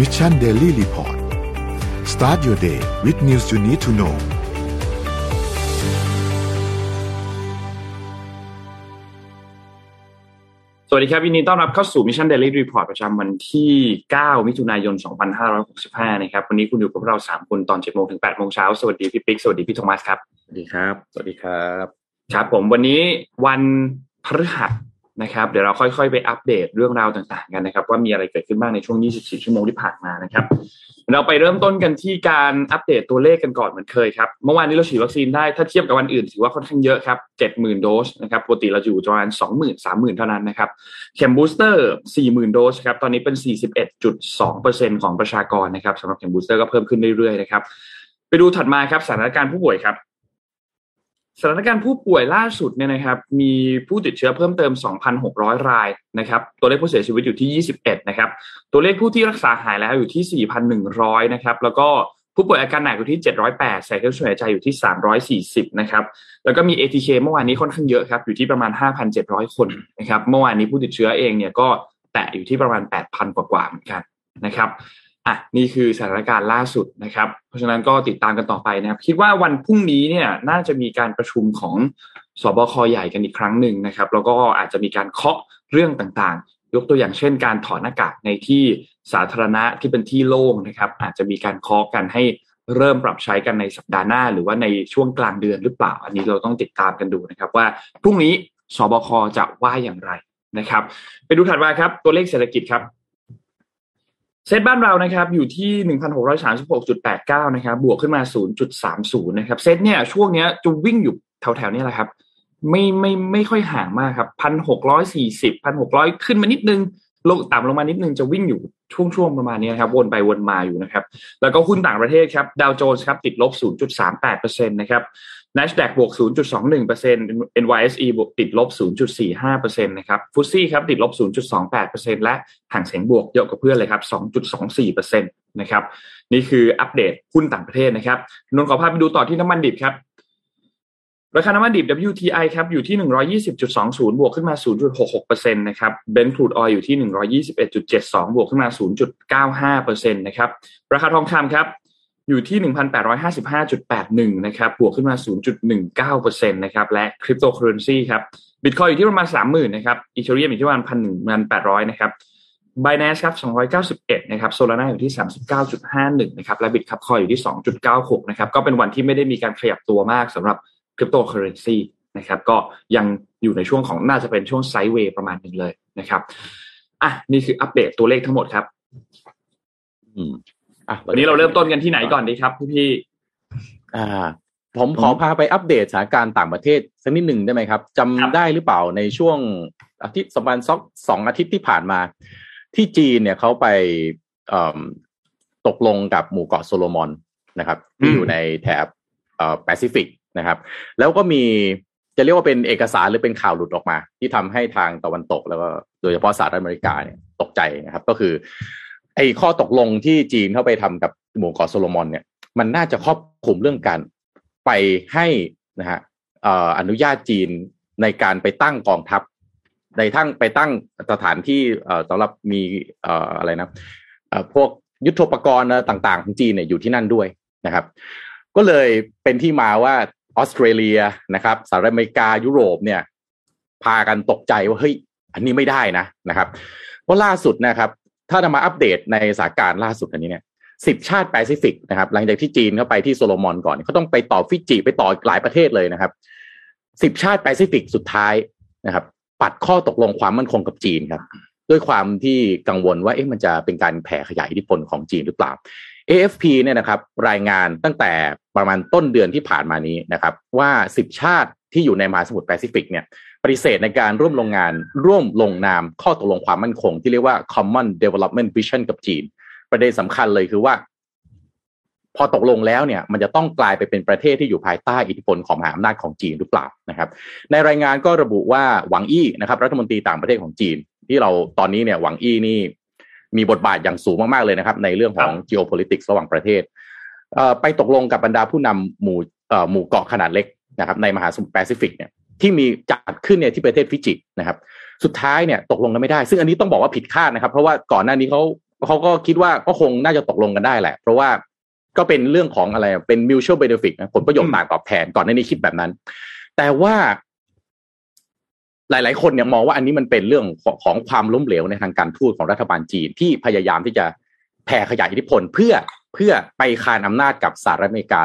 Mission Daily Report start your day with news you need to know สวัสดีครับยินดีต้อนรับเข้าสู่ Mission Daily Report ประจำวันที่ 9 มิถุนายน 2565 นะครับ วันนี้คุณอยู่กับเรา 3 คนตอน 7 โมงถึง 8 โมงเช้า สวัสดีพี่ปิ๊ก สวัสดีพี่โทมัสครับ สวัสดีครับ สวัสดีครับ ครับผมวันนี้วันพฤหัส นะครับเดี๋ยวเราค่อยๆ ไปอัปเดตเรื่องราวต่างๆกันนะครับ ว่ามีอะไรเกิดขึ้นบ้างในช่วง 24 ชั่วโมงที่ผ่านมานะครับ เราไปเริ่มต้นกันที่การอัปเดตตัวเลขกันก่อนเหมือนเคยครับเมื่อวานนี้เราฉีดวัคซีนได้ถ้าเทียบกับวันอื่นถือว่าค่อนข้างเยอะครับ 70,000 โดสนะครับปกติเราอยู่ประมาณ20,000 30,000 เท่านั้นนะครับเข็มบูสเตอร์ 40,000 โดสครับตอนนี้เป็น 41.2%ของประชากรนะครับสำหรับเข็มบูสเตอร์ก็เพิ่มขึ้นเรื่อยๆนะครับไปดูถัดมาครับสถานการณ์ผู้ป่วยครับ สถานการณ์ผู้ป่วยล่าสุดเนี่ยนะครับ มีผู้ติดเชื้อเพิ่มเติม 2,600 รายนะครับ ตัวเลขผู้เสียชีวิตอยู่ที่ 21 นะครับ ตัวเลขผู้ที่รักษาหายแล้วอยู่ที่ 4,100 นะครับ แล้วก็ผู้ป่วยอาการหนักอยู่ที่ 708 ใส่เครื่องช่วยหายใจอยู่ที่ 340 นะครับ แล้วก็มี ATK เมื่อวานนี้ค่อนข้างเยอะครับ อยู่ที่ประมาณ 5,700 คนนะครับ เมื่อวานนี้ผู้ติดเชื้อเองเนี่ยก็แตะอยู่ที่ประมาณ 8,000 กว่าๆเหมือนกันนะครับ อะนี่คือสถานการณ์ล่าสุดนะครับ เพราะฉะนั้นก็ติดตามกันต่อไปนะครับ คิดว่าวันพรุ่งนี้เนี่ยน่าจะมีการประชุมของสบคใหญ่กันอีกครั้งหนึ่งนะครับ แล้วก็อาจจะมีการเคาะเรื่องต่างๆ ยกตัวอย่างเช่น การถอดหน้ากากในที่สาธารณะที่เป็นที่โล่งนะครับ อาจจะมีการเคาะกันให้เริ่มปรับใช้กันในสัปดาห์หน้า หรือว่าในช่วงกลางเดือนหรือเปล่า อันนี้เราต้องติดตามกันดูนะครับ ว่าพรุ่งนี้สบคจะว่าอย่างไรนะครับ ไปดูถัดมาครับตัวเลขเศรษฐกิจครับ เซตบ้านเรานะครับอยู่ที่1,636.89นะครับบวกขึ้นมา0.30นะครับเซตเนี่ยช่วงเนี้ยจะวิ่งอยู่แถวๆนี้แหละครับ ไม่ไม่ไม่ค่อยห่างมากครับ1,640 1,600ขึ้นมานิดนึง ลงต่ำลงมานิดนึงจะวิ่งอยู่ช่วงช่วงประมาณนี้นะครับวนไปวนมาอยู่นะครับ แล้วก็หุ้นต่างประเทศครับดาวโจนส์ครับติดลบ 0.38%นะครับ NASDAQ บวก 0.21% NYSE บวกติดลบ 0.45%นะครับฟุตซี่ครับติดลบ 0.28%และห่างเสียงบวกเยอะกว่าเพื่อนเลยครับ 2.24%นะครับนี่คืออัปเดตหุ้นต่างประเทศนะครับนนขอพาไปดูต่อที่น้ำมันดิบครับ ราคาน้ำมันดิบ WTI ครับอยู่ที่ 120.20 บวกขึ้นมา 0.66%นะครับ Brent crude oil อยู่ที่ 121.72 บวกขึ้นมา 0.95%นะครับราคาทองคำครับอยู่ที่ 1,855.81 นะครับบวกขึ้นมา 0.19%นะครับและคริปโตเคอเรนซีครับบิตคอยน์อยู่ที่ประมาณ 30,000นะครับอีเธอเรียมอยู่ที่ประมาณ1,800 นะครับ b i n a n c e ครับ 291 นะครับ Solana อยู่ที่ 39.51 นะครับ และ Bitkub Coin อยู่ที่ 2.96 นะครับ ก็เป็นวันที่ไม่ได้มีการขยับตัวมากสำหรับ คริปโตเคอเรนซีนะครับก็ยังอยู่ในช่วงของน่าจะเป็นช่วง sideway ประมาณหนึ่งเลยนะครับอะนี่คืออัปเดตตัวเลขทั้งหมดครับ อืมอะวันนี้เราเริ่มต้นกันที่ไหนก่อนดีครับพี่อ่า ผมขอพาไปอัปเดตสถานการณ์ต่างประเทศสักนิดหนึ่งได้ไหมครับจำได้หรือเปล่าในช่วงอาทิตย์สัปดาห์สองสองอาทิตย์ที่ผ่านมา ที่จีนเนี่ยเขาไปเอ่อตกลงกับหมู่เกาะโซโลมอนนะครับ ที่อยู่ในแถบเอ่อแปซิฟิก นะครับ แล้วก็มีจะเรียกว่าเป็นเอกสารหรือเป็นข่าวหลุดออกมา ที่ทำให้ทางตะวันตกแล้วก็โดยเฉพาะสหรัฐอเมริกาเนี่ยตกใจนะครับ ก็คือไอ้ข้อตกลงที่จีนเข้าไปทำกับหมู่เกาะโซโลมอนเนี่ย มันน่าจะครอบคลุมเรื่องการไปให้นะฮะอนุญาตจีนในการไปตั้งกองทัพ ในทั้งไปตั้งสถานที่เอ่อสำหรับมีเอ่ออะไรนะเอ่อพวกยุทธปกรณ์ต่างๆของจีนเนี่ยอยู่ที่นั่นด้วยนะครับ ก็เลยเป็นที่มาว่า ออสเตรเลียนะครับสหรัฐอเมริกายุโรปเนี่ยพากันตกใจว่าเฮ้ยอันนี้ไม่ได้นะนะครับเพราะล่าสุดนะครับ ถ้าจะมาอัปเดตในสถานการณ์ล่าสุดอันนี้เนี่ยสิบชาติแปซิฟิกนะครับ หลังจากที่จีนเข้าไปที่โซโลมอนก่อนเขาต้องไปต่อฟิจิไปต่อหลายประเทศเลยนะครับสิบชาติแปซิฟิกสุดท้ายนะครับ ปัดข้อตกลงความมั่นคงกับจีนครับ ด้วยความที่กังวลว่าเอ๊ะมันจะเป็นการแผ่ขยายอิทธิพลของจีนหรือเปล่า AFP เนี่ยนะครับรายงานตั้งแต่ประมาณต้นเดือนที่ผ่านมานี้นะครับว่า 10 ชาติที่อยู่ในมหาสมุทรแปซิฟิกเนี่ยปฏิเสธในการร่วมลงงานร่วมลงนามข้อตกลงความมั่นคง ที่เรียกว่า Common Development Vision กับจีน ประเด็นสำคัญเลยคือว่า พอตกลงแล้วเนี่ย มันจะต้องกลายไปเป็นประเทศที่อยู่ภายใต้อิทธิพลของมหาอำนาจของจีนหรือเปล่านะครับ ในรายงานก็ระบุว่าหวังอี้นะครับ รัฐมนตรีต่างประเทศของจีน ที่เราตอนนี้เนี่ยหวังอี้นี่ มีบทบาทอย่างสูงมากๆเลยนะครับ ในเรื่องของ geopolitics ระหว่างประเทศไปตกลงกับบรรดาผู้นำหมู่หมู่เกาะขนาดเล็กนะครับ ในมหาสมุทรแปซิฟิกเนี่ยที่มีจัดขึ้นเนี่ยที่ประเทศฟิจินะครับ สุดท้ายเนี่ยตกลงกันไม่ได้ ซึ่งอันนี้ต้องบอกว่าผิดคาดนะครับ เพราะว่าก่อนหน้านี้เขาเขาก็คิดว่าก็คงน่าจะตกลงกันได้แหละ เพราะว่าก็เป็นเรื่องของอะไรเป็น mutual benefit นะผลประโยชน์ต่างตอบแทนก่อนในนี้คิดแบบนั้น แต่ว่า หลาย ๆ คนเนี่ยมองว่าอันนี้มันเป็นเรื่องของความล้มเหลวในทางการทูตของรัฐบาลจีนที่พยายามที่จะแผ่ขยายอิทธิพลเพื่อเพื่อไปคานอำนาจกับสหรัฐอเมริกา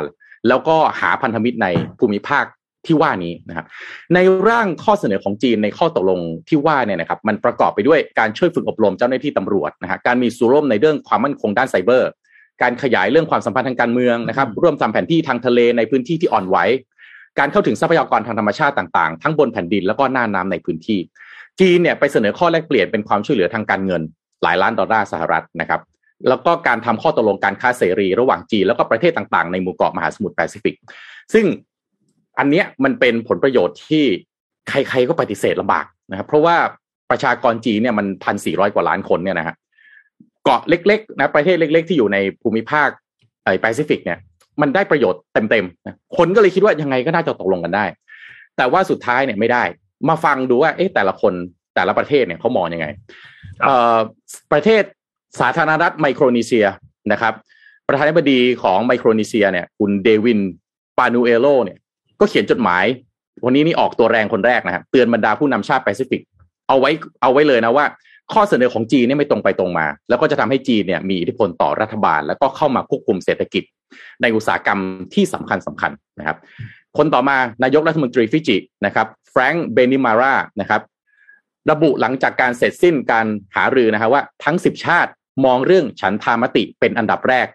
แล้วก็หาพันธมิตรในภูมิภาคที่ว่านี้นะครับในร่างข้อเสนอของจีนในข้อตกลงที่ว่าเนี่ยนะครับมันประกอบไปด้วยการช่วยฝึกอบรมเจ้าหน้าที่ตำรวจนะฮะการมีส่วนร่วมในเรื่องความมั่นคงด้านไซเบอร์ การขยายเรื่องความสัมพันธ์ทางการเมืองนะครับร่วมทำแผนที่ทางทะเลในพื้นที่ที่อ่อนไหว การเข้าถึงทรัพยากรทางธรรมชาติต่างๆ ทั้งบนแผ่นดินแล้วก็หน้าน้ำในพื้นที่ จีนเนี่ยไปเสนอข้อแลกเปลี่ยนเป็นความช่วยเหลือทางการเงิน หลายล้านดอลลาร์สหรัฐนะครับ แล้วก็การทำข้อตกลงการค้าเสรีระหว่างจีนแล้วก็ประเทศต่างๆ ในหมู่เกาะมหาสมุทรแปซิฟิก ซึ่งอันเนี้ยมันเป็นผลประโยชน์ที่ใครๆก็ปฏิเสธลำบากนะครับเพราะว่าประชากรจีนเนี่ยมันพันสี่ร้อยกว่าล้านคนเนี่ยนะฮะเกาะเล็กๆนะประเทศเล็ก ๆ ที่อยู่ในภูมิภาคไอแปซิฟิกเนี่ย มันได้ประโยชน์เต็มๆนะคนก็เลยคิดว่ายังไงก็น่าจะตกลงกันได้ แต่ว่าสุดท้ายเนี่ยไม่ได้ มาฟังดูว่า เอ๊ะแต่ละคนแต่ละประเทศเนี่ยเขามองยังไงเอ่อประเทศสาธารณรัฐไมโครนีเซียนะครับ ประธานาธิบดีของไมโครนีเซียเนี่ยคุณเดวินปานูเอโลเนี่ย ก็เขียนจดหมาย วันนี้นี่ออกตัวแรงคนแรกนะฮะเตือนบรรดาผู้นำชาติแปซิฟิก เอาไว้เอาไว้เลยนะว่า ข้อเสนอของจีนเนี่ยไม่ตรงไปตรงมา แล้วก็จะทำให้จีนเนี่ยมีอิทธิพลต่อรัฐบาล แล้วก็เข้ามาควบคุมเศรษฐกิจ ในอุตสาหกรรมที่สำคัญสำคัญนะครับ คนต่อมานายกรัฐมนตรีฟิจินะครับแฟรงค์ไบนิมารามานะครับ ระบุหลังจากการเสร็จสิ้นการหารือนะครับว่าทั้งสิบชาติมองเรื่องฉันทามติเป็นอันดับแรก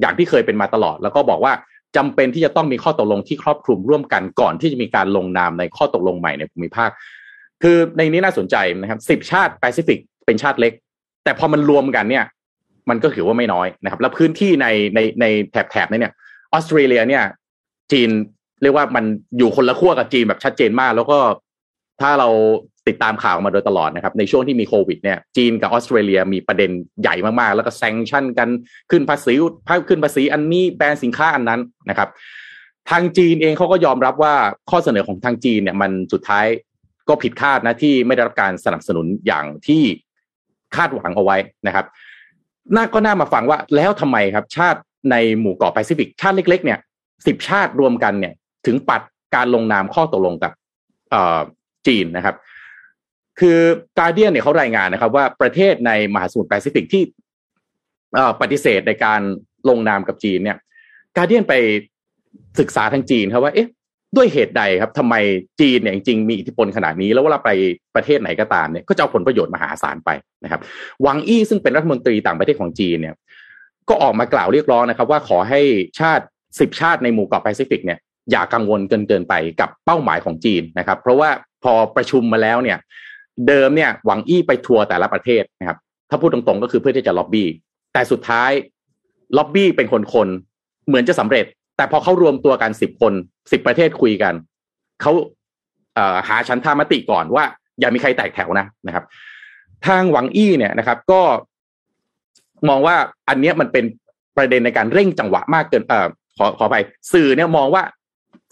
อย่างที่เคยเป็นมาตลอด แล้วก็บอกว่าจำเป็นที่จะต้องมีข้อตกลงที่ครอบคลุมร่วมกันก่อนที่จะมีการลงนามในข้อตกลงใหม่ในภูมิภาค คือในนี้น่าสนใจนะครับสิบชาติแปซิฟิกเป็นชาติเล็ก แต่พอมันรวมกันเนี่ย มันก็ถือว่าไม่น้อยนะครับ แล้วพื้นที่ในในในแถบแถบนี้เนี่ยออสเตรเลียเนี่ย จีนเรียกว่ามันอยู่คนละขั้วกับจีนแบบชัดเจนมาก แล้วก็ถ้าเราติดตามข่าวมาโดยตลอดนะครับ ในช่วงที่มีโควิดเนี่ยจีนกับออสเตรเลียมีประเด็นใหญ่มากๆ แล้วก็แซงชั่นกันขึ้นภาษีขึ้นภาษีอันนี้แบนสินค้าอันนั้นนะครับ ทางจีนเองเขาก็ยอมรับว่าข้อเสนอของทางจีนเนี่ย มันสุดท้ายก็ผิดคาดนะที่ไม่ได้รับการสนับสนุนอย่างที่คาดหวังเอาไว้นะครับ น่าก็น่ามาฟังว่าแล้วทำไมครับ ชาติในหมู่เกาะแปซิฟิกชาติเล็ก ๆ เนี่ยสิบชาติรวมกันเนี่ย ถึงปัดการลงนามข้อตกลงกับจีนนะครับ คือการเดียนเนี่ยเขารายงานนะครับ ว่าประเทศในมหาสมุทรแปซิฟิกที่ปฏิเสธในการลงนามกับจีนเนี่ย การเดียนไปศึกษาทางจีนครับว่าเอ๊ะ ด้วยเหตุใดครับทำไมจีนเนี่ยจริงๆมีอิทธิพลขนาดนี้ แล้วเวลาไปประเทศไหนก็ตามเนี่ยก็จะเอาผลประโยชน์มหาศาลไปนะครับวังอี้ซึ่งเป็นรัฐมนตรีต่างประเทศของจีนเนี่ยก็ออกมากล่าวเรียกร้องนะครับ ว่าขอให้ชาติสิบชาติในหมู่เกาะแปซิฟิกเนี่ยอย่ากังวลเกินเกินไปกับเป้าหมายของจีนนะครับ เพราะว่าพอประชุมมาแล้วเนี่ย เดิมเนี่ยหวังอี้ไปทัวร์แต่ละประเทศนะครับ ถ้าพูดตรงๆก็คือเพื่อที่จะล็อบบี้แต่สุดท้ายล็อบบี้เป็นคนๆเหมือนจะสำเร็จ แต่พอเขารวมตัวกันสิบคนสิบประเทศคุยกันเขาเอ่อหาฉันทามติก่อนว่า อย่ามีใครแตกแถวนะนะครับ ทางหวังอี้เนี่ยนะครับ ก็มองว่าอันเนี้ยมันเป็นประเด็นในการเร่งจังหวะมากเกินเอ่อขอขอไปสื่อเนี่ยมองว่า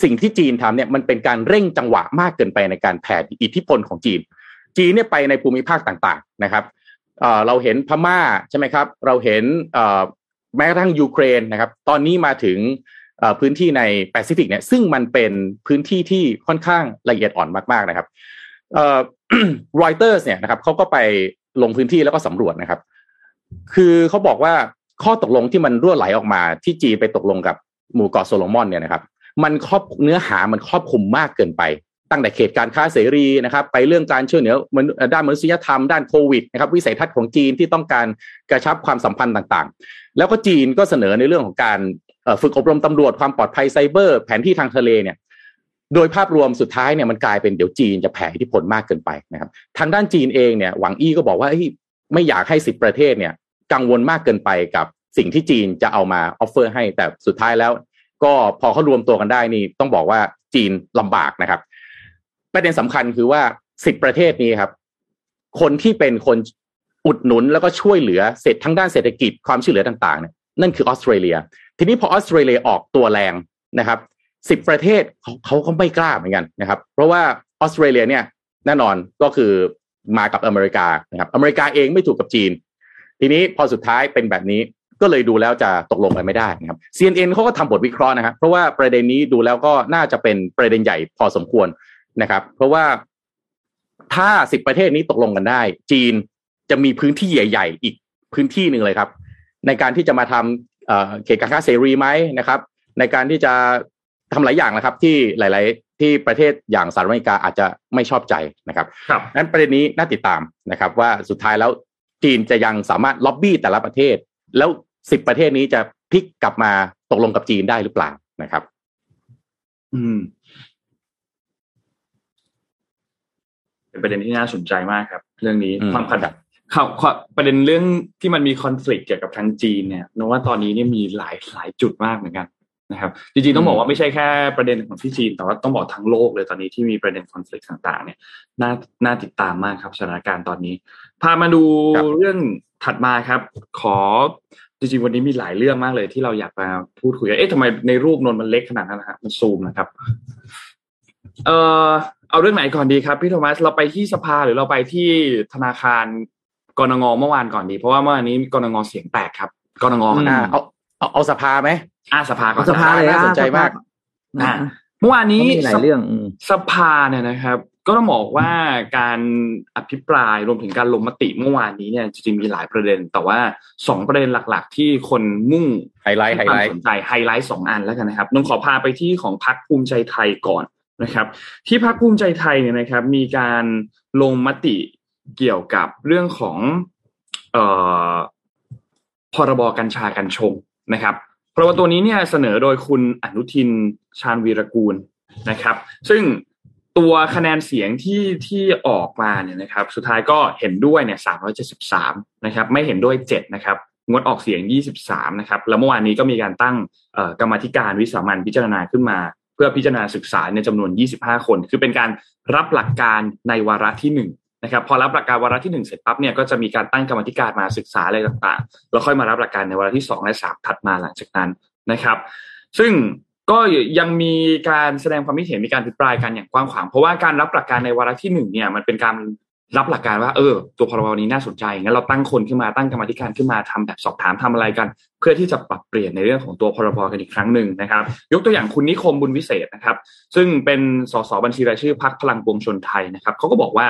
สิ่งที่จีนทำเนี่ยมันเป็นการเร่งจังหวะมากเกินไปในการแผ่อิทธิพลของจีน จีนเนี่ยไปในภูมิภาคต่างๆนะครับเเราเห็นพม่าใช่ไหมครับ เราเห็นแม้กระทั่งยูเครนนะครับ ตอนนี้มาถึง พื้นที่ในแปซิฟิกเนี่ยซึ่งมันเป็นพื้นที่ที่ค่อนข้างละเอียดอ่อนมากๆนะครับรอยเตอร์สเนี่ยนะครับเขาก็ไปลงพื้นที่แล้วก็สำรวจนะครับ คือเขาบอกว่าข้อตกลงที่มันรั่วไหลออกมาที่จีนไปตกลงกับหมู่เกาะโซโลมอนเนี่ยนะครับ มันครอบเนื้อหามันครอบคลุมมากเกินไป ตั้งแต่เขตการค้าเสรีนะครับ ไปเรื่องการช่วยเหลือด้านมนุษยธรรมด้านโควิดนะครับวิสัยทัศน์ของจีนที่ต้องการกระชับความสัมพันธ์ต่างๆ แล้วก็จีนก็เสนอในเรื่องของการ ฝึกอบรมตำรวจความปลอดภัยไซเบอร์ แผนที่ทางทะเลเนี่ยโดยภาพรวมสุดท้ายเนี่ยมันกลายเป็นเดี๋ยวจีนจะแผ่อิทธิพลมากเกินไปนะครับทางด้านจีนเองเนี่ยหวังอี้ก็บอกว่าไม่อยากให้สิบประเทศเนี่ยกังวลมากเกินไปกับสิ่งที่จีนจะเอามา offer ให้แต่สุดท้ายแล้ว ก็พอเขารวมตัวกันได้นี่ต้องบอกว่าจีนลำบากนะครับ ประเด็นสำคัญคือว่าสิบประเทศนี้ครับ คนที่เป็นคนอุดหนุนแล้วก็ช่วยเหลือเสร็จทั้งด้านเศรษฐกิจความช่วยเหลือต่างๆเนี่ย นั่นคือออสเตรเลีย ทีนี้พอออสเตรเลียออกตัวแรงนะครับสิบประเทศเขาก็ไม่กล้าเหมือนกันนะครับ เพราะว่าออสเตรเลียเนี่ยแน่นอนก็คือมากับอเมริกานะครับอเมริกาเองไม่ถูกกับจีน ทีนี้พอสุดท้ายเป็นแบบนี้ก็เลยดูแล้วจะตกลงกันไม่ได้นะครับ CNN เขาก็ทำบทวิเคราะห์นะครับ เพราะว่าประเด็นนี้ดูแล้วก็น่าจะเป็นประเด็นใหญ่พอสมควรนะครับ เพราะว่าถ้าสิบประเทศนี้ตกลงกันได้ จีนจะมีพื้นที่ใหญ่ ๆ อีกพื้นที่หนึ่งเลยครับ ในการที่จะมาทำเขตการค้าเสรีไหมนะครับ ในการที่จะทำหลายอย่างนะครับ ที่หลาย ๆ ที่ประเทศอย่างสหรัฐอเมริกาอาจจะไม่ชอบใจนะครับครับนั้นประเด็นนี้น่าติดตามนะครับ ว่าสุดท้ายแล้วจีนจะยังสามารถล็อบบี้แต่ละประเทศ แล้วสิบประเทศนี้จะพลิกกลับมาตกลงกับจีนได้หรือเปล่านะครับ อืมเป็นประเด็นที่น่าสนใจมากครับ เรื่องนี้อืมความขัด ข่าวข่าวประเด็นเรื่องที่มันมีคอน FLICT เกี่ยวกับทางจีนเนี่ยนกว่าตอนนี้เนี่ยมีหลายหลายจุดมากเหมือนกันนะครับ จริงๆต้องบอกว่าไม่ใช่แค่ประเด็นของที่จีน แต่ว่าต้องบอกทั้งโลกเลยตอนนี้ที่มีประเด็นคอน FLICT ต่างๆ เนี่ยน่าน่าติดตามมากครับสถานการณ์ตอนนี้ พามาดูครับเรื่องถัดมาครับ ขอจริงๆวันนี้มีหลายเรื่องมากเลยที่เราอยากมาพูดคุยกันเอ๊ะทำไมในรูปนนท์มันเล็กขนาดนั้นนะฮะมันซูมนะครับ เอ่อเอาเรื่องไหนก่อนดีครับพี่โทมัสเราไปที่สภาหรือเราไปที่ธนาคาร กนง.เมื่อวานก่อนดี เพราะว่าเมื่อวานนี้กนง.เสียงแตกครับกนง.อ่าเอาเอาเอาสภาไหมอ่าสภาก่อนสภาเลยน่าอะสนใจมากอ่าเมื่อวานนี้มีหลายเรื่องอืมสภาเนี่ยนะครับ ก็ต้องบอกว่าการอภิปรายรวมถึงการลงมติเมื่อวานนี้เนี่ยจริงๆมีหลายประเด็น แต่ว่าสองประเด็นหลัก ๆ ที่คนมุ่งไฮไลท์ไฮให้ควาไลมท์สนใจไฮไลท์สองอันแล้วกันนะครับนนขอพาไปที่ของพรรคภูมิใจไทยก่อนนะครับ ที่พรรคภูมิใจไทยเนี่ยนะครับ มีการลงมติ เกี่ยวกับเรื่องของออพรบกัญชากัญชงนะครับพรบตัวนี้เนี่ยเสนอโดยคุณอนุทินชาญวีรกูลนะครับ ซึ่งตัวคะแนนเสียงที่ที่ออกมาเนี่ยนะครับ สุดท้ายก็เห็นด้วยเนี่ย373นะครับ ไม่เห็นด้วย7นะครับงดออกเสียง 23 นะครับ แล้วเมื่อวานนี้ก็มีการตั้งกรรมธิการวิสามันพิจารณาขึ้นมา เพื่อพิจารณาศึกษาในจำนวน 25 คน คือเป็นการรับหลักการในวาระที่1 นะครับพอรับหลักการวาระที่ 1 เสร็จปั๊บเนี่ยก็จะมีการตั้งกรรมธิการมาศึกษาอะไรต่างๆ แล้วค่อยมารับหลักการในวาระที่ 2 และ 3 ถัดมาหลังจากนั้นนะครับ ซึ่งก็ยังมีการแสดงความคิดเห็นมีการพิปรายกันอย่างกว้างขวางเพราะว่าการรับหลักการในวาระที่หนึ่งเนี่ยมันเป็นการ รับหลักการว่าเออตัวพรบนี้น่าสนใจงั้นเราตั้งคนขึ้นมาตั้งกรรมธิการขึ้นมาทำแบบสอบถามทำอะไรกัน เพื่อที่จะปรับเปลี่ยนในเรื่องของตัวพรบกันอีกครั้งหนึ่งนะครับ ยกตัวอย่างคุณนิคมบุญวิเศษนะครับ ซึ่งเป็นสสบัญชีรายชื่อพักพลังปวงชนไทยนะครับเขาก็บอกว่า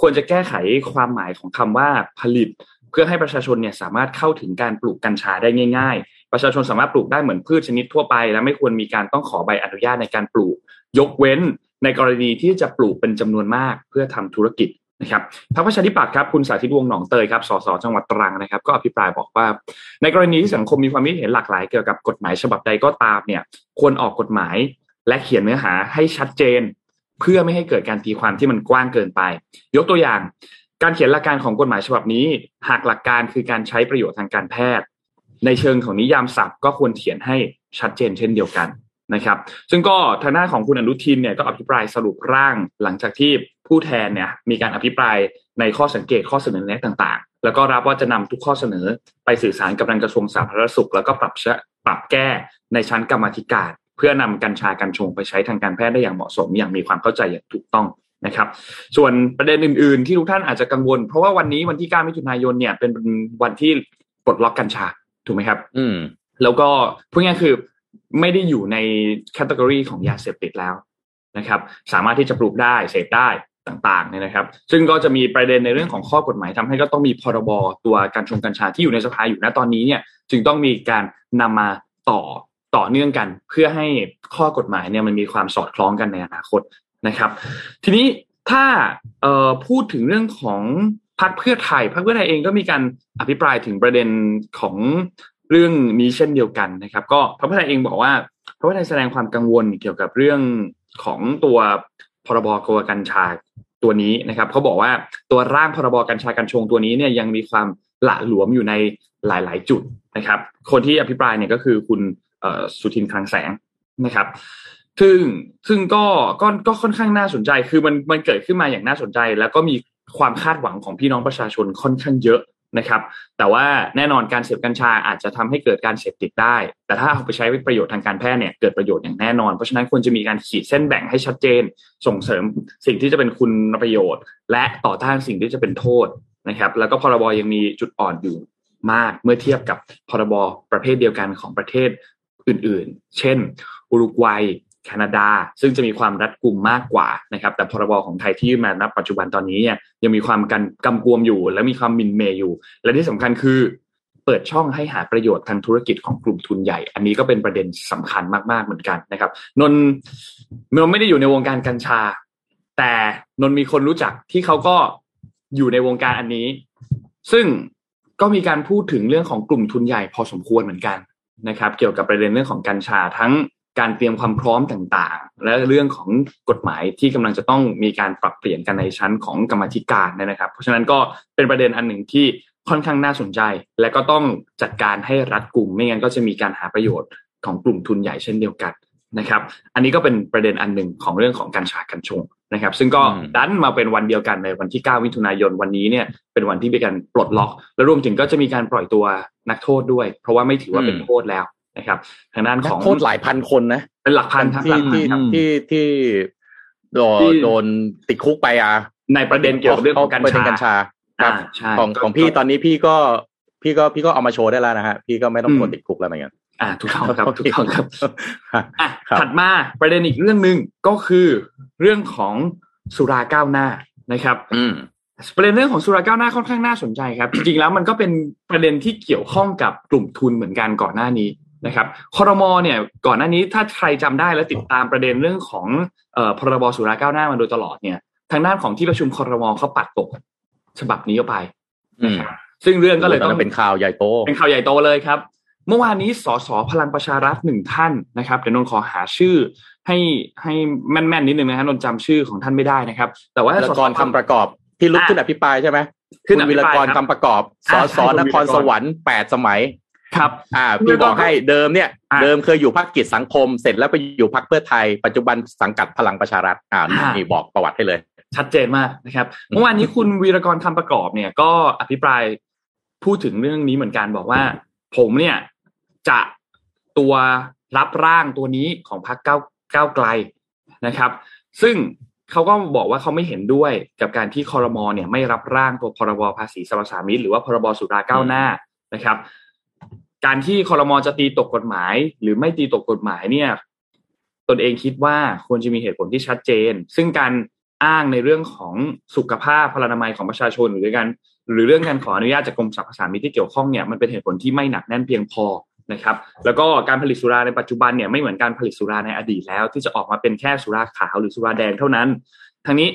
ควรจะแก้ไขความหมายของคำว่าผลิต เพื่อให้ประชาชนเนี่ยสามารถเข้าถึงการปลูกกัญชาได้ง่าย ๆ ประชาชนสามารถปลูกได้เหมือนพืชชนิดทั่วไป และไม่ควรมีการต้องขอใบอนุญาตในการปลูก ยกเว้นในกรณีที่จะปลูกเป็นจำนวนมากเพื่อทำธุรกิจ นะครับพรรคประชาธิปัตย์ครับคุณสาธิตวงหนองเตยครับสสจังหวัดตรังนะครับ ก็อภิปรายบอกว่า ในกรณีที่สังคมมีความคิดเห็นหลากหลายเกี่ยวกับกฎหมายฉบับใดก็ตามเนี่ย ควรออกกฎหมายและเขียนเนื้อหาให้ชัดเจน เพื่อไม่ให้เกิดการตีความที่มันกว้างเกินไป ยกตัวอย่าง การเขียนหลักการของกฎหมายฉบับนี้ หากหลักการคือการใช้ประโยชน์ทางการแพทย์ ในเชิงของนิยามศัพท์ก็ควรเขียนให้ชัดเจนเช่นเดียวกัน นะครับ ซึ่งก็ทางหน้าของคุณอนุทินเนี่ยก็อภิปรายสรุปร่างหลังจากที่ผู้แทนเนี่ยมีการอภิปรายในข้อสังเกตข้อเสนอแนะต่างๆ แล้วก็รับว่าจะนำทุกข้อเสนอไปสื่อสารกับทางกระทรวงสาธารณสุข แล้วก็ปรับเชปรับแก้ในชั้นกรรมาธิการ เพื่อนำกัญชากัญชงไปใช้ทางการแพทย์ได้อย่างเหมาะสม อย่างมีความเข้าใจอย่างถูกต้องนะครับ ส่วนประเด็นอื่น ๆ ที่ทุกท่านอาจจะกังวล เพราะว่าวันนี้วันที่ 9 มิถุนายนเนี่ยเป็นวันที่ปลดล็อกกัญชาถูกไหมครับ อืมแล้วก็พูดง่ายๆคือ ไม่ได้อยู่ในแคตตากรีของยาเสพติดแล้วนะครับ สามารถที่จะปลูกได้เสพได้ต่างๆเนี่ยนะครับ ซึ่งก็จะมีประเด็นในเรื่องของข้อกฎหมายทำให้ก็ต้องมีพรบตัวการชงกัญชาที่อยู่ในสภาอยู่ณตอนนี้เนี่ย จึงต้องมีการนำมาต่อต่อเนื่องกัน เพื่อให้ข้อกฎหมายเนี่ยมันมีความสอดคล้องกันในอนาคตนะครับ ทีนี้ถ้าพูดถึงเรื่องของพรรคเพื่อไทยพรรคเพื่อไทยเองก็มีการอภิปรายถึงประเด็นของ เรื่องนี้เช่นเดียวกันนะครับ ก็พรรคเพื่อไทยเองบอกว่าพรรคเพื่อไทยแสดงความกังวลเกี่ยวกับเรื่องของตัวพรบกัวกัญชาตัวนี้นะครับเขาบอกว่าตัวร่างพรบกัญชากัญชงตัวนี้เนี่ยยังมีความหละหลวมอยู่ในหลาย ๆ จุดนะครับ คนที่อภิปรายเนี่ยก็คือคุณสุทินคลังแสงนะครับ ซึ่งซึ่งก็ก็ก็ค่อนข้างน่าสนใจ คือมันมันเกิดขึ้นมาอย่างน่าสนใจ แล้วก็มีความคาดหวังของพี่น้องประชาชนค่อนข้างเยอะ นะครับ แต่ว่าแน่นอนการเสพกัญชาอาจจะทำให้เกิดการเสพติดได้ แต่ถ้าเอาไปใช้ประโยชน์ทางการแพทย์เนี่ยเกิดประโยชน์อย่างแน่นอน เพราะฉะนั้นควรจะมีการขีดเส้นแบ่งให้ชัดเจน ส่งเสริมสิ่งที่จะเป็นคุณประโยชน์ และต่อต้านสิ่งที่จะเป็นโทษนะครับ แล้วก็พรบยังมีจุดอ่อนอยู่มากเมื่อเทียบกับพรบประเภทเดียวกันของประเทศอื่น ๆ เช่น อุรุกวัย แคนาดา ซึ่งจะมีความรัดกุมมากกว่านะครับแต่พรบของไทยที่มาณปัจจุบันตอนนี้เนี่ยยังมีความกันกำกวมอยู่ และมีความมินเมย์อยู่ และที่สำคัญคือเปิดช่องให้หาประโยชน์ทางธุรกิจของกลุ่มทุนใหญ่ อันนี้ก็เป็นประเด็นสำคัญมากๆเหมือนกันนะครับ นนนนไม่ได้อยู่ในวงการกัญชา แต่นนมีคนรู้จักที่เขาก็อยู่ในวงการอันนี้ ซึ่งก็มีการพูดถึงเรื่องของกลุ่มทุนใหญ่พอสมควรเหมือนกันนะครับ เกี่ยวกับประเด็นเรื่องของกัญชาทั้ง การเตรียมความพร้อมต่างๆ และเรื่องของกฎหมายที่กำลังจะต้องมีการปรับเปลี่ยนกันในชั้นของกรรมธิการนะครับ เพราะฉะนั้นก็เป็นประเด็นอันหนึ่งที่ค่อนข้างน่าสนใจ และก็ต้องจัดการให้รัดกลุ่ม ไม่งั้นก็จะมีการหาประโยชน์ของกลุ่มทุนใหญ่เช่นเดียวกันนะครับ อันนี้ก็เป็นประเด็นอันหนึ่งของเรื่องของกัญชากัญชงนะครับ ซึ่งก็ดันมาเป็นวันเดียวกันในวันที่ 9 มิถุนายนวันนี้เนี่ยเป็นวันที่มีการปลดล็อก และรวมถึงก็จะมีการปล่อยตัวนักโทษด้วย เพราะว่าไม่ถือว่าเป็นโทษแล้ว นะครับ ทางด้านของโทษหลายพันคนนะ เป็นหลักพันครับหที่ลักพันที่ครับที่ที่โดนที่โดนติดคุกไปอะในประเด็นเกี่ยวกับเรื่องของกัญประเด็ชากัญชาครับอ่าใช่ของของพี่ตอนนี้พี่ก็พี่ก็พี่ก็เอามาโชว์ได้แล้วนะฮะพี่ก็ไม่ต้องอืมกลัวติดคุกแล้วเหมือนกันอ่าถูกต้องครับถูกต้องครับอะครับถัดมาประเด็นอีกเรื่องหนึ่งก็คือเรื่องของสุราก้าวหน้านะครับ อืมประเด็นเรื่องของสุราก้าวหน้าค่อนข้างน่าสนใจครับ จริงๆแล้วมันก็เป็นประเด็นที่เกี่ยวข้องกับกลุ่มทุนเหมือนกันก่อนหน้านี้ นะครับคอรมอเนี่ยก่อนหน้านี้ถ้าใครจำได้และติดตามประเด็นเรื่องของเอ่อพรบสุราก้าวหน้ามาโดยตลอดเนี่ย ทางด้านของที่ประชุมคอรมอเขาปัดตก ฉบับนี้ออกไปอืมนะครับซึ่งเรื่องก็เลยตอนต้อนั้งนเป็นข่าวใหญ่โต เป็นข่าวใหญ่โตเลยครับ เมื่อวานนี้สสพลังประชารัฐหนึ่งท่านนะครับเดี๋ยวนนท์ขอหาชื่อให้ให้แม่นๆนิดนึงนะฮะนนท์จำชื่อของท่านไม่ได้นะครับ แต่ว่าวิรสกรคำประกอบที่ลุกขึ้นอภิปรายใช่ไหมขึ้นคุณอวิภิรปรายกรครับคำประกอบสอ่าสใช่คุณนครวีรกรสวรรค์แปดสมัย ครับ อ่าคุณพี่วิรกรบอกให้เดิมเนี่ยอะเดิมเคยอยู่พรรคกิจสังคม เสร็จแล้วไปอยู่พรรคเพื่อไทย ปัจจุบันสังกัดพลังประชารัฐอ่าอ่านี่บอกประวัติให้เลย ชัดเจนมากนะครับเมื่อวานนี้คุณวีรกรคำประกอบเนี่ย ก็อภิปรายพูดถึงเรื่องนี้เหมือนกันบอกว่า ผมเนี่ยจะตัวรับร่างตัวนี้ของพรรคก้าวก้าวไกลนะครับ ซึ่งเขาก็บอกว่าเขาไม่เห็นด้วยกับการที่คอรมอเนี่ยไม่รับร่างตัวพรบภาษีสรรพสามิตหรือว่าพรบสุราก้าวหน้านะครับ การที่คอรมอจะตีตกกฎหมาย หรือไม่ตีตกกฎหมายเนี่ย ตนเองคิดว่าควรจะมีเหตุผลที่ชัดเจน ซึ่งการอ้างในเรื่องของสุขภาพพลานามัยของประชาชนหรือการหรือเรื่องการขออนุญาตจากกรมสรรพสามิตที่เกี่ยวข้องเนี่ยมันเป็นเหตุผลที่ไม่หนักแน่นเพียงพอนะครับ แล้วก็การผลิตสุราในปัจจุบันเนี่ยไม่เหมือนการผลิตสุราในอดีตแล้ว ที่จะออกมาเป็นแค่สุราขาวหรือสุราแดงเท่านั้นทั้งนี้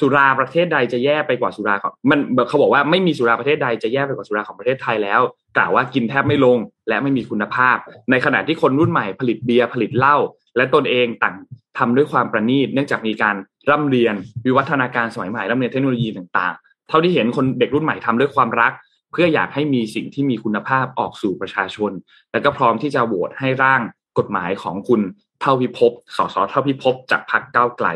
สุราประเทศใดจะแย่ไปกว่าสุราของมันเขาบอกว่าไม่มีสุราประเทศใดจะแย่ไปกว่าสุราของประเทศไทยแล้ว กล่าวว่ากินแทบไม่ลงและไม่มีคุณภาพ ในขณะที่คนรุ่นใหม่ผลิตเบียร์ผลิตเหล้าและตนเองต่างทำด้วยความประณีต เนื่องจากมีการร่ำเรียนวิวัฒนาการสมัยใหม่ร่ำเรียนเทคโนโลยีต่างๆ เท่าที่เห็นคนเด็กรุ่นใหม่ทำด้วยความรัก เพื่ออยากให้มีสิ่งที่มีคุณภาพออกสู่ประชาชน แล้วก็พร้อมที่จะโหวตให้ร่างกฎหมายของคุณเท่าพิภพสสเท่าพิภพจากพรรคก้าวไกล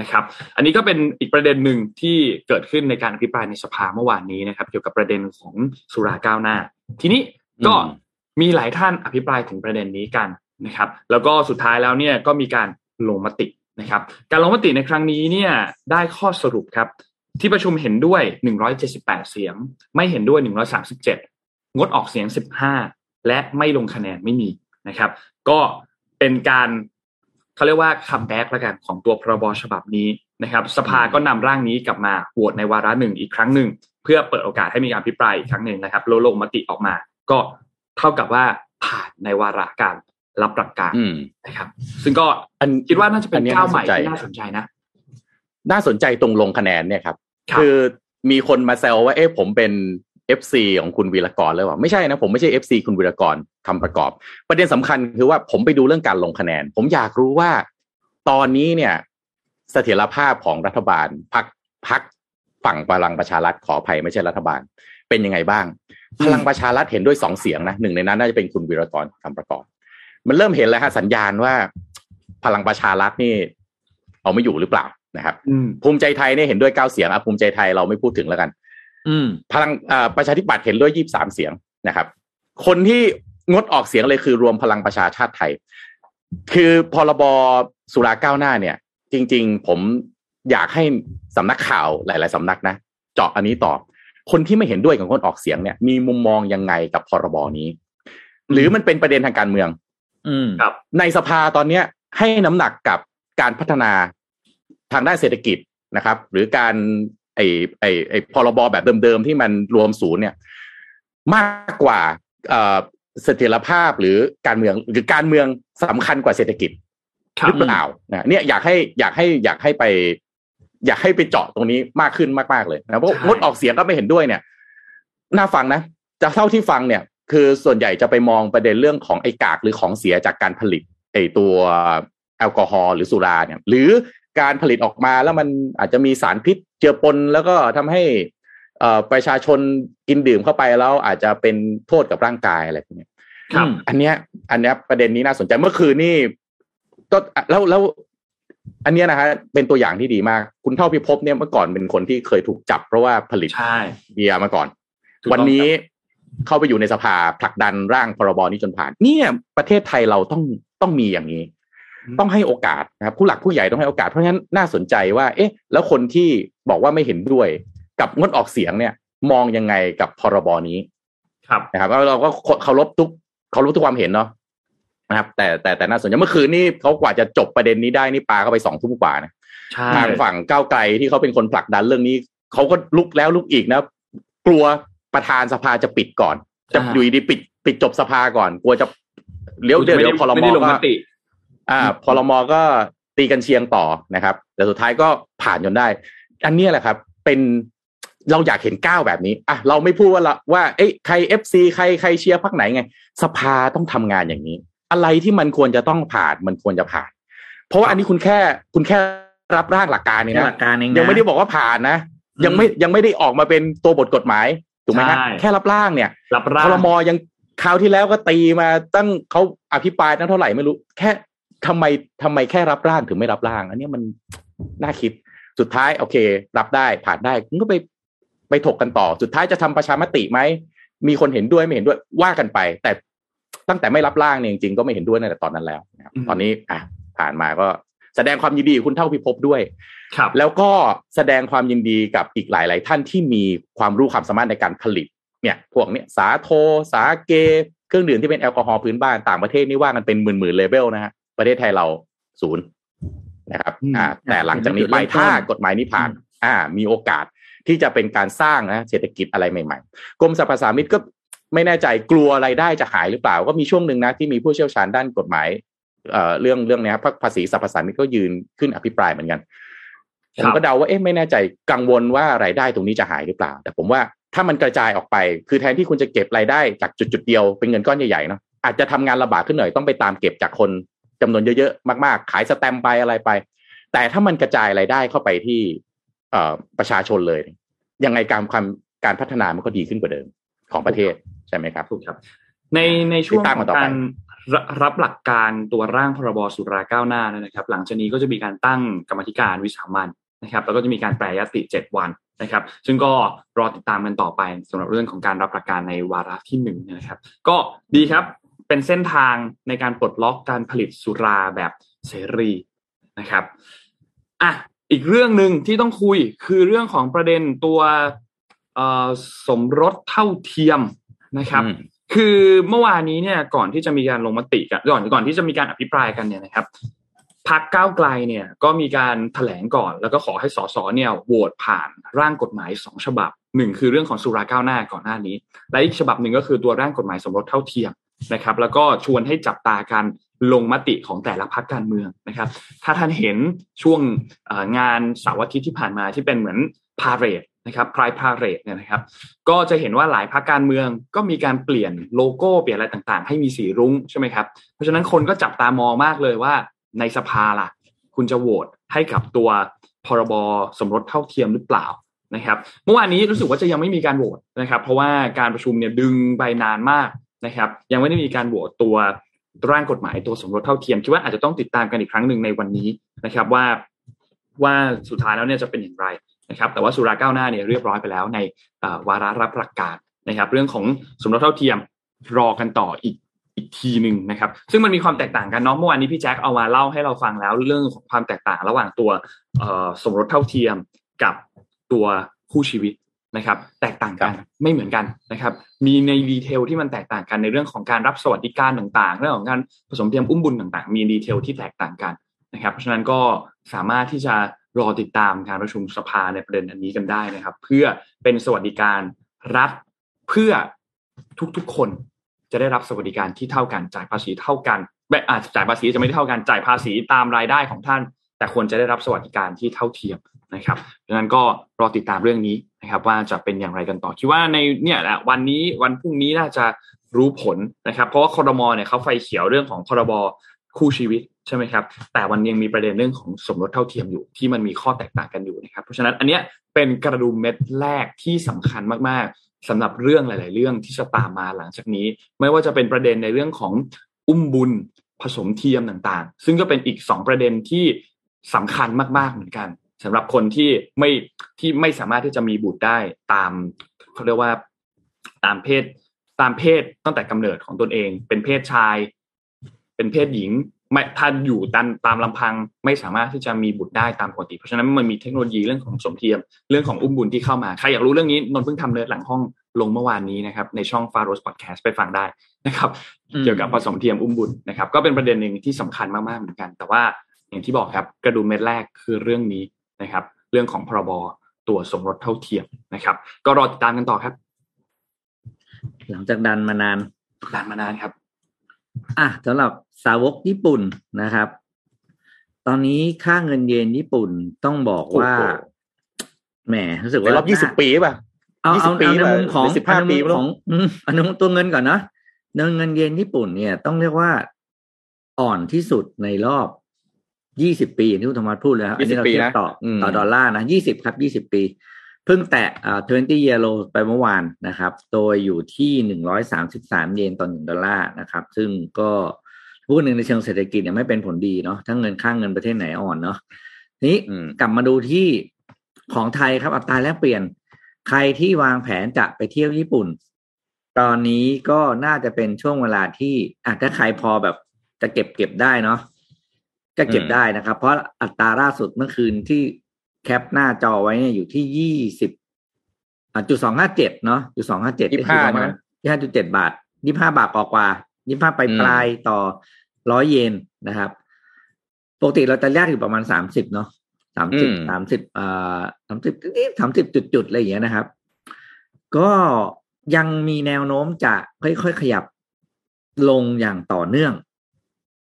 นะครับ อันนี้ก็เป็นอีกประเด็นหนึ่งที่เกิดขึ้นในการอภิปรายในสภาเมื่อวานนี้นะครับ เกี่ยวกับประเด็นของสุราก้าวหน้า ทีนี้ก็อืมมีหลายท่านอภิปรายถึงประเด็นนี้กันนะครับ แล้วก็สุดท้ายแล้วเนี่ยก็มีการลงมตินะครับ การลงมติในครั้งนี้เนี่ยได้ข้อสรุปครับ ที่ประชุมเห็นด้วย 178 เสียง ไม่เห็นด้วย 137 งดออกเสียง 15 และไม่ลงคะแนนไม่มีนะครับ ก็เป็นการ เขาเรียกว่าคัมแบ็กแล้วกันของตัวพรบฉบับนี้นะครับ สภาก็นำร่างนี้กลับมาโหวตในวาระหนึ่งอีกครั้งหนึ่งเพื่อเปิดโอกาสให้มีการพิปรายอีกครั้งหนึ่งนะครับแล้วลงมติออกมา ก็เท่ากับว่าผ่านในวาระการรับหลักการอืมนะครับ ซึ่งก็อันคิดว่าน่าจะเป็นอันนี้ก้าวใหม่น่าสนใจที่น่าสนใจนะ น่าสนใจตรงลงคะแนนเนี่ยครับครับคือมีคนมาแซวว่าเอ๊ะผมเป็น FC ของคุณวีรกรเลยว่าไม่ใช่นะผมไม่ใช่ FC คุณวีรกรคำประกอบ ประเด็นสำคัญคือว่าผมไปดูเรื่องการลงคะแนน ผมอยากรู้ว่าตอนนี้เนี่ยเสถียรภาพของรัฐบาลพักพักฝั่งพลังประชารัฐขออภัยไม่ใช่รัฐบาล เป็นยังไงบ้างอืมพลังประชารัฐเห็นด้วยสองเสียงนะหนึ่งในนั้นน่าจะเป็นคุณวีรกรคำประกอบ มันเริ่มเห็นแล้วฮะสัญญาณว่า พลังประชารัฐนี่เอาไม่อยู่หรือเปล่านะครับอืมภูมิใจไทยเนี่ยเห็นด้วยเก้าเสียงอะภูมิใจไทยเราไม่พูดถึงแล้วกัน อืมพลังอ่าประชาธิปัตย์เห็นด้วยยี่สามเสียงนะครับ คนที่งดออกเสียงเลยคือรวมพลังประชาชาติไทย คือพรบสุราก้าวหน้าเนี่ย จริง ๆ ผมอยากให้สำนักข่าวหลาย ๆสำนักนะเจาะอันนี้ต่อ คนที่ไม่เห็นด้วยกับคนออกเสียงเนี่ย มีมุมมองยังไงกับพรบนี้ หรือมันเป็นประเด็นทางการเมือง อืมครับ ในสภาตอนเนี้ย ให้น้ำหนักกับการพัฒนาทางด้านเศรษฐกิจนะครับ หรือการ ไอไอไอพรบแบบเดิมๆที่มันรวมศูนย์เนี่ย มากกว่าเอ่อเสถียรภาพหรือการเมืองหรือการเมืองสำคัญกว่าเศรษฐกิจครัหบรือเปล่านะเนี่ยอยากให้อยากให้อยากให้ไป อยากให้ไปเจาะตรงนี้มากขึ้นมากๆเลยนะเพราะใช่งดออกเสียงก็ไม่เห็นด้วยเนี่ยน่าฟังนะจากเท่าที่ฟังเนี่ย คือส่วนใหญ่จะไปมองประเด็นเรื่องของไอ้กากหรือของเสียจากการผลิตไอ้ตัวแอลกอฮอล์หรือสุราเนี่ย หรือการผลิตออกมาแล้วมันอาจจะมีสารพิษ เจือปนแล้วก็ทำให้เอ่อประชาชนกินดื่มเข้าไปแล้วอาจจะเป็นโทษกับร่างกายอะไรพวกเนี้ยครับอันเนี้ย อันเนี้ยประเด็นนี้น่าสนใจเมื่อคืนนี่ก็แล้วแล้ว อันเนี้ยนะฮะเป็นตัวอย่างที่ดีมาก คุณเท่าพิภพเนี่ยเมื่อก่อนเป็นคนที่เคยถูกจับ เพราะว่าผลิตใช่เบียร์มาก่อนถูกต้องวันนี้เข้าไปอยู่ในสภาผลักดันร่างพรบนี้จนผ่าน เนี่ยประเทศไทยเราต้องต้องมีอย่างนี้ ต้องให้โอกาสนะครับผู้หลักผู้ใหญ่ต้องให้โอกาสเพราะฉะนั้นน่าสนใจว่า เอ๊ะ แล้วคนที่ บอกว่าไม่เห็นด้วย กับงดออกเสียงเนี่ย มองยังไงกับพรบนี้ ครับนะครับแล้วเราก็เคารพทุกเคารพทุกความเห็นเนาะนะครับแต่แต่แต่น่าสนใจเมื่อคืนนี่เขากว่าจะจบประเด็นนี้ได้นี่ปาเข้าไปสองทุ่มกว่านะใช่ทางฝั่งก้าวไกลที่เขาเป็นคนผลักดันเรื่องนี้เขาก็ลุกแล้วลุกอีกนะ กลัวประธานสภาจะปิดก่อน จะอยู่ดีๆปิดปิดจบสภาก่อน กลัวจะเลี้ยวเดี๋ยวเดี๋ยวพลมไม่ได้ลงก็มติอ่าพลมก็ตีกันเชียงต่อนะครับ แต่สุดท้ายก็ผ่านจนได้ อันเนี้ยแหละครับ เป็นเราอยากเห็นก้าวแบบนี้อะเราไม่พูดว่าละว่าเอ้ยใครเอฟซีใครใครเชียร์พักไหนไง สภาต้องทำงานอย่างนี้ อะไรที่มันควรจะต้องผ่านมันควรจะผ่าน เพราะว่าอันนี้คุณแค่คุณแค่รับร่างหลักการเองแค่นะหลักการเองนะยังไม่ได้บอกว่าผ่านนะ ยังไม่ยังไม่ได้ออกมาเป็นตัวบทกฎหมายถูกไหมฮะใช่แค่รับร่างเนี่ยรับร่าคงรมยังคราวที่แล้วก็ตีมาตั้งเขาอภิปรายตั้งเท่าไหร่ไม่รู้ แค่ทำไมทำไมแค่รับร่างถึงไม่รับร่าง อันเนี้ยมันน่าคิด สุดท้ายโอเค รับได้ผ่านได้คุณก็ไปไปถกกันต่อ สุดท้ายจะทำประชามติไหมมีคนเห็นด้วยไม่เห็นด้วยว่ากันไป แต่ตั้งแต่ไม่รับร่างเนี่ยจริงๆก็ไม่เห็นด้วยตั้งแต่ตอนนั้นแล้วนะครับอืมตอนนี้อะผ่านมาก็แสดงความยินดีกับคุณเท่าพิภพด้วย ครับ แล้วก็แสดงความยินดีกับอีกหลาย ๆ ท่านที่มีความรู้ความสามารถในการผลิต เนี่ยพวกเนี้ยสาโท สาเก เครื่องดื่มที่เป็นแอลกอฮอล์พื้นบ้านต่างประเทศนี่ว่ากันเป็นหมื่นๆเลเวลนะฮะประเทศไทยเราศูนย์ นะครับอืมอ่าแต่หลังจากนี้ไปเริ่มต้นถ้ากฎหมายนี้ผ่านอ่ามีโอกาสที่จะเป็นการสร้างนะเศรษฐกิจอะไรใหม่ๆกรมสรรพสามิตก็ไม่แน่ใจกลัวรายได้จะหายหรือเปล่า ก็มีช่วงหนึ่งนะที่มีผู้เชี่ยวชาญด้านกฎหมายเอ่อเรื่องเรื่องเนี้ยครับภาษีสรรพสามิตก็ยืนขึ้นอภิปรายเหมือนกันครัผมบก็เดาว่าเอ๊ะไม่แน่ใจกังวลว่ารายได้ตรงนี้จะหายหรือเปล่า แต่ผมว่าถ้ามันกระจายออกไป คือแทนที่คุณจะเก็บรายได้จากจุดจุดๆเดียวเป็นเงินก้อนใหญ่ๆเนาะอาจจะทำงานลำบากขึ้นหน่อยต้องไปตามเก็บจากคน จำนวนเยอะๆมากๆ ขายสแตมป์ไปอะไรไป แต่ถ้ามันกระจายรายได้เข้าไปที่เอ่อประชาชนเลย ยังไงการความการพัฒนามันก็ดีขึ้นกว่าเดิมของประเทศใช่ไหมครับถูกครับ ในในช่วงติดตามขกัอนงต่อไปการรรับหลักการตัวร่างพรบสุราก้าวหน้าเนยนะครับ หลังจากนี้ก็จะมีการตั้งกรรมธิการวิสามันนะครับ แล้วก็จะมีการแปรยติเจ็ดวันนะครับ ซึ่งก็รอติดตามกันต่อไปสำหรับเรื่องของการรับหลักการในวาระที่หนึ่งนะครับ ก็ดีครับ เป็นเส้นทางในการปลดล็อกการผลิตสุราแบบเสรีนะครับอะอีกเรื่องหนึ่งที่ต้องคุยคือเรื่องของประเด็นตัวเอ่อสมรสเท่าเทียมนะครับอืมคือเมื่อวานนี้เนี่ยก่อนที่จะมีการลงมติกันก่อนก่อนที่จะมีการอภิปรายกันเนี่ยนะครับพักก้าวไกลเนี่ยก็มีการแถลงก่อน แล้วก็ขอให้สสเนี่ยโหวตผ่านร่างกฎหมายสองฉบับหนึ่งคือเรื่องของสุราก้าวหน้าก่อนหน้านี้ และอีกฉบับหนึ่งก็คือตัวร่างกฎหมายสมรสเท่าเทียม นะครับ แล้วก็ชวนให้จับตาการลงมติของแต่ละพักการเมืองนะครับ ถ้าท่านเห็นช่วงงานเสาร์อาทิตย์ที่ผ่านมาที่เป็นเหมือนพาเรดนะครับพรายพาเรดเนี่ยนะครับ ก็จะเห็นว่าหลายพรรคการเมืองก็มีการเปลี่ยนโลโก้เปลี่ยนอะไรต่างๆ ให้มีสีรุ้งใช่ไหมครับ เพราะฉะนั้นคนก็จับตามองมากเลยว่าในสภาล่ะ คุณจะโหวตให้กับตัวพรบสมรสเท่าเทียมหรือเปล่านะครับ เมื่อวานนี้รู้สึกว่าจะยังไม่มีการโหวตนะครับ เพราะว่าการประชุมเนี่ยดึงไปนานมาก นะครับ ยังไม่ได้มีการโหวตตัวร่างกฎหมายตัวสมรสเท่าเทียมคิดว่าอาจจะต้องติดตามกันอีกครั้งหนึ่งในวันนี้นะครับว่าว่าสุดท้ายแล้วเนี่ยจะเป็นอย่างไรนะครับ แต่ว่าสุราก้าวหน้าเนี่ยเรียบร้อยไปแล้วในวาระรับหลักการนะครับ เรื่องของสมรสเท่าเทียมรอกันต่ออีกอีกทีหนึ่งนะครับ ซึ่งมันมีความแตกต่างกันเนาะเมื่อวานนี้พี่แจ็คเอามาเล่าให้เราฟังแล้วเรื่องของความแตกต่างระหว่างตัวสมรสเท่าเทียมกับตัวคู่ชีวิต นะครับ แตกต่างกันไม่เหมือนกันนะครับ มีใน detail ที่มันแตกต่างกันในเรื่องของการรับสวัสดิการต่างๆ เรื่องของการผสมเทียมอุ้มบุญต่างๆ มี detail ที่แตกต่างกันนะครับ เพราะฉะนั้นก็สามารถที่จะรอติดตามการประชุมสภาในประเด็นอันนี้กันได้นะครับ เพื่อเป็นสวัสดิการรัฐเพื่อทุกๆคนจะได้รับสวัสดิการที่เท่ากันจ่ายภาษีเท่ากันแบบอาจจะจ่ายภาษีจะไม่ได้เท่ากันจ่ายภาษีตามรายได้ของท่าน แต่ควรจะได้รับสวัสดิการที่เท่าเทียมนะครับดังนั้นก็รอติดตามเรื่องนี้ นะครับว่าจะเป็นอย่างไรกันต่อคิดว่าในเนี่ยแหละวันนี้วันพรุ่งนี้น่าจะรู้ผลนะครับ เพราะว่าคอรมอเนี่ยเขาไฟเขียวเรื่องของพรบคู่ชีวิตใช่ไหมครับ แต่วันยังมีประเด็นเรื่องของสมรสเท่าเทียมอยู่ที่มันมีข้อแตกต่างกันอยู่นะครับ เพราะฉะนั้นอันเนี้ยเป็นกระดุมเม็ดแรกที่สำคัญมากๆสำหรับเรื่องหลาย ๆ เรื่องที่จะตามมาหลังจากนี้ ไม่ว่าจะเป็นประเด็นในเรื่องของอุ้มบุญผสมเทียมต่างๆ ซึ่งก็เป็นอีกสองประเด็นที่สำคัญมากๆเหมือนกัน สำหรับคนที่ไม่ที่ไม่สามารถที่จะมีบุตรได้ตามเขาเรียกว่าตามเพศตามเพศตั้งแต่กำเนิดของตนเอง เป็นเพศชาย เป็นเพศหญิงไม่ท่านอยู่ตามตามลำพังไม่สามารถที่จะมีบุตรได้ตามปกติ เพราะฉะนั้นมันมีเทคโนโลยีเรื่องของสมเทียม เรื่องของอุ้มบุญที่เข้ามา ใครอยากรู้เรื่องนี้นนเพิ่งทำเนื้อหลังห้องลงเมื่อวานนี้นะครับ ในช่องฟาโรสพอดแคสต์ไปฟังได้นะครับ เกี่ยวกับผสมเทียมอุ้มบุญนะครับ ก็เป็นประเด็นหนึ่งที่สำคัญมากๆเหมือนกัน แต่ว่าอย่างที่บอกครับ กระดุมเม็ดแรกคือเรื่องนี้ นะครับ เรื่องของพรบตัวสมรสเท่าเทียมนะครับ ก็รอติดตามกันต่อครับ หลังจากดันมานานนานมานานครับ อะสำหรับสาวกญี่ปุ่นนะครับ ตอนนี้ค่าเงินเยนญี่ปุ่นต้องบอกว่าโอ้โหแหมรู้สึกในว่ารอบยี่สิบปีป่ะเอาเอา20ปีเอาในมุมของหรือ15เในมุมปีไม่รู้ของอืมเอาในมุมตัวเงินก่อนนะเงินเงินเยนญี่ปุ่นเนี่ย ต้องเรียกว่าอ่อนที่สุดในรอบ ยี่สิบปีอย่างที่คุณธรรมะพูดเลยครับอันนี้เรา20ปีเทียนะบต่ออมต่อดอลลาร์นะยี่สิบครับยี่สิบปี เพิ่งแตะอ่า20 year low ไปเมื่อวานนะครับ โดยอยู่ที่หนึ่งร้อยสามสิบสามเยนต่อหนึ่งดอลลาร์นะครับ ซึ่งก็พูดหนึ่งในเชิงเศรษฐกิจเนี่ยไม่เป็นผลดีเนาะถ้าเงินค่างเงินประเทศไหนอ่อนเนาะทีนี้อืมกลับมาดูที่ของไทยครับอัตราแลกเปลี่ยน ใครที่วางแผนจะไปเที่ยวญี่ปุ่น ตอนนี้ก็น่าจะเป็นช่วงเวลาที่อาจจะถ้าใครพอแบบจะเก็บเก็บได้เนาะ ก็เก็บอืมได้นะครับ เพราะอัตราล่าสุดเมื่อคืนที่แคปหน้าจอไว้เนี่ยอยู่ที่ยี่สิบจุดสองห้าเจ็ดเนาะจุดสองห้าเจ็ดยี่สิบห้าใช่ไหมยี่ห้าจุดเจ็ดบาทยี่ห้าบาทกว่าๆยี่ห้าไปปลายๆต่อร้อยเยนนะครับปกติเราจะแลกอยู่ประมาณสามสิบเนาะสามสิบอืมสามสิบอ่าสามสิบนี่สามสิบจุดๆอะไรอย่างเงี้ยนะครับ ก็ยังมีแนวโน้มจะค่อยๆขยับลงอย่างต่อเนื่อง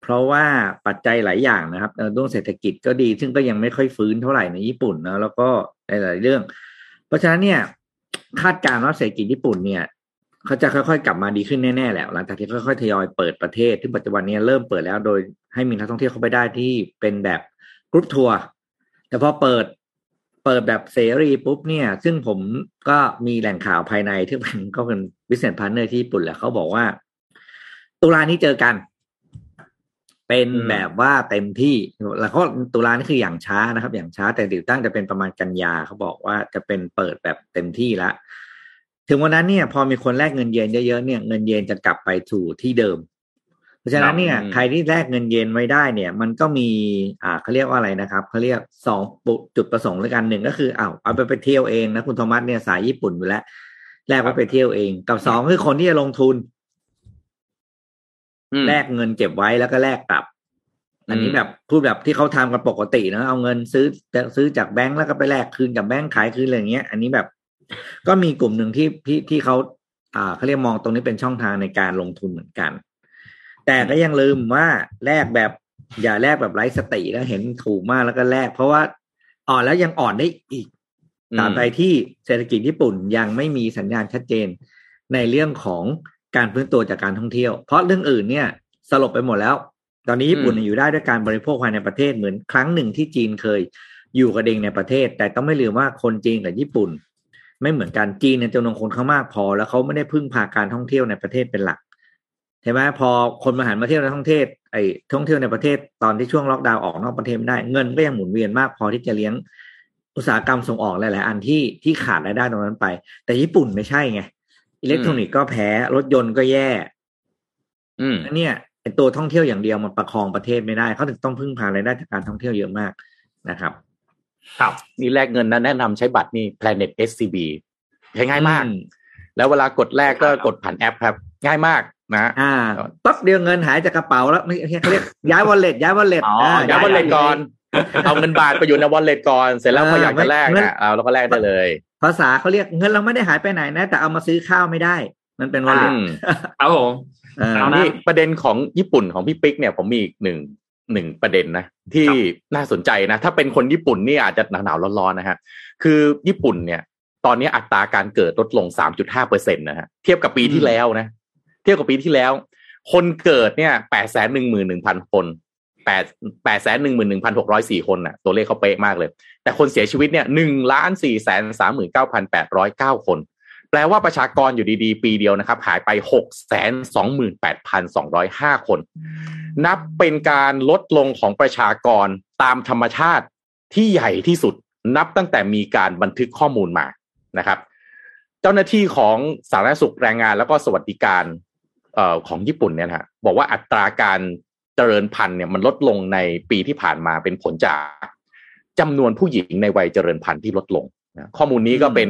เพราะว่าปัจจัยหลายอย่างนะครับเรื่องเศรษฐกิจก็ดี ซึ่งก็ยังไม่ค่อยฟื้นเท่าไหร่ในญี่ปุ่นนะแล้วก็หลายๆเรื่อง เพราะฉะนั้นเนี่ย คาดการณ์ว่าเศรษฐกิจญี่ปุ่นเนี่ยเขาจะค่อยๆ กลับมาดีขึ้นแน่ๆแหละหลังจากที่ค่อยๆทยอยเปิดประเทศที่ปัจจุบันนี้เริ่มเปิดแล้วโดยให้มีนักท่องเที่ยวเข้าไปได้ที่เป็นแบบกรุ๊ปทัวร์แต่พอเปิดเปิดแบบเสรีปุ๊บเนี่ย ซึ่งผมก็มีแหล่งข่าวภายในที่เป็นก็เป็น business partner ที่ญี่ปุ่นแหละเขาบอกว่า ตุลานี้เจอกัน เป็นอืมแบบว่าเต็มที่แล้วก็ตุลานี่คืออย่างช้านะครับ อย่างช้าแต่ติดตั้งจะเป็นประมาณกันยาเขาบอกว่าจะเป็นเปิดแบบเต็มที่ละถึงวันนั้นเนี่ยพอมีคนแลกเงินเยนเยอะๆเนี่ยเงินเยนจะกลับไปสู่ที่เดิม เพราะฉะนั้นเนี่ยอืมใครที่แลกเงินเยนไว้ได้เนี่ย มันก็มีอ่าเขาเรียกว่าอะไรนะครับเขาเรียกสองปุจุดประสงค์ด้วยกันหนึ่งก็คืออ้าวเอาไปไปเที่ยวเองนะคุณโทมัสเนี่ยสายญี่ปุ่นอยู่แล้วแลกไว้ไปเที่ยวเอง กับสองคือคนที่จะลงทุนอืม แลกเงินเก็บไว้แล้วก็แลกกลับ อันนี้อืมแบบพูดแบบที่เขาทำกันปกตินะเอาเงินซื้อซื้อจากแบงก์แล้วก็ไปแลกคืนกับแบงก์ขายคืนอะไรอย่างเงี้ย อันนี้แบบ ก็มีกลุ่มหนึ่งที่ที่ที่เขาอ่าเขาเรียกมองตรงนี้เป็นช่องทางในการลงทุนเหมือนกัน แต่ก็ยังลืมว่าแลกแบบอย่าแลกแบบไร้สติแล้วเห็นถูกมากแล้วก็แลกเพราะว่าอ่อนแล้วยังอ่อนได้อีกตราบใดที่เศรษฐกิจญี่ปุ่นยังไม่มีสัญญาณชัดเจนในเรื่องของ การฟื้นตัวจากการท่องเที่ยว เพราะเรื่องอื่นเนี่ยสลบไปหมดแล้ว ตอนนี้ญี่ปุ่นอืมอยู่ได้ด้วยการบริโภคภายในประเทศเหมือนครั้งหนึ่งที่จีนเคยอยู่กับเองในประเทศ แต่ต้องไม่ลืมว่าคนจีนกับญี่ปุ่น ไม่เหมือนกันจีนเนี่ยจำนวนคนเขามากพอ แล้วเขาไม่ได้พึ่งพาการท่องเที่ยวในประเทศเป็นหลักใช่ไหมพอคนมาหันมาเที่ยวในท่องเที่ยวไอ้ท่องเที่ยวในประเทศตอนที่ช่วงล็อกดาวน์ออกนอกประเทศไม่ได้เงินก็ยังหมุนเวียนมากพอที่จะเลี้ยงอุตสาหกรรมส่งออกหลาย ๆ อันที่ที่ขาดรายได้ตรงนั้นไป แต่ญี่ปุ่นไม่ใช่ไง อิเล็กทรอนิกส์ก็แพ้ รถยนต์ก็แย่ อืมอันเนี่ยไอ้ตัวท่องเที่ยวอย่างเดียวมันประคองประเทศไม่ได้ เขาถึงต้องพึ่งพารายได้จากการท่องเที่ยวเยอะมากนะครับ ครับนี่แลกเงินนะแนะนำใช้บัตรนี่ Planet SCB ใช้ง่ายมากอืแล้วเวลากดแรกก็กดผ่านแอปครับ ง่ายมากนะอ่าปั๊บเดียวเงินหายจากกระเป๋าแล้วไม่เขาเรียกย้ายวอลเล็ตย้ายวอลเล็ตอ๋ออ่ย้ายวอลเล็ตก่อนเอาเงินบาทไปอยู่ในวอลเล็ตก่อนเสร็จแล้วพออยากจะแลกเงินอะเอาแล้วก็แลกได้เลย ภาษาเขาเรียกเงินเราไม่ได้หายไปไหนนะ แต่เอามาซื้อข้าวไม่ได้ มันเป็นวอลเล็ตอืมครับผมเอานะนี่ประเด็นของญี่ปุ่นของพี่ปิ๊กเนี่ยผมมีอีกหนึ่งหนึ่งประเด็นนะที่น่าสนใจนะ ถ้าเป็นคนญี่ปุ่นนี่อาจจะหนาวๆร้อนๆนะฮะคือญี่ปุ่นเนี่ย ตอนนี้อัตราการเกิดลดลง 3.5เปอร์เซ็นต์นะฮะเทียบกับปีที่แล้วนะ เทียบกับปีที่แล้ว คนเกิดเนี่ยแปดแสนหนึ่งหมื่นหนึ่งพันคน แปดแปดแสนหนึ่งหมื่นหนึ่งพันหกร้อยสี่คนน่ะ ตัวเลขเขาเป๊ะมากเลย แต่คนเสียชีวิตเนี่ยหนึ่งล้านสี่แสนสามหมื่นเก้าพันแปดร้อยเก้าคน แปลว่าประชากรอยู่ดีๆ ปีเดียวนะครับ หายไปหกแสนสองหมื่นแปดพันสองร้อยห้าคน นับเป็นการลดลงของประชากรตามธรรมชาติที่ใหญ่ที่สุด นับตั้งแต่มีการบันทึกข้อมูลมานะครับ เจ้าหน้าที่ของสาธารณสุขแรงงานแล้วก็สวัสดิการเอ่อของญี่ปุ่นเนี่ยฮะบอกว่าอัตราการ เจริญพันธุ์เนี่ยมันลดลงในปีที่ผ่านมาเป็นผลจากจำนวนผู้หญิงในวัยเจริญพันธุ์ที่ลดลงนะข้อมูลนี้ก็เป็น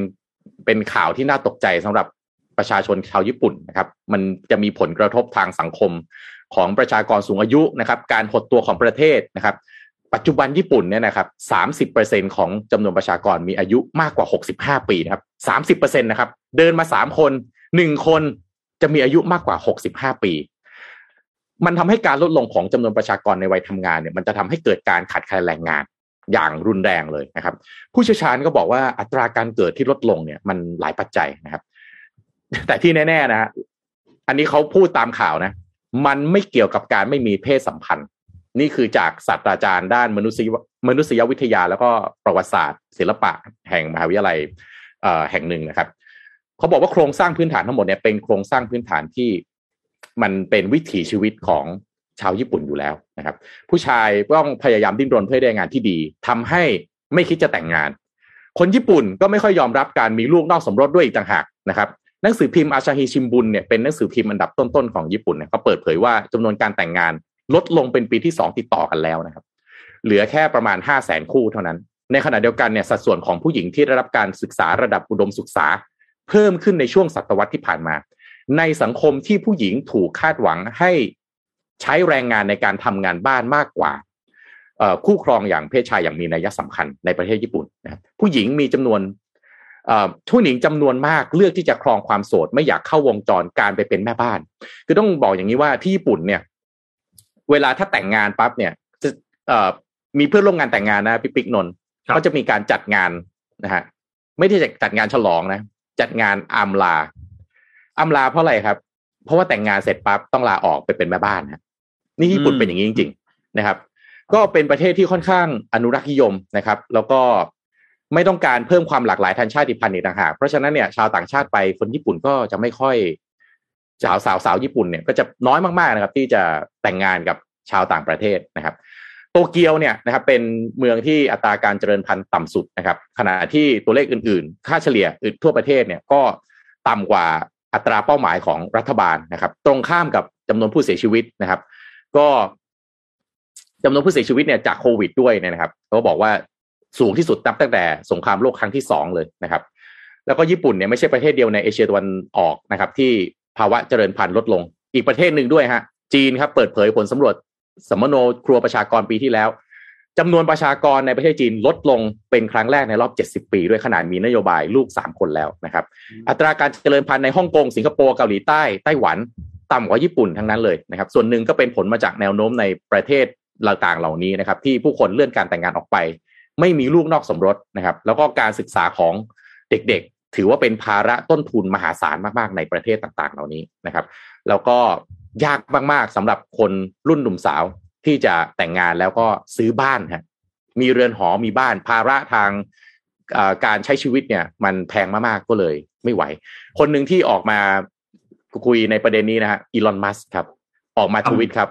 เป็นข่าวที่น่าตกใจสำหรับประชาชนชาวญี่ปุ่นนะครับ มันจะมีผลกระทบทางสังคมของประชากรสูงอายุนะครับ การหดตัวของประเทศนะครับ ปัจจุบันญี่ปุ่นเนี่ยนะครับสามสิบเปอร์เซ็นของจำนวนประชากรมีอายุมากกว่าหกสิบห้าปีนะครับสามสิบเปอร์เซ็นตนะครับ เดินมาสามคนหนึ่งคนจะมีอายุมากกว่าหกสิบห้าปี มันทำให้การลดลงของจำนวนประชากรในวัยทำงานเนี่ยมันจะทำให้เกิดการขาดแคลนแรงงานอย่างรุนแรงเลยนะครับ ผู้เชี่ยวชาญก็บอกว่าอัตราการเกิดที่ลดลงเนี่ยมันหลายปัจจัยนะครับ แต่ที่แน่ ๆนะฮะอันนี้เขาพูดตามข่าวนะ มันไม่เกี่ยวกับการไม่มีเพศสัมพันธ์ นี่คือจากศาสตราจารย์ด้านมนุษยมนุษยวิทยา แล้วก็ประวัติศาสตร์ ศิลปะแห่งมหาวิทยาลัยแห่งหนึ่งนะครับเขาบอกว่าโครงสร้างพื้นฐานทั้งหมดเนี่ยเป็นโครงสร้างพื้นฐานที่ มันเป็นวิถีชีวิตของชาวญี่ปุ่นอยู่แล้วนะครับ ผู้ชายต้องพยายามดิ้นรนเพื่อได้งานที่ดีทำให้ไม่คิดจะแต่งงาน คนญี่ปุ่นก็ไม่ค่อยยอมรับการมีลูกนอกสมรสด้วยอีกต่างหากนะครับหนังสือพิมพ์อาชาฮิชิมบุนเนี่ยเป็นหนังสือพิมพ์อันดับต้นๆของญี่ปุ่นเนี่ยเขาเปิดเผยว่าจำนวนการแต่งงานลดลงเป็นปีที่สองติดต่อกันแล้วนะครับ เหลือแค่ประมาณห้าแสนคู่เท่านั้น ในขณะเดียวกันเนี่ยสัดส่วนของผู้หญิงที่ได้รับการศึกษาระดับอุดมศึกษา เพิ่มขึ้นในช่วงศตวรรษที่ผ่านมา ในสังคมที่ผู้หญิงถูกคาดหวังให้ใช้แรงงานในการทำงานบ้านมากกว่าเอ่อคู่ครองอย่างเพศชายอย่างมีนัยสำคัญในประเทศญี่ปุ่นนะครับผู้หญิงมีจำนวนเอ่อผู้หญิงจำนวนมากเลือกที่จะครองความโสด ไม่อยากเข้าวงจรการไปเป็นแม่บ้าน คือต้องบอกอย่างนี้ว่าที่ญี่ปุ่นเนี่ย เวลาถ้าแต่งงานปั๊บเนี่ยจะเอ่อมีเพื่อนร่วมงานแต่งงานนะพี่ปิ๊กนนท์ครับเขาจะมีการจัดงานนะฮะไม่ได้จะจัดงานฉลองนะ จัดงานอำลา อำลาเพราะอะไรครับ เพราะว่าแต่งงานเสร็จปั๊บต้องลาออกไปเป็นแม่บ้านฮะนี่ญี่ปุ่นเป็นอย่างนี้จริง ๆ นะครับ ก็เป็นประเทศที่ค่อนข้างอนุรักษ์นิยมนะครับ แล้วก็ไม่ต้องการเพิ่มความหลากหลายทางชาติพันธุ์อีกต่างหากเพราะฉะนั้นเนี่ยชาวต่างชาติไปคนญี่ปุ่นก็จะไม่ค่อยสาวสาวสาวญี่ปุ่นเนี่ยก็จะน้อยมากๆนะครับ ที่จะแต่งงานกับชาวต่างประเทศนะครับโตเกียวเนี่ยนะครับเป็นเมืองที่อัตราการเจริญพันธุ์ต่ำสุดนะครับ ขณะที่ตัวเลขอื่นๆ ค่าเฉลี่ยอื่นทั่วประเทศเนี่ยก็ต่ำกว่า อัตราเป้าหมายของรัฐบาลนะครับ ตรงข้ามกับจำนวนผู้เสียชีวิตนะครับ ก็จำนวนผู้เสียชีวิตเนี่ยจากโควิดด้วยนะครับเขาบอกว่าสูงที่สุดนับตั้งแต่สงครามโลกครั้งที่สองเลยนะครับ แล้วก็ญี่ปุ่นเนี่ยไม่ใช่ประเทศเดียวในเอเชียตะวันออกนะครับ ที่ภาวะเจริญพันธุ์ลดลง อีกประเทศหนึ่งด้วยฮะจีนครับเปิดเผยผลสำรวจสมโนครัวประชากรปีที่แล้ว จำนวนประชากรในประเทศจีนลดลงเป็นครั้งแรกในรอบ 70 ปี ด้วยขนาดมีนโยบายลูก 3 คนแล้วนะครับ อัตราการเจริญพันธุ์ในฮ่องกงสิงคโปร์เกาหลีใต้ไต้หวันต่ำกว่าญี่ปุ่นทั้งนั้นเลยนะครับ ส่วนหนึ่งก็เป็นผลมาจากแนวโน้มในประเทศต่างๆเหล่านี้นะครับ ที่ผู้คนเลื่อนการแต่งงานออกไป ไม่มีลูกนอกสมรสนะครับ แล้วก็การศึกษาของเด็กๆ ถือว่าเป็นภาระต้นทุนมหาศาลมากๆในประเทศต่างๆ เหล่านี้นะครับ แล้วก็ยากมากๆสำหรับคนรุ่นหนุ่มสาว ที่จะแต่งงานแล้วก็ซื้อบ้านฮะมีเรือนหอมีบ้านภาระทางการใช้ชีวิตเนี่ยมันแพงมากๆก็เลยไม่ไหว คนหนึ่งที่ออกมาคุยในประเด็นนี้นะฮะอีลอนมัสครับ ออกมาทวิตครับ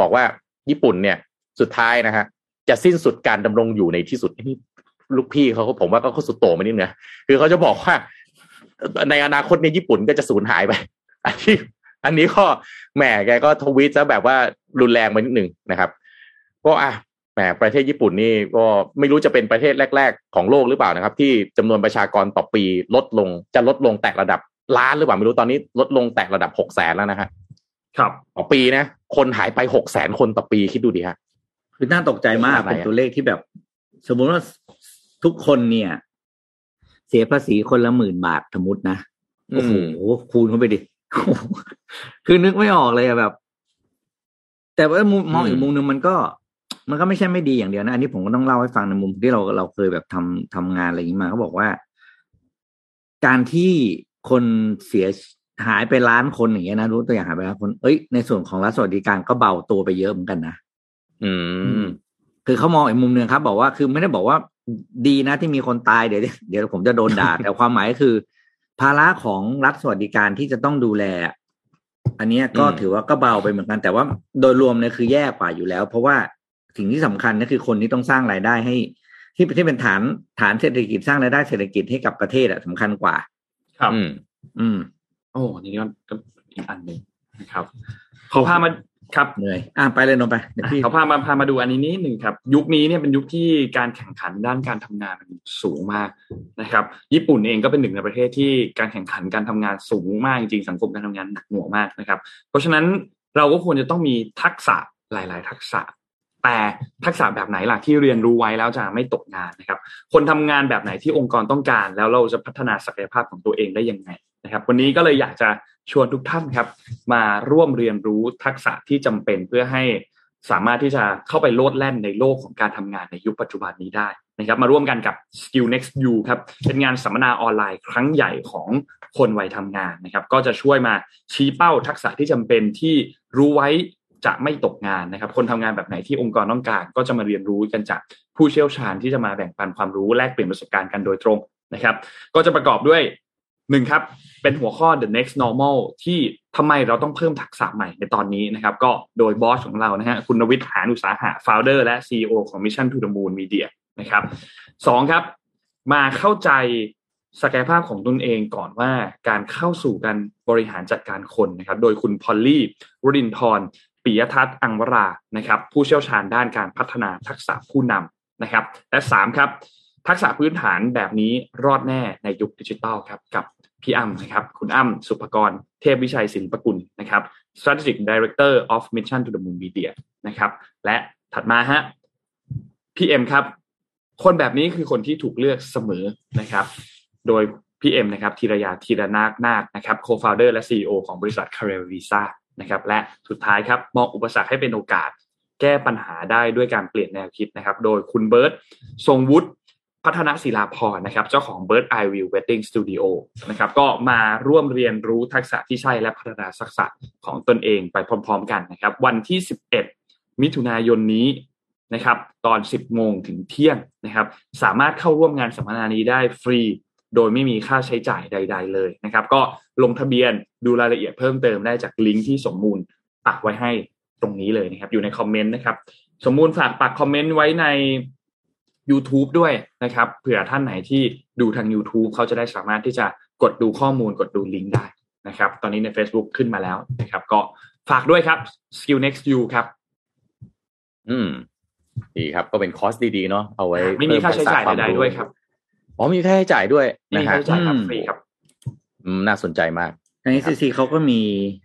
บอกว่าญี่ปุ่นเนี่ยสุดท้ายนะฮะจะสิ้นสุดการดำรงอยู่ในที่สุดนี่ลูกพี่เขาผมว่าก็เขาสุดโต่งไปนิดนึงนะคือเขาจะบอกว่า ในอนาคตเนี่ยญี่ปุ่นก็จะสูญหายไปอันนี้ อันนี้ก็แหมแกก็ทวีตซะแบบว่ารุนแรงไปนิดหนึ่งนะครับ ก็อะแหมประเทศญี่ปุ่นนี่ก็ไม่รู้จะเป็นประเทศแรก ๆ ของโลกหรือเปล่านะครับ ที่จำนวนประชากรต่อปีลดลงจะลดลงแตะระดับล้านหรือเปล่าไม่รู้ตอนนี้ลดลงแตะระดับหกแสนแล้วนะฮะครับต่อปีนะ คนหายไปหกแสนคนต่อปีคิดดูดิฮะคือน่าตกใจมากขนาดไหนอะเป็นตัวเลขที่แบบ สมมุติว่าทุกคนเนี่ย เสียภาษีคนละหมื่นบาทสมมตินะโอ้โหคูณเข้าไปดิ คือนึกไม่ออกเลยอะแบบ แต่ว่ามุมมองอีกมุมหนึ่งมันก็ มันก็ไม่ใช่ไม่ดีอย่างเดียวนะ อันนี้ผมก็ต้องเล่าให้ฟังในมุมที่เราเราเคยแบบทำทำงานอะไรอย่างนี้มาเขาบอกว่า การที่คนเสียหายไปล้านคนอย่างเงี้ยนะรู้ตัวอย่างหายไปล้านคน เอ้ยในส่วนของรัฐสวัสดิการก็เบาตัวไปเยอะเหมือนกันนะอืม คือเขามองอีกมุมหนึ่งครับ บอกว่าคือไม่ได้บอกว่าดีนะที่มีคนตายเดี๋ยวเดี๋ยวผมจะโดนด่าแต่ความหมายก็คือ ภาระของรัฐสวัสดิการที่จะต้องดูแล อันเนี้ยก็อืมถือว่าก็เบาไปเหมือนกัน แต่ว่าโดยรวมเนี่ยคือแย่กว่าอยู่แล้ว เพราะว่าสิ่งที่สำคัญก็คือคนที่ต้องสร้างรายได้ให้ ที่ที่เป็นฐานฐานเศรษฐกิจสร้างรายได้เศรษฐกิจให้กับประเทศอะสำคัญกว่า ครับ อืม อืม โอ้นี่ก็ก็อีกอันหนึ่งนะครับขอพามา ครับเหนื่อยอะไปเลยนนท์ไปเดี๋ยวพี่เขาพามาพามาดูอันนี้นิดหนึ่งครับ ยุคนี้เนี่ยเป็นยุคที่การแข่งขันด้านการทำงานมันสูงมากนะครับ ญี่ปุ่นเองก็เป็นหนึ่งในประเทศที่การแข่งขันการทำงานสูงมากจริงๆสังคมการทำงานหนักหน่วงมากนะครับ เพราะฉะนั้นเราก็ควรจะต้องมีทักษะหลาย ๆ ทักษะ แต่ทักษะแบบไหนล่ะที่เรียนรู้ไว้แล้วจะไม่ตกงานนะครับ คนทำงานแบบไหนที่องค์กรต้องการ แล้วเราจะพัฒนาศักยภาพของตัวเองได้ยังไงนะครับ วันนี้ก็เลยอยากจะ ชวนทุกท่านครับ มาร่วมเรียนรู้ทักษะที่จำเป็นเพื่อให้สามารถที่จะเข้าไปโลดแล่นในโลกของการทำงานในยุคปัจจุบันนี้ได้นะครับ มาร่วมกันกับ Skill Next U ครับเป็นงานสัมมนาออนไลน์ครั้งใหญ่ของคนวัยทำงานนะครับ ก็จะช่วยมาชี้เป้าทักษะที่จำเป็นที่รู้ไว้จะไม่ตกงานนะครับ คนทำงานแบบไหนที่องค์กรต้องการ ก็จะมาเรียนรู้กันจากผู้เชี่ยวชาญที่จะมาแบ่งปันความรู้แลกเปลี่ยนประสบการณ์กันโดยตรงนะครับ ก็จะประกอบด้วย หนึ่งครับ เป็นหัวข้อ the next normal ที่ทำไมเราต้องเพิ่มทักษะใหม่ในตอนนี้นะครับ ก็โดยบอสของเรานะฮะคุณนวิทย์หานุสาหะ founder และ CEO ของ Mission to the Moon Media นะครับสองครับ มาเข้าใจศักยภาพของตนเองก่อนว่าการเข้าสู่การบริหารจัดการคนนะครับ โดยคุณพอลลี่วรินทร์ปิยทัศน์อังวรานะครับ ผู้เชี่ยวชาญด้านการพัฒนาทักษะผู้นำนะครับ และสามครับ ทักษะพื้นฐานแบบนี้รอดแน่ในยุคดิจิทัลครับกับพี่อ้ำนะครับคุณอ้ำสุภกร เทพวิชัยศิลปกุลนะครับ strategic director of mission to the moon media นะครับ และถัดมาฮะพี่เอ็มครับ คนแบบนี้คือคนที่ถูกเลือกเสมอนะครับ โดยพี่เอ็มนะครับธีรยาธีรนาคนาคนะครับ co-founder และ CEO ของบริษัท c a r e r Visa นะครับ และสุดท้ายครับ มองอุปสรรคให้เป็นโอกาส แก้ปัญหาได้ด้วยการเปลี่ยนแนวคิดนะครับ โดยคุณเบิร์ตทรงวุฒิ พัฒนศิลาพรนะครับ เจ้าของ Bird Eye View Wedding Studio นะครับ ก็มาร่วมเรียนรู้ทักษะที่ใช่และพัฒนาทักษะของตนเองไปพร้อมๆกันนะครับ วันที่ 11 มิถุนายนนี้นะครับ ตอน 10 โมงถึงเที่ยงนะครับ สามารถเข้าร่วมงานสัมมนานี้ได้ฟรี โดยไม่มีค่าใช้จ่ายใด ๆ เลยนะครับ ก็ลงทะเบียนดูรายละเอียดเพิ่มเติมได้จากลิงก์ที่สมมูลปักไว้ให้ตรงนี้เลยนะครับ อยู่ในคอมเมนต์นะครับ สมมูลฝากปักคอมเมนต์ไว้ใน YouTube ด้วยนะครับเผื่อท่านไหนที่ดูทาง YouTube เขาจะได้สามารถที่จะกดดูข้อมูลกดดูลิงก์ได้นะครับ ตอนนี้ใน Facebook ขึ้นมาแล้วนะครับ ก็ฝากด้วยครับ Skill Next U ครับ อืม ดีครับ ก็เป็นคอร์สดีๆเนาะเอาไว้ไม่มีค่าใช้จ่ายเพิ่มทักษะใดๆด้วยครับอ๋อมีค่าใช้จ่ายด้วยไม่นะมีฮะค่าใช้จ่ายครับอืมฟรีครับอืมน่าสนใจมาก ใน NCC เขาก็มี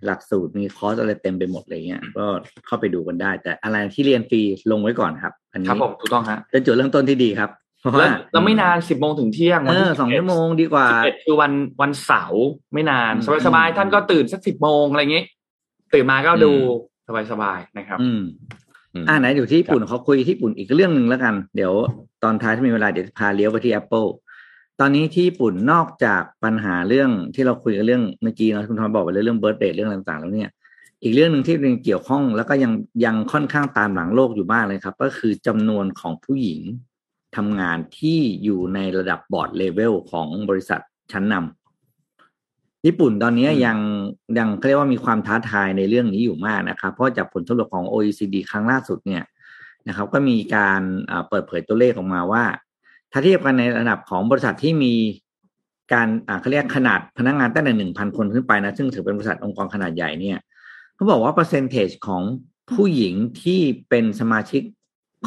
หลักสูตรมีคอร์สอะไรเต็มไปหมดเลยเงี้ย ก็เข้าไปดูกันได้ แต่อะไรที่เรียนฟรีลงไว้ก่อนครับ อันครับนี้ผมถูกต้องฮะเป็นจุดเริ่มต้นที่ดีครับเพราะแล้ว่าวแล้วไม่นานสิบโมงถึงเที่ยงเอวันที่อสองชั่วโมงดีกว่าสิบเอ็ดคือวันวันเสาร์ไม่นานอืมสบายๆท่านก็ตื่นสักสิบโมงอะไรอย่างงี้ตื่นมาก็ดูสบายๆนะครับอืมอืมอ่าไหนอยู่ที่ญี่ปุ่นเขาคุยที่ญี่ปุ่นอีกเรื่องหนึ่งแล้วกัน เดี๋ยวตอนท้ายถ้ามีเวลาเดี๋ยวพาเลี้ยวไปที่ Apple ตอนนี้ที่ญี่ปุ่นนอกจากปัญหาเรื่องที่เราคุยกันเรื่องเมื่อกี้เนาะคุณทอยบอกไปเรื่องเบิร์ดเดย์เรื่องต่างๆ แล้วเนี่ย อีกเรื่องหนึ่งที่ยังเกี่ยวข้องแล้วก็ยังยังค่อนข้างตามหลังโลกอยู่มากเลยครับ ก็คือจำนวนของผู้หญิงทำงานที่อยู่ในระดับบอร์ดเลเวลของบริษัทชั้นนำญี่ปุ่นตอนนี้ยังยังเขาเรียกว่ามีความท้าทายในเรื่องนี้อยู่มากนะครับ เพราะจากผลสำรวจของ OECD ครั้งล่าสุดเนี่ยนะครับ ก็มีการอ่าเปิดเผยตัวเลขออกมาว่า ถ้าเทียบกันในระดับของบริษัทที่มีการอ่าเขาเรียกขนาดพนักงานตั้งแต่หนึ่งพันคนขึ้นไปนะ ซึ่งถือเป็นบริษัทองค์กรขนาดใหญ่เนี่ยเขาบอกว่าเปอร์เซนเทจของผู้หญิงที่เป็นสมาชิก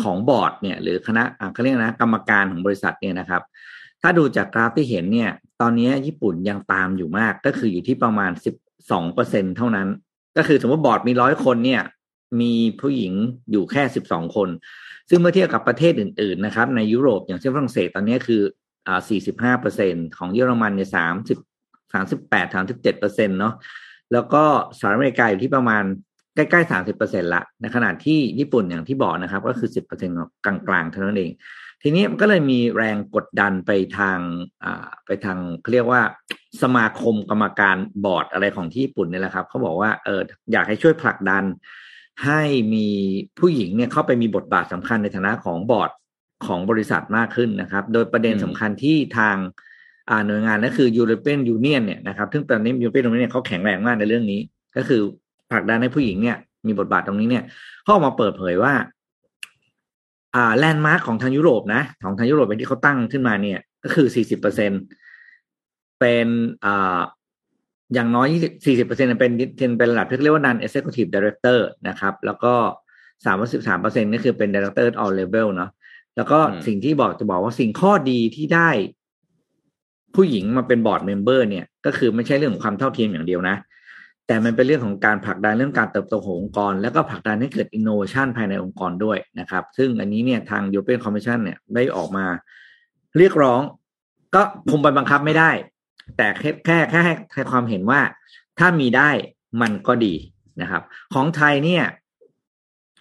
ของบอร์ดเนี่ย หรือคณะอ่าเขาเรียกนะ กรรมการของบริษัทเนี่ยนะครับ ถ้าดูจากกราฟที่เห็นเนี่ย ตอนนี้ญี่ปุ่นยังตามอยู่มาก ก็คืออยู่ที่ประมาณสิบสองเปอร์เซ็นเท่านั้น ก็คือสมมติบอร์ดมีร้อยคนเนี่ย มีผู้หญิงอยู่แค่สิบสองคน ซึ่งเมื่อเทียบกับประเทศอื่น ๆ นะครับ ในยุโรปอย่างเช่นฝรั่งเศสตอนนี้คืออ่าสี่สิบห้าเปอร์เซ็นของเยอรมันเนี่ยสามสิบสามสิบแปดสามสิบเจ็ดเปอร์เซ็นเนาะแล้วก็สหรัฐอเมริกาอยู่ที่ประมาณใกล้ๆสามสิบเปอร์เซ็นละในขณะที่ญี่ปุ่นอย่างที่บอกนะครับ ก็คือสิบเปอร์เซ็นต์กลางๆเท่านั้นเอง ทีนี้มันก็เลยมีแรงกดดันไปทางอ่าไปทางเขาเรียกว่าสมาคมกรรมการบอร์ดอะไรของที่ญี่ปุ่นเนี่ยแหละครับเขาบอกว่าเอออยากให้ช่วยผลักดัน ให้มีผู้หญิงเนี่ยเข้าไปมีบทบาทสำคัญในฐานะของบอร์ดของบริษัทมากขึ้นนะครับ โดยประเด็นสำคัญที่ทางหน่วยงานนั่นคือ European Union เนี่ยนะครับ ซึ่งตอนนี้ European Union เนี่ยเขาแข็งแรงมากในเรื่องนี้ ก็คือผลักดันให้ผู้หญิงเนี่ย มีบทบาทตรงนี้เนี่ยเขาออกมาเปิดเผยว่า อ่าแลนด์มาร์กของทางยุโรปนะ ของทางยุโรปเป็นที่เขาตั้งขึ้นมาเนี่ย ก็คือสี่สิบเปอร์เซ็นเป็นอ่า อย่างน้อยสี่สิบเปอร์เซ็นเป็นเป็นระดับที่เรียกว่า non executive director นะครับ แล้วก็สามสิบสามเปอร์เซ็นนี่คือเป็น director all level เนาะแล้วก็อืมสิ่งที่บอกจะบอกว่าสิ่งข้อดีที่ได้ ผู้หญิงมาเป็นบอร์ดเมมเบอร์เนี่ย ก็คือไม่ใช่เรื่องของความเท่าเทียมอย่างเดียวนะ แต่มันเป็นเรื่องของการผลักดันเรื่องการเติบโตขององค์กร แล้วก็ผลักดันให้เกิด innovation ภายในองค์กรด้วยนะครับ ซึ่งอันนี้เนี่ยทาง European Commission เนี่ยได้ออกมา เรียกร้อง ก็คงไปบังคับไม่ได้ แต่แค่แค่แค่ให้ให้ความเห็นว่าถ้ามีได้มันก็ดีนะครับ ของไทยเนี่ย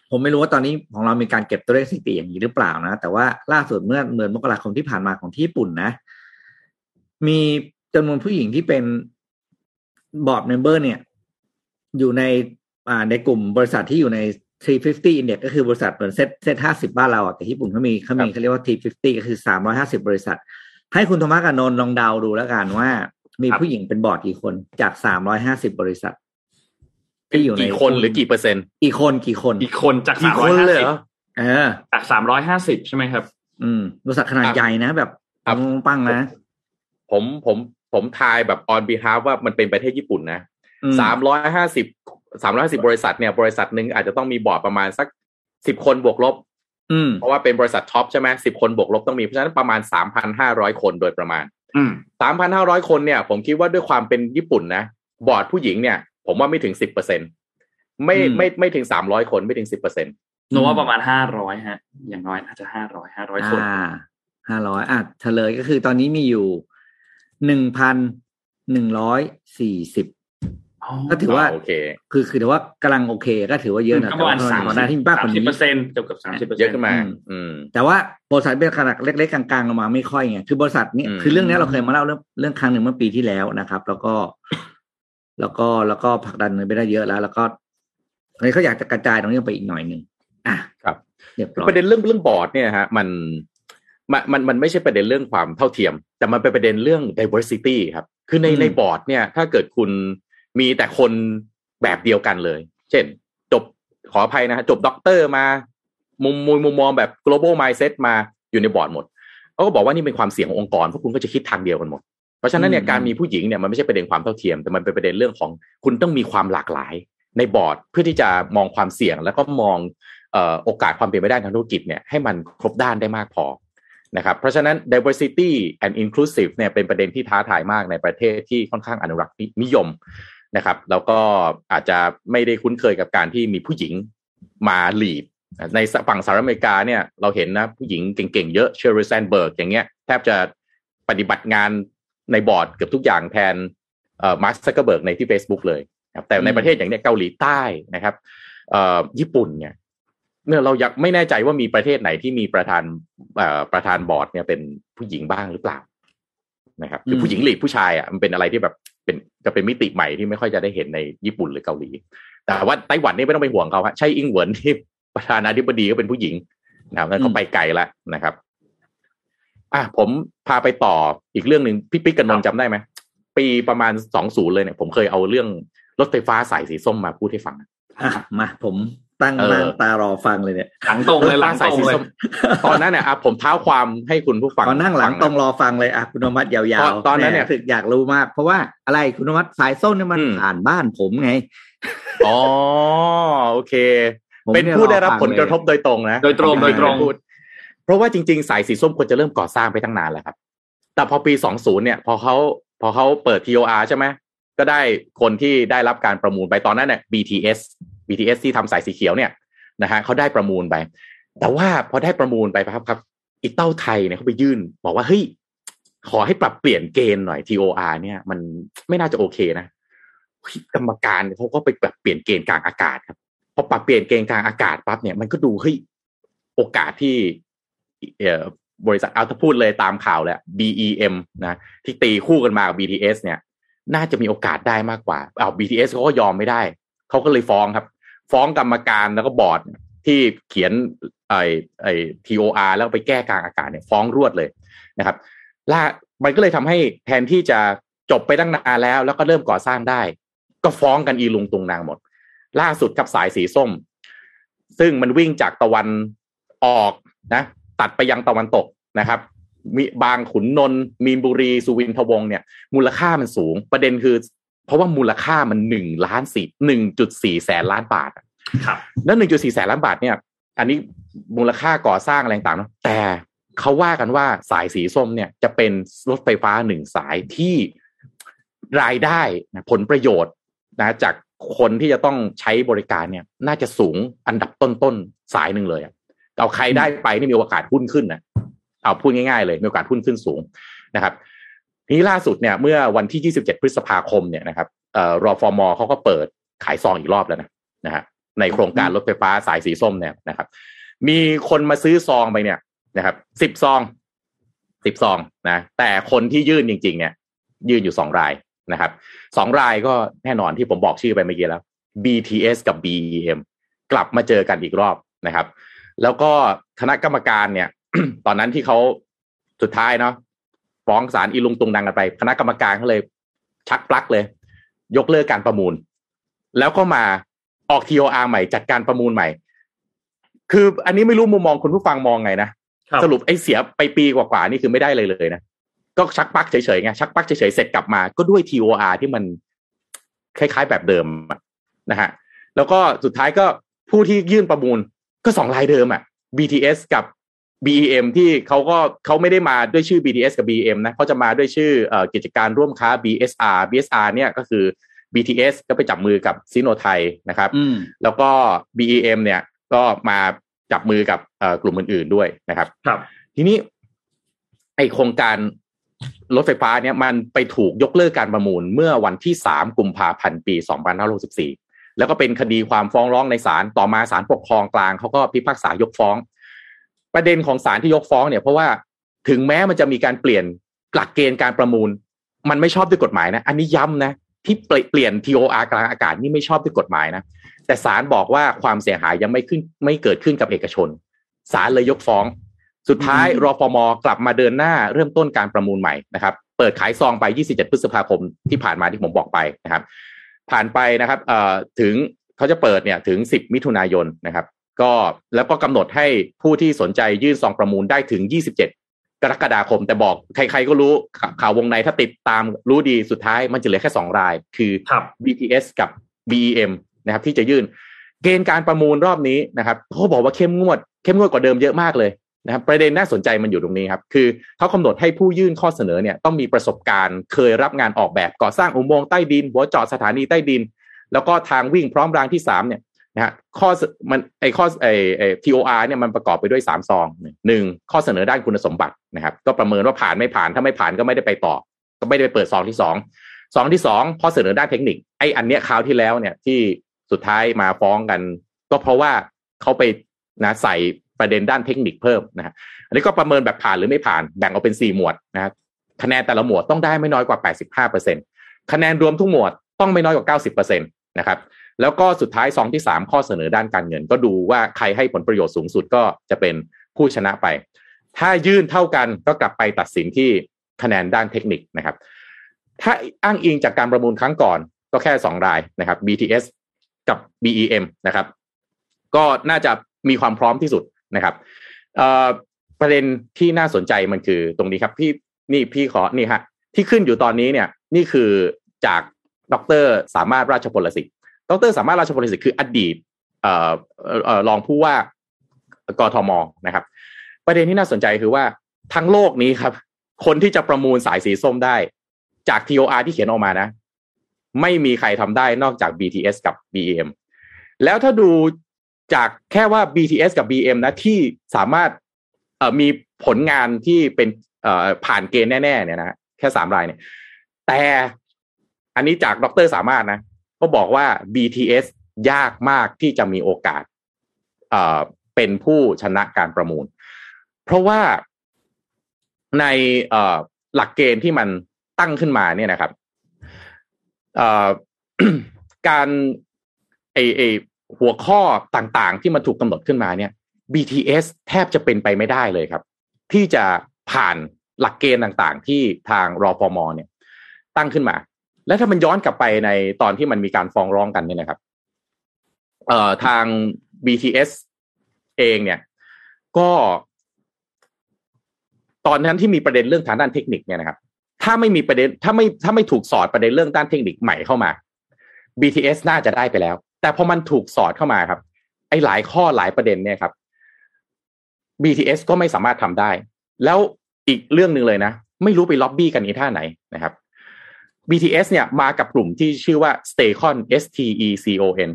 ผมไม่รู้ว่าตอนนี้ของเรามีการเก็บตัวเลขสถิติอย่างนี้หรือเปล่านะ แต่ว่าล่าสุดเมื่อเดือนมกราคมที่ผ่านมาของที่ญี่ปุ่นนะ มีจำนวนผู้หญิงที่เป็น board member เนี่ย อยู่ในอ่าในกลุ่มบริษัทที่อยู่ใน 350 index ก็คือบริษัทเหมือน SET SET50 บ้านเราอะแต่ญี่ปุ่นเขามีเขามีเขาเรียกว่า 350 ก็คือ 350 บริษัท ให้คุณโทมัสกับนนท์ลองเดาดูแล้วกันว่า มีครับผู้หญิงเป็นบอร์ดกี่คนจาก350บริษัทที่อยู่ในกี่คนหรือกี่เปอร์เซ็นต์กี่คนกี่คนอีกคนจากกี่สามคร้อนยห้าเลยสิเหบรอเออจากสามร้อยห้าสิบใช่ไหมครับ อืมบริษัทขนาดครับใหญ่นะแบบครับปังๆนะ ผมผมผมทายแบบ on behalf ว่ามันเป็นประเทศญี่ปุ่นนะอืมสามร้อยห้าสิบสามร้อยสิบบริษัทเนี่ยบริษัทหนึ่งอาจจะต้องมีบอร์ดประมาณสักสิบคนบวกลบอืม เพราะว่าเป็นบริษัทท็อปใช่ไหมสิบคนบวกลบต้องมีเพราะฉะนั้นประมาณสามพันห้าร้อยคนโดยประมาณอืมสามพันห้าร้อยคนเนี่ย ผมคิดว่าด้วยความเป็นญี่ปุ่นนะ บอร์ดผู้หญิงเนี่ย ผมว่าไม่ถึงสิบเปอร์เซ็นไม่อืมไม่ไม่ถึงสามร้อยคนไม่ถึงสิบเปอร์เซ็นโนว่าประมาณห้าร้อยฮะ อย่างน้อยน่าจะห้าร้อยห้าร้อยคนอ่าห้าร้อยอะเฉลยก็คือตอนนี้มีอยู่หนึ่งพันหนึ่งร้อยสี่สิบ ก็ถือว่าโอเค คือคือถือว่ากำลังโอเค ก็ถือว่าเยอะนะก็ประมาณแต่สามว่ก่อนหน้าที่มีมากกว่าสิบนี้เปอร์เซ็นต์เกือบเกือบสามสิบเปอร์เยเซ็นอะต์ขึ้นมาอืมอืมแต่ว่าบริษัทเป็นขนาดเล็กๆกลางๆลงมาไม่ค่อยไงคือบริษัทนี้อืมคือเรื่องนี้เราเคยมาเล่าเรื่องเรื่องครั้งหนึ่งเมื่อปีที่แล้วนะครับ แล้วก็ แล้วก็แล้วก็ผลักดันไปได้เยอะแล้ว แล้วก็อันนี้เขาอยากจะกระจายตรงนี้ไปอีกหน่อยหนึ่งอะครับเรียบร้อยประเด็นเรื่องเรื่องบอร์ดเนี่ยฮะ มันมันมันมันไม่ใช่ประเด็นเรื่องความเท่าเทียม แต่มันเป็นประเด็นเรื่อง diversity ครับ คือในอืมในบอร์ดเนี่ย ถ้าเกิดคุณ มีแต่คนแบบเดียวกันเลย เช่น จบขออภัยนะฮะจบด็อกเตอร์มา มุมมุมมุมมองแบบ global mindset มาอยู่ในบอร์ดหมดเขาก็บอกว่านี่เป็นความเสี่ยงขององค์กรเพราะคุณก็จะคิดทางเดียวกันหมด เพราะฉะนั้นเนี่ยอืมการมีผู้หญิงเนี่ยมันไม่ใช่ประเด็นความเท่าเทียม แต่มันเป็นประเด็นเรื่องของคุณต้องมีความหลากหลาย ในบอร์ดเพื่อที่จะมองความเสี่ยง แล้วก็มองเอ่อโอกาสความเป็นไปได้ทางธุรกิจเนี่ยให้มันครบด้านได้มากพอนะครับเพราะฉะนั้น diversity and inclusive เนี่ยเป็นประเด็นที่ท้าทายมากในประเทศที่ค่อนข้างอนุรักษ์นิยม นะครับ แล้วก็อาจจะไม่ได้คุ้นเคยกับการที่มีผู้หญิงมา lead ในฝั่งสหรัฐอเมริกาเนี่ยเราเห็นนะผู้หญิงเก่งๆเยอะเชอริลแซนด์เบิร์กอย่างเงี้ยแทบจะปฏิบัติงานในบอร์ดเกือบทุกอย่างแทนเอ่อมาร์คซักเกอร์เบิร์กในที่ Facebook เลยนะครับแต่ในประเทศอย่างเนี้ยเกาหลีใต้นะครับเอ่อญี่ปุ่นเนี่ยเนี่ยเรายังไม่แน่ใจว่ามีประเทศไหนที่มีประธานเอ่อประธานบอร์ดเนี่ยเป็นผู้หญิงบ้างหรือเปล่านะครับคือมผู้หญิงหลีดผู้ชายอะมันเป็นอะไรที่แบบเป็นจะเป็นมิติใหม่ที่ไม่ค่อยจะได้เห็นในญี่ปุ่นหรือเกาหลี แต่ว่าไต้หวันนี่ไม่ต้องไปห่วงเขาฮะใช่อิงเหวินที่ประธานาธิบดีก็เป็นผู้หญิงนะครับนั่นเขาไปไกลแล้วนะครับ อะผมพาไปต่ออีกเรื่องหนึ่งพี่ปิ๊กกับนนท์จำได้ไหมปีประมาณสองศูนย์เลยเนี่ย ผมเคยเอาเรื่องรถไฟฟ้าสายสีส้มมาพูดให้ฟังอะมาผม ตั้งเออหน้าตารอฟังเลยเนี่ยหลังตรงเลยหลังตสายรงสีเลยส้มตอนนั้นเนี่ยอะผมเท้าความให้คุณผู้ฟังตอนนั่งหลังฟัะตรงรอฟังเลยอะคุณนวัดยาวตอนๆตอนนั้นเนี่ยแม่รู้สึกอยากรู้มาก เพราะว่าอะไรคุณนวัดสายส้มเนี่ยมันอืมผ่านบ้านผมไงอ๋อโอเคผมเป็นยผู้ได้รับอฟังผลกระทบเลยโดยตรงนะ โดยตรงโดยตรงพูเพราะว่าจริง ๆ สายสีส้มควรจะเริ่มก่อสร้างไปตั้งนานแล้วครับ แต่พอปี20เนี่ย พอเขาพอเขาเปิด TOR ใช่ไหมก็ได้คนที่ได้รับการประมูลไปตอนนั้นเนี่ย BTS BTS ที่ทำสายสีเขียวเนี่ยนะฮะเขาได้ประมูลไป แต่ว่าพอได้ประมูลไปครับครับอีเต้าไทยเนี่ยเขาไปยื่น บอกว่าเฮ้ยขอให้ปรับเปลี่ยนเกณฑ์หน่อย TOR เนี่ย มันไม่น่าจะโอเคนะกรรมการเขาก็ไปปรับเปลี่ยนเกณฑ์กลางอากาศครับพอปรับเปลี่ยนเกณฑ์กลางอากาศปั๊บเนี่ยมันก็ดูเฮ้ยโอกาสที่เบริษัทเอาถ้าพูดเลยตามข่าวแหละ BEM นะที่ตีคู่กันมากับ BTS เนี่ย น่าจะมีโอกาสได้มากกว่าเอา BTS เขาก็ยอมไม่ได้ เขาก็เลยฟ้องครับ ฟ้องกรรมการแล้วก็บอร์ดที่เขียนไอ้ไอ้ TOR แล้วไปแก้กลางอากาศเนี่ยฟ้องรวดเลยนะครับล่ามันก็เลยทำให้แทนที่จะจบไปตั้งนานแล้ว แล้วก็เริ่มก่อสร้างได้ ก็ฟ้องกันอีลุงตุงนางหมด ล่าสุดกับสายสีส้ม ซึ่งมันวิ่งจากตะวันออกนะ ตัดไปยังตะวันตกนะครับ มีบางขุนนนท์มีนบุรีสุวินทวงเนี่ย มูลค่ามันสูง ประเด็นคือ เพราะว่ามูลค่ามันหนึ่งล้านสี่หนึ่งจุดสี่แสนล้านบาทอะครับแล้วหนึ่งจุดสี่แสนล้านบาทเนี่ย อันนี้มูลค่าก่อสร้างอะไรต่างๆเนอะแต่เขาว่ากันว่าสายสีส้มเนี่ยจะเป็นรถไฟฟ้าหนึ่งสายที่รายได้นะผลประโยชน์นะจากคนที่จะต้องใช้บริการเนี่ย น่าจะสูงอันดับต้นๆสายหนึ่งเลยอะเอาใครได้ไปนี่มีโอกาสหุ้นขึ้นนะเอาพูดง่ายๆเลยมีโอกาสหุ้นขึ้นสูงนะครับที นี้ล่าสุดเนี่ยเมื่อวันที่ 27 พฤษภาคมเนี่ยนะครับเอ่อรอฟอมอเขาก็เปิดขายซองอีกรอบแล้วนะนะฮะในโครงการรถไฟฟ้าสายสีส้มเนี่ยนะครับ มีคนมาซื้อซองไปเนี่ยนะครับสิบซองสิบซองนะแต่คนที่ยื่นจริง ๆ เนี่ย ยื่นอยู่สองรายนะครับสองรายก็แน่นอนที่ผมบอกชื่อไปเมื่อกี้แล้ว BTS กับ BEM กลับมาเจอกันอีกรอบนะครับ แล้วก็คณะกรรมการเนี่ย ตอนนั้นที่เขาสุดท้ายเนาะ ฟ้องศาลอีลุงตุงดังกันไปคณะกรรมการเขาเลย ชักปลั๊กเลย ยกเลิกการประมูล แล้วก็มาออก TOR ใหม่จัดการประมูลใหม่ คืออันนี้ไม่รู้มุมมองคุณผู้ฟังมองไงนะครับสรุปไอ้เสียไปปีกว่าๆนี่คือไม่ได้เลยเลยนะก็ชักปลั๊กเฉยๆไงชักปลั๊กเฉยๆเสร็จกลับมาก็ด้วย TOR ที่มันคล้าย ๆ แบบเดิมอะนะฮะแล้วก็สุดท้ายก็ผู้ที่ยื่นประมูลก็สองรายเดิมอะ BTS กับ BEM ที่เขาก็เขาไม่ได้มาด้วยชื่อ BTS กับ BEM นะเขาจะมาด้วยชื่อเอ่อกิจการร่วมค้า BSR BSR เนี่ยก็คือ BTS ก็ไปจับมือกับซิโนไทยนะครับอืมแล้วก็ BEM เนี่ยก็มาจับมือกับเอ่อกลุ่มอื่นๆด้วยนะครับ ครับ ทีนี้ไอโครงการรถไฟฟ้าเนี่ยมันไปถูกยกเลิกการประมูลเมื่อวันที่ 3 กุมภาพันธ์ปี 2564 แล้วก็เป็นคดีความฟ้องร้องในศาลต่อมาศาลปกครองกลางเขาก็พิพากษายกฟ้อง ประเด็นของศาลที่ยกฟ้องเนี่ยเพราะว่าถึงแม้มันจะมีการเปลี่ยนหลักเกณฑ์การประมูล มันไม่ชอบด้วยกฎหมายนะ อันนี้ย้ำนะที่เปลี่ยนเปลี่ยน TOR กลางอากาศนี่ไม่ชอบด้วยกฎหมายนะแต่ศาลบอกว่าความเสียหายยังไม่ขึ้นไม่เกิดขึ้นกับเอกชนศาลเลยยกฟ้อง สุดท้ายอืมรอฟมกลับมาเดินหน้าเริ่มต้นการประมูลใหม่นะครับ เปิดขายซองไป 27 พฤษภาคมที่ผ่านมาที่ผมบอกไปนะครับ ผ่านไปนะครับเอ่อถึงเขาจะเปิดเนี่ยถึง 10 มิถุนายนนะครับ ก็แล้วก็กำหนดให้ผู้ที่สนใจยื่นซองประมูลได้ถึง 27 กรกฎาคม แต่บอกใครๆก็รู้ข่าข่าววงในถ้าติดตามรู้ดีสุดท้ายมันจะเหลือแค่ 2 ราย คือครับ BTS กับ BEM นะครับที่จะยื่น เกณฑ์การประมูลรอบนี้นะครับเขาบอกว่าเข้มงวดเข้มงวดกว่าเดิมเยอะมากเลยนะครับประเด็นน่าสนใจมันอยู่ตรงนี้ครับ คือเขากำหนดให้ผู้ยื่นข้อเสนอเนี่ยต้องมีประสบการณ์ เคยรับงานออกแบบก่อสร้างอุโมงค์ใต้ดิน หัวเจาะสถานีใต้ดิน แล้วก็ทางวิ่งพร้อมรางที่สามเนี่ย นะฮะข้อมันไอข้อไอไอ TOR เนี่ยมันประกอบไปด้วยสามซองหนึ่งข้อเสนอด้านคุณสมบัตินะครับ ก็ประเมินว่าผ่านไม่ผ่านถ้าไม่ผ่านก็ไม่ได้ไปต่อ ก็ไม่ได้ไปเปิดซองที่สองซองที่สองข้อเสนอด้านเทคนิคไออันเนี้ยคราวที่แล้วเนี่ยที่สุดท้ายมาฟ้องกัน ก็เพราะว่าเขาไปนะใส่ประเด็นด้านเทคนิคเพิ่มนะฮะอันนี้ก็ประเมินแบบผ่านหรือไม่ผ่านแบ่งออกเป็นสี่หมวดนะครับคะแนนแต่ละหมวดต้องได้ไม่น้อยกว่า85%คะแนนรวมทุกหมวดต้องไม่น้อยกว่า90%นะครับ แล้วก็สุดท้ายซองที่สามข้อเสนอด้านการเงิน ก็ดูว่าใครให้ผลประโยชน์สูงสุดก็จะเป็นผู้ชนะไป ถ้ายื่นเท่ากันก็กลับไปตัดสินที่คะแนนด้านเทคนิคนะครับ ถ้าอ้างอิงจากการประมูลครั้งก่อนก็แค่สองรายนะครับ BTS กับ BEM นะครับ ก็น่าจะมีความพร้อมที่สุดนะครับประเด็นที่น่าสนใจมันคือตรงนี้ครับพี่นี่พี่ขอนี่ฮะที่ขึ้นอยู่ตอนนี้เนี่ย นี่คือจากดรสามารถราชพลสิทธิ์ ดรสามารถราชพลสิทธิ์คืออดีตเอ่อออรองผู้ว่ากทมนะครับ ประเด็นที่น่าสนใจคือว่าทั้งโลกนี้ครับ คนที่จะประมูลสายสีส้มได้ จาก TOR ที่เขียนออกมานะ ไม่มีใครทำได้นอกจาก BTS กับ BM แล้วถ้าดูจากแค่ว่า BTS กับ BM นะที่สามารถมีผลงานที่เป็นผ่านเกณฑ์แน่ๆเนี่ยนะแค่สามรายเนี่ย แต่อันนี้จากดรสามารถนะ ก็บอกว่า BTS ยากมากที่จะมีโอกาสเอ่อเป็นผู้ชนะการประมูล เพราะว่าในเอ่อหลักเกณฑ์ที่มันตั้งขึ้นมาเนี่ยนะครับเอ่อการไอไอหัวข้อต่างๆ ที่มันถูกกำหนดขึ้นมาเนี่ย BTS แทบจะเป็นไปไม่ได้เลยครับ ที่จะผ่านหลักเกณฑ์ต่างๆ ที่ทางรอพมเนี่ย ตั้งขึ้นมา และถ้ามันย้อนกลับไปในตอนที่มันมีการฟ้องร้องกันเนี่ยนะครับ เอ่อทาง BTS เองเนี่ย ก็ตอนนั้นที่มีประเด็นเรื่องทางด้านเทคนิคเนี่ยนะครับ ถ้าไม่มีประเด็นถ้าไม่ถ้าไม่ถูกสอดประเด็นเรื่องด้านเทคนิคใหม่เข้ามา BTS น่าจะได้ไปแล้ว แต่พอมันถูกสอดเข้ามาครับ ไอ้หลายข้อหลายประเด็นเนี่ยครับ BTS ก็ไม่สามารถทำได้ แล้วอีกเรื่องหนึ่งเลยนะ ไม่รู้ไปล็อบบี้กันอีท่าไหนนะครับ BTS เนี่ยมากับกลุ่มที่ชื่อว่า STECON S T E C O N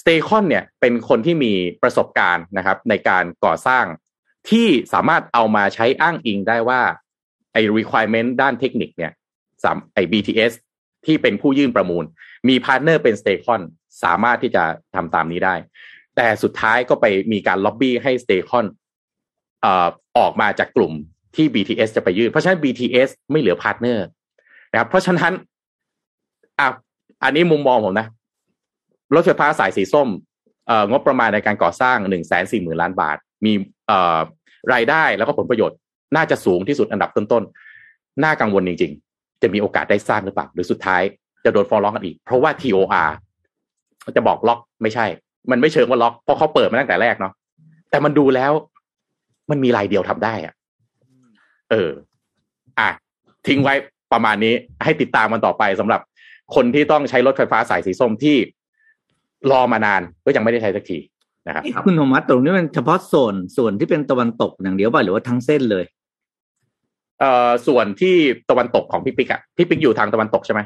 STECON เนี่ยเป็นคนที่มีประสบการณ์นะครับ ในการก่อสร้างที่สามารถเอามาใช้อ้างอิงได้ว่าไอ้ requirement ด้านเทคนิคเนี่ยสามไอ้ BTS ที่เป็นผู้ยื่นประมูล มี partner เป็น STECON สามารถที่จะทำตามนี้ได้ แต่สุดท้ายก็ไปมีการล็อบบี้ให้ STECON ออกมาจากกลุ่มที่ BTS จะไปยื่น เพราะฉะนั้น BTS ไม่เหลือ partner นะครับเพราะฉะนั้นอะอันนี้มุมมองผมนะ รถไฟฟ้าสายสีส้มเอ่องบประมาณในการก่อสร้างหนึ่งแสนสี่หมื่นล้านบาท มีเอ่อรายได้แล้วก็ผลประโยชน์ น่าจะสูงที่สุดอันดับต้นๆน่ากังวลจริง ๆ จะมีโอกาสได้สร้างหรือเปล่าหรือสุดท้ายจะโดนฟ้องร้องกันอีก เพราะว่า TOR จะบอกล็อกไม่ใช่ มันไม่เชิงว่าล็อกเพราะเขาเปิดมาตั้งแต่แรกเนาะแต่มันดูแล้ว มันมีรายเดียวทำได้อะเออ อะทิ้งไว้ ประมาณนี้ให้ติดตามมันต่อไปสำหรับคนที่ต้องใช้รถไฟฟ้าสายสีส้มที่รอมานานก็ยังไม่ได้ใช้สักทีนะครับคุณโทมัสตรงนี้มันเฉพาะโซนส่วนที่เป็นตะวันตกอย่างเดียวป่ะหรือว่าทั้งเส้นเลย เอ่อส่วนที่ตะวันตกของพี่ปิ๊กอะพี่ปิ๊กอยู่ทางตะวันตกใช่ไหม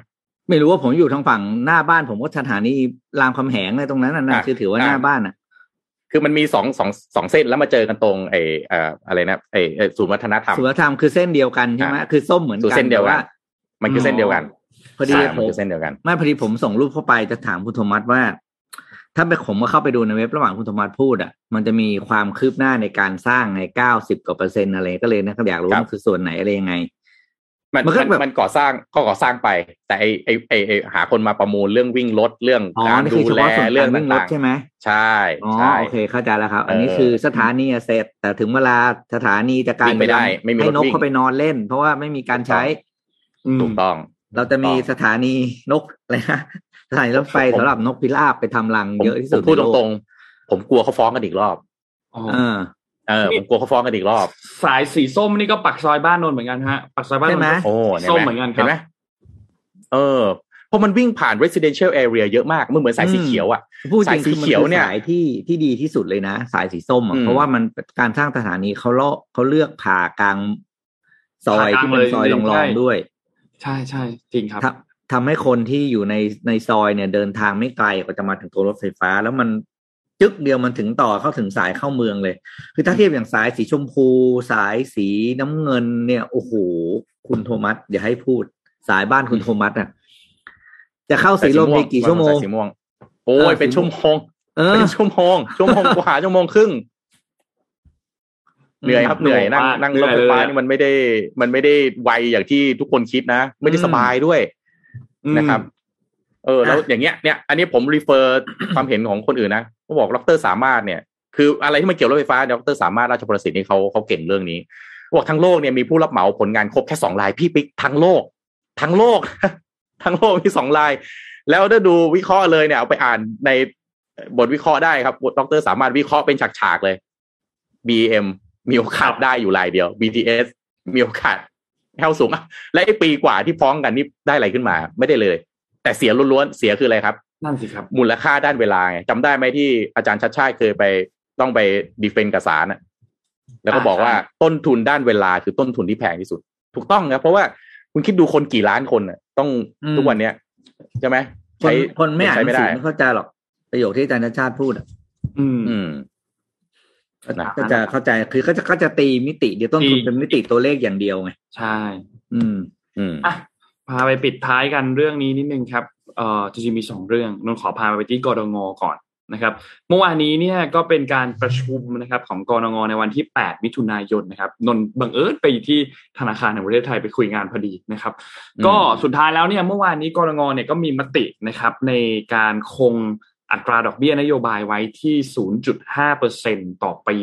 ไม่รู้ว่าผมอยู่ทางฝั่งหน้าบ้านผมก็สถานีรามคำแหงอะไรตรงนั้นน่ะนะอะคือถือว่าอะหน้าบ้านอะคือมันมีสองสองสองเส้นแล้วมาเจอกันตรงไอเอ่ออะไรนะไอเอ่อศูนย์วัฒนธรรมสุวรรณธรรมคือเส้นเดียวกันใช่ไหมอะคือส้มเหมือนสู่กันเส้นเดียวแต่กัน มันคือเส้นเดียวกันพอดีใช่ผมันมคือเส้นเดียวกันไม่พอดีผมส่งรูปเข้าไปจะถามคุณโทมัสว่า ถ้าไปผมก็เข้าไปดูในเว็บระหว่างคุณโทมัสพูดอะ มันจะมีความคืบหน้าในการสร้างในเก้าสิบกว่าเปอร์เซ็นต์อะไรก็เลยนะครับอยากรู้ครับว่ามันคือส่วนไหนอะไรยังไง มันมันก็มันแบบมันก่อสร้างก็ก่อสร้างไป แต่ไอไอไอไอหาคนมาประมูลเรื่องวิ่งรถเรื่องอ๋อการนี่ดูคือเฉแลพาะส่วนเรื่กาองรวิ่งรถต่างใช่ไหมๆใช่อ๋อใช่โอเคเข้าใจแล้วครับเอออัอันนี้คือสถานีอะเสร็จ แต่ถึงเวลาสถานีจะกลายวิ่งไม่ได้ ไม่มีให้รถนกวิ่งเข้าไปนอนเล่น เพราะว่าไม่มีการใช้ ถูกต้อง เราจะมีถูกต้องสถานีนกอะไรนะสถานีรถไฟผมสำหรับนกพิราบไปทำรังผมเยอะที่ผสุมดพูดในตโลกรงๆ ผมกลัวเขาฟ้องกันอีกรอบอ๋อเออเออผมกลัวเขาฟ้องกันอีกรอบ สายสีส้มนี่ก็ปักซอยบ้านนนท์เหมือนกันฮะ ปักซอยบ้านนนใช่ไหมท์โอ้ยส้มเหมือนกันครับเห็นไหมเออเพราะมันวิ่งผ่าน residential area เยอะมากมันเหมือนสายสีเขียวอะพูดจสาริยงสีคือมันเขียวคือเนี่ยสายที่ที่ดีที่สุดเลยนะ สายสีส้มอะอืมเพราะว่ามันการสร้างสถานีเขาเลาะเขาเลือกผ่ากลางซอยผ่ากลางที่เป็นซอยเลยรใช่องๆด้วย ใช่ใช่จริงครับทำทำให้คนที่อยู่ในในซอยเนี่ยเดินทางไม่ไกลกว่าจะมาถึงตัวรถไฟฟ้า แล้วมันจึ๊กเดียวมันถึงต่อเข้าถึงสายเข้าเมืองเลย คือถ้าเทียบอย่างสายสีชมพู สายสีน้ำเงินเนี่ย โอ้โห คุณโทมัสอย่าให้พูด สายบ้านคุณโทมัสอะ จะเข้าสีลมในกี่ชั่วโมงสายสีม่วงโอ้เอยอเป็นชั่วโมงเออเป็นชั่วโมงชั่วโมงกว่าชั่วโมงครึ่ง เหนื่อยครับเหนื่อยนั่งนั่งรถไฟฟ้านี่มันไม่ได้ มันไม่ได้ไวอย่างที่ทุกคนคิดนะ ไม่ได้สบายด้วยอืมนะครับ เออ แล้วอย่างเงี้ยเนี่ยอันนี้ผมรีเฟอร์ความเห็นของคนอื่นนะเขาบอกดรสามารถเนี่ยคืออะไรที่มันเกี่ยวรถไฟฟ้าดรสามารถราชประสิทธิ์นี่เขาเขาเก่งเรื่องนี้เขาบอกทั้งโลกเนี่ยมีผู้รับเหมาผลงานครบแค่สองรายพี่ปิ๊กทั้งโลก ทั้งโลก ทั้งโลกมีสองราย แล้วถ้าดูวิเคราะห์เลยเนี่ยเอาไปอ่านในบทวิเคราะห์ได้ครับดรสามารถวิเคราะห์เป็นฉากๆเลย BM มีโอกาสได้อยู่รายเดียว BTS มีโอกาสแถวสูงอะและไอ้ปีกว่าที่ฟ้องกันนี่ได้อะไรขึ้นมา ไม่ได้เลย แต่เสียล้วนๆเสียคืออะไรครับ นั่นสิครับ มูลค่าด้านเวลาไงจำได้ไหมที่อาจารย์ชัดชาติเคยไปต้องไปดีเฟนต์กับศาลน่ะแล้วก็บอกว่าต้นทุนด้านเวลาคือต้นทุนที่แพงที่สุด ถูกต้องนะเพราะว่าคุณคิดดูคนกี่ล้านคนน่ะต้องอืมทุกวันเนี้ยใช่ไหมคนใช้คนไม่อ่านหใช้นัไม่งสืได้อไม่เข้าใจหรอกประโยคที่อาจารย์ชาติชาติพูดอะอืมอืม นะก็จะเข้าใจคือเขาจะเขาจะตีมิติเดียวต้นทุนตีเป็นมิติตัวเลขอย่างเดียวไงใช่ อืม อืมอะพาไปปิดท้ายกันเรื่องนี้นิดนึงครับเอ่อจริงๆมีสองเรื่องนนท์ขอพาไปที่กรงงก่อนนะครับ เมื่อวานนี้เนี่ยก็เป็นการประชุมนะครับ ของกรงงในวันที่ 8 มิถุนายนนะครับ นนท์บังเอิญไปที่ธนาคารแห่งประเทศไทยไปคุยงานพอดีนะครับอืมก็สุดท้ายแล้วเนี่ยเมื่อวานนี้กรงงเนี่ยก็มีมตินะครับ ในการคง อัตราดอกเบี้ยนโยบายไว้ที่ 0.5%ต่อปี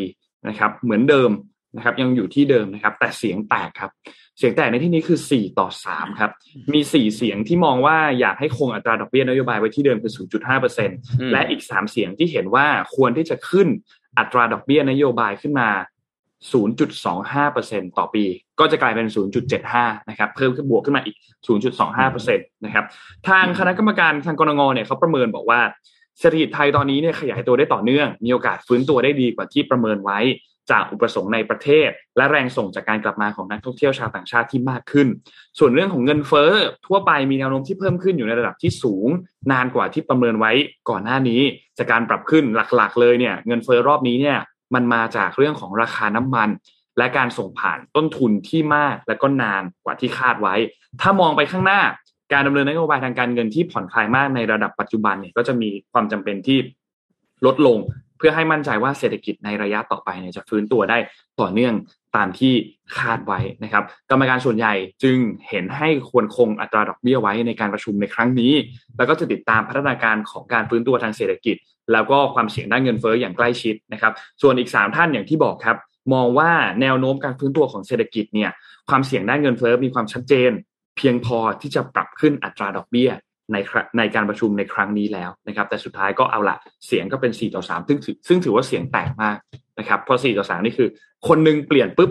นะครับเหมือนเดิมนะครับยังอยู่ที่เดิมนะครับ แต่เสียงแตกครับ เสียงแตกในที่นี้คือ 4 ต่อ 3 ครับ มี 4 เสียงที่มองว่าอยากให้คงอัตราดอกเบี้ยนโยบายไว้ที่เดิมคือ 0.5%และอีก 3 เสียงที่เห็นว่าควรที่จะขึ้นอัตราดอกเบี้ยนโยบายขึ้นมา 0.25%ต่อปี ก็จะกลายเป็น 0.75 นะครับ เพิ่มขึ้นบวกขึ้นมาอีก 0.25%นะครับ ทางคณะกรรมการทางกรงเนี่ยเขาประเมินบอกว่า เศรษฐกิจไทยตอนนี้เนี่ยขยายตัวได้ต่อเนื่อง มีโอกาสฟื้นตัวได้ดีกว่าที่ประเมินไว้ จากอุปสงค์ในประเทศ และแรงส่งจากการกลับมาของนักท่องเที่ยวชาวต่างชาติที่มากขึ้น ส่วนเรื่องของเงินเฟ้อทั่วไปมีแนวโน้มที่เพิ่มขึ้นอยู่ในระดับที่สูง นานกว่าที่ประเมินไว้ก่อนหน้านี้ จากการปรับขึ้นหลักๆ เลยเนี่ยเงินเฟ้อรอบนี้เนี่ยมันมาจากเรื่องของราคาน้ำมัน และการส่งผ่านต้นทุนที่มากและก็นานกว่าที่คาดไว้ ถ้ามองไปข้างหน้า การดำเนินนโยบายทางการเงินที่ผ่อนคลายมากในระดับปัจจุบันเนี่ยก็จะมีความจำเป็นที่ลดลงเพื่อให้มั่นใจว่าเศรษฐกิจในระยะต่อไปเนี่ยจะฟื้นตัวได้ต่อเนื่องตามที่คาดไว้นะครับกรรมการส่วนใหญ่จึงเห็นให้ควรคงอัตราดอกเบี้ยไว้ในการประชุมในครั้งนี้ แล้วก็จะติดตามพัฒนาการของการฟื้นตัวทางเศรษฐกิจ แล้วก็ความเสี่ยงด้านเงินเฟ้ออย่างใกล้ชิดนะครับส่วนอีกสามท่านอย่างที่บอกครับมองว่าแนวโน้มการฟื้นตัวของเศรษฐกิจเนี่ยความเสี่ยงด้านเงินเฟ้อมีความชัดเจน เพียงพอที่จะปรับขึ้นอัตราดอกเบี้ยในครั้งในการประชุมในครั้งนี้แล้วนะครับ แต่สุดท้ายก็เอาละเสียงก็เป็น 4 ต่อ 3 ซึ่งถือซึ่งถือว่าเสียงแตกมากนะครับเพราะ 4 ต่อ 3 นี่คือ คนหนึงเปลี่ยนปุ๊บ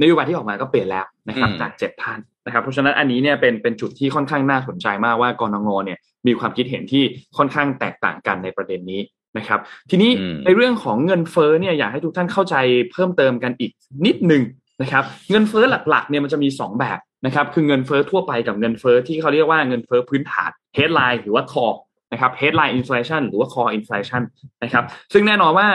นโยบายที่ออกมาก็เปลี่ยนแล้วนะครับอืมจากเจ็ดท่านนะครับเพราะฉะนั้นอันนี้เนี่ยเป็นเป็นจุดที่ค่อนข้างน่าสนใจมากว่ากรงเนี่ยมีความคิดเห็นที่ค่อนข้างแตกต่างกันในประเด็นนี้นะครับ ทีนี้อืมในเรื่องของเงินเฟ้อเนี่ยอยากให้ทุกท่านเข้าใจเพิ่มเติมกันอีกนิดหนึ่งนะครับ เงินเฟ้อหลักๆเนี่ยมันจะมี 2 แบบ นะครับคือเงินเฟ้อทั่วไปกับเงินเฟ้อที่เขาเรียกว่าเงินเฟ้อพื้นฐาน headline หรือว่า core นะครับ headline inflation หรือว่า core inflation นะครับซึ่งแน่นอนว่า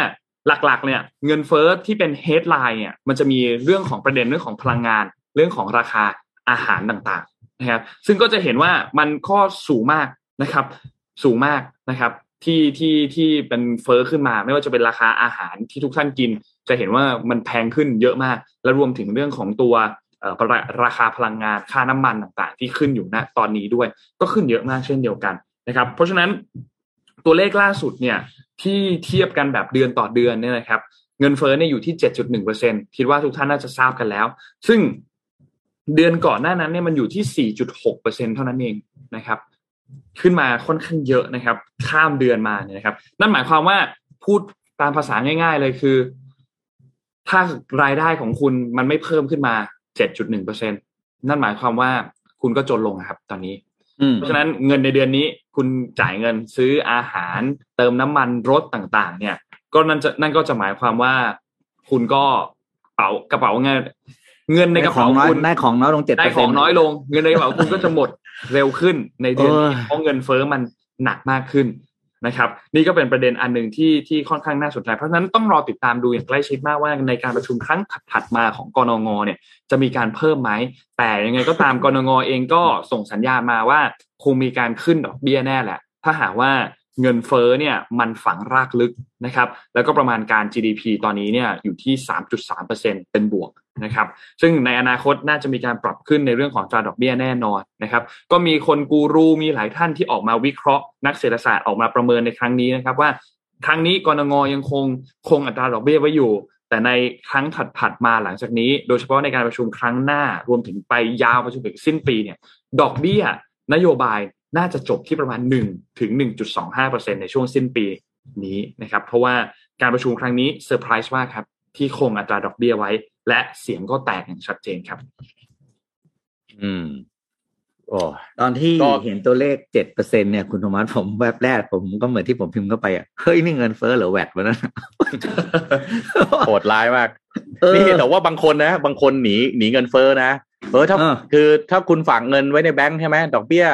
หลักๆเนี่ยเงินเฟ้อที่เป็น headline เนี่ยมันจะมีเรื่องของประเด็นเรื่องของพลังงาน เรื่องของราคาอาหารต่างๆนะครับซึ่งก็จะเห็นว่ามันข้อสูงมากนะครับสูงมากนะครับที่ที่ที่เป็นเฟอ้อขึ้นมา ไม่ว่าจะเป็นราคาอาหารที่ทุกท่านกิน จะเห็นว่ามันแพงขึ้นเยอะมาก และรวมถึงเรื่องของตัว ราราคาพลังงานค่าน้ำมันต่างๆ ที่ขึ้นอยู่ณตอนนี้ด้วย ก็ขึ้นเยอะมากเช่นเดียวกันนะครับ เพราะฉะนั้นตัวเลขล่าสุดเนี่ยที่เทียบกันแบบเดือนต่อเดือนเนี่ยนะครับ เงินเฟ้อเนี่ยอยู่ที่ 7.1%คิดว่าทุกท่านน่าจะทราบกันแล้ว ซึ่งเดือนก่อนหน้านั้นเนี่ยมันอยู่ที่ 4.6%เท่านั้นเองนะครับ ขึ้นมาค่อนข้างเยอะนะครับ ข้ามเดือนมาเนี่ยนะครับ นั่นหมายความว่าพูดตามภาษาง่าย ๆ เลยคือ ถ้ารายได้ของคุณมันไม่เพิ่มขึ้นมา 7.1%นั่นหมายความว่าคุณก็จนลงครับ ตอนนี้อืมเพราะฉะนั้นเงินในเดือนนี้คุณจ่ายเงินซื้ออาหาร เติมน้ำมันรถต่าง ๆ เนี่ย ก็นั่นจะนั่นก็จะหมายความว่าคุณก็เป๋ากระเป๋าเงิน เงินในกระขอเป๋างน้อยคุณได้ของน้อยลงเจ็ดได้ของน้อยลง เงินในกระเป๋าคุณก็จะหมดเร็วขึ้นในเดือนนี้เออเพราะเงินเฟ้อมันหนักมากขึ้น นะครับนี่ก็เป็นประเด็นอันหนึ่งที่ที่ค่อนข้างน่าสนใจ เพราะฉะนั้นต้องรอติดตามดูอย่างใกล้ชิดมากว่าในการประชุมครั้งถัดมาของกรงเนี่ยจะมีการเพิ่มไหม แต่ยังไงก็ตามกนงเองก็ส่งสัญญาณมาว่าคงมีการขึ้นดอกเบี้ยแน่แหละ ถ้าหากว่า เงินเฟ้อเนี่ยมันฝังรากลึกนะครับ แล้วก็ประมาณการ GDP ตอนนี้เนี่ยอยู่ที่ 3.3%เป็นบวกนะครับ ซึ่งในอนาคตน่าจะมีการปรับขึ้นในเรื่องของตราดอกเบี้ยแน่นอนนะครับ ก็มีคนกูรูมีหลายท่านที่ออกมาวิเคราะห์ นักเศรษฐศาสตร์ออกมาประเมินในครั้งนี้นะครับว่าครั้งนี้กรงงยังคงคงอัตราดอกเบี้ยไว้อยู่ แต่ในครั้งถัดๆมาหลังจากนี้ โดยเฉพาะในการประชุมครั้งหน้ารวมถึงไปยาวไปจนถึงสิ้นปีเนี่ย ดอกเบี้ยนโยบาย น่าจะจบที่ประมาณ 1 ถึง 1.25%ในช่วงสิ้นปีนี้นะครับ เพราะว่าการประชุมครั้งนี้เซอร์ไพรส์มากครับ ที่คงอัตราดอกเบี้ยไว้ และเสียงก็แตกอย่างชัดเจนครับ อืมโอ้ตอนที่ก็เห็นตัวเลขเจ็ดเปอร์เซ็นเนี่ยคุณโทมัสผมแวบแรกผมก็เหมือนที่ผมพิมพ์เข้าไปอะเฮ้ยนี่เงินเฟ้อหรือ VAT วะนั่นโหดร้ายมากเออนี่แต่ว่าบางคนนะ บางคนหนีหนีเงินเฟ้อนะเออถ้าเออคือถ้าคุณฝากเงินไว้ในแบงค์ใช่ไหมดอกเบี้ย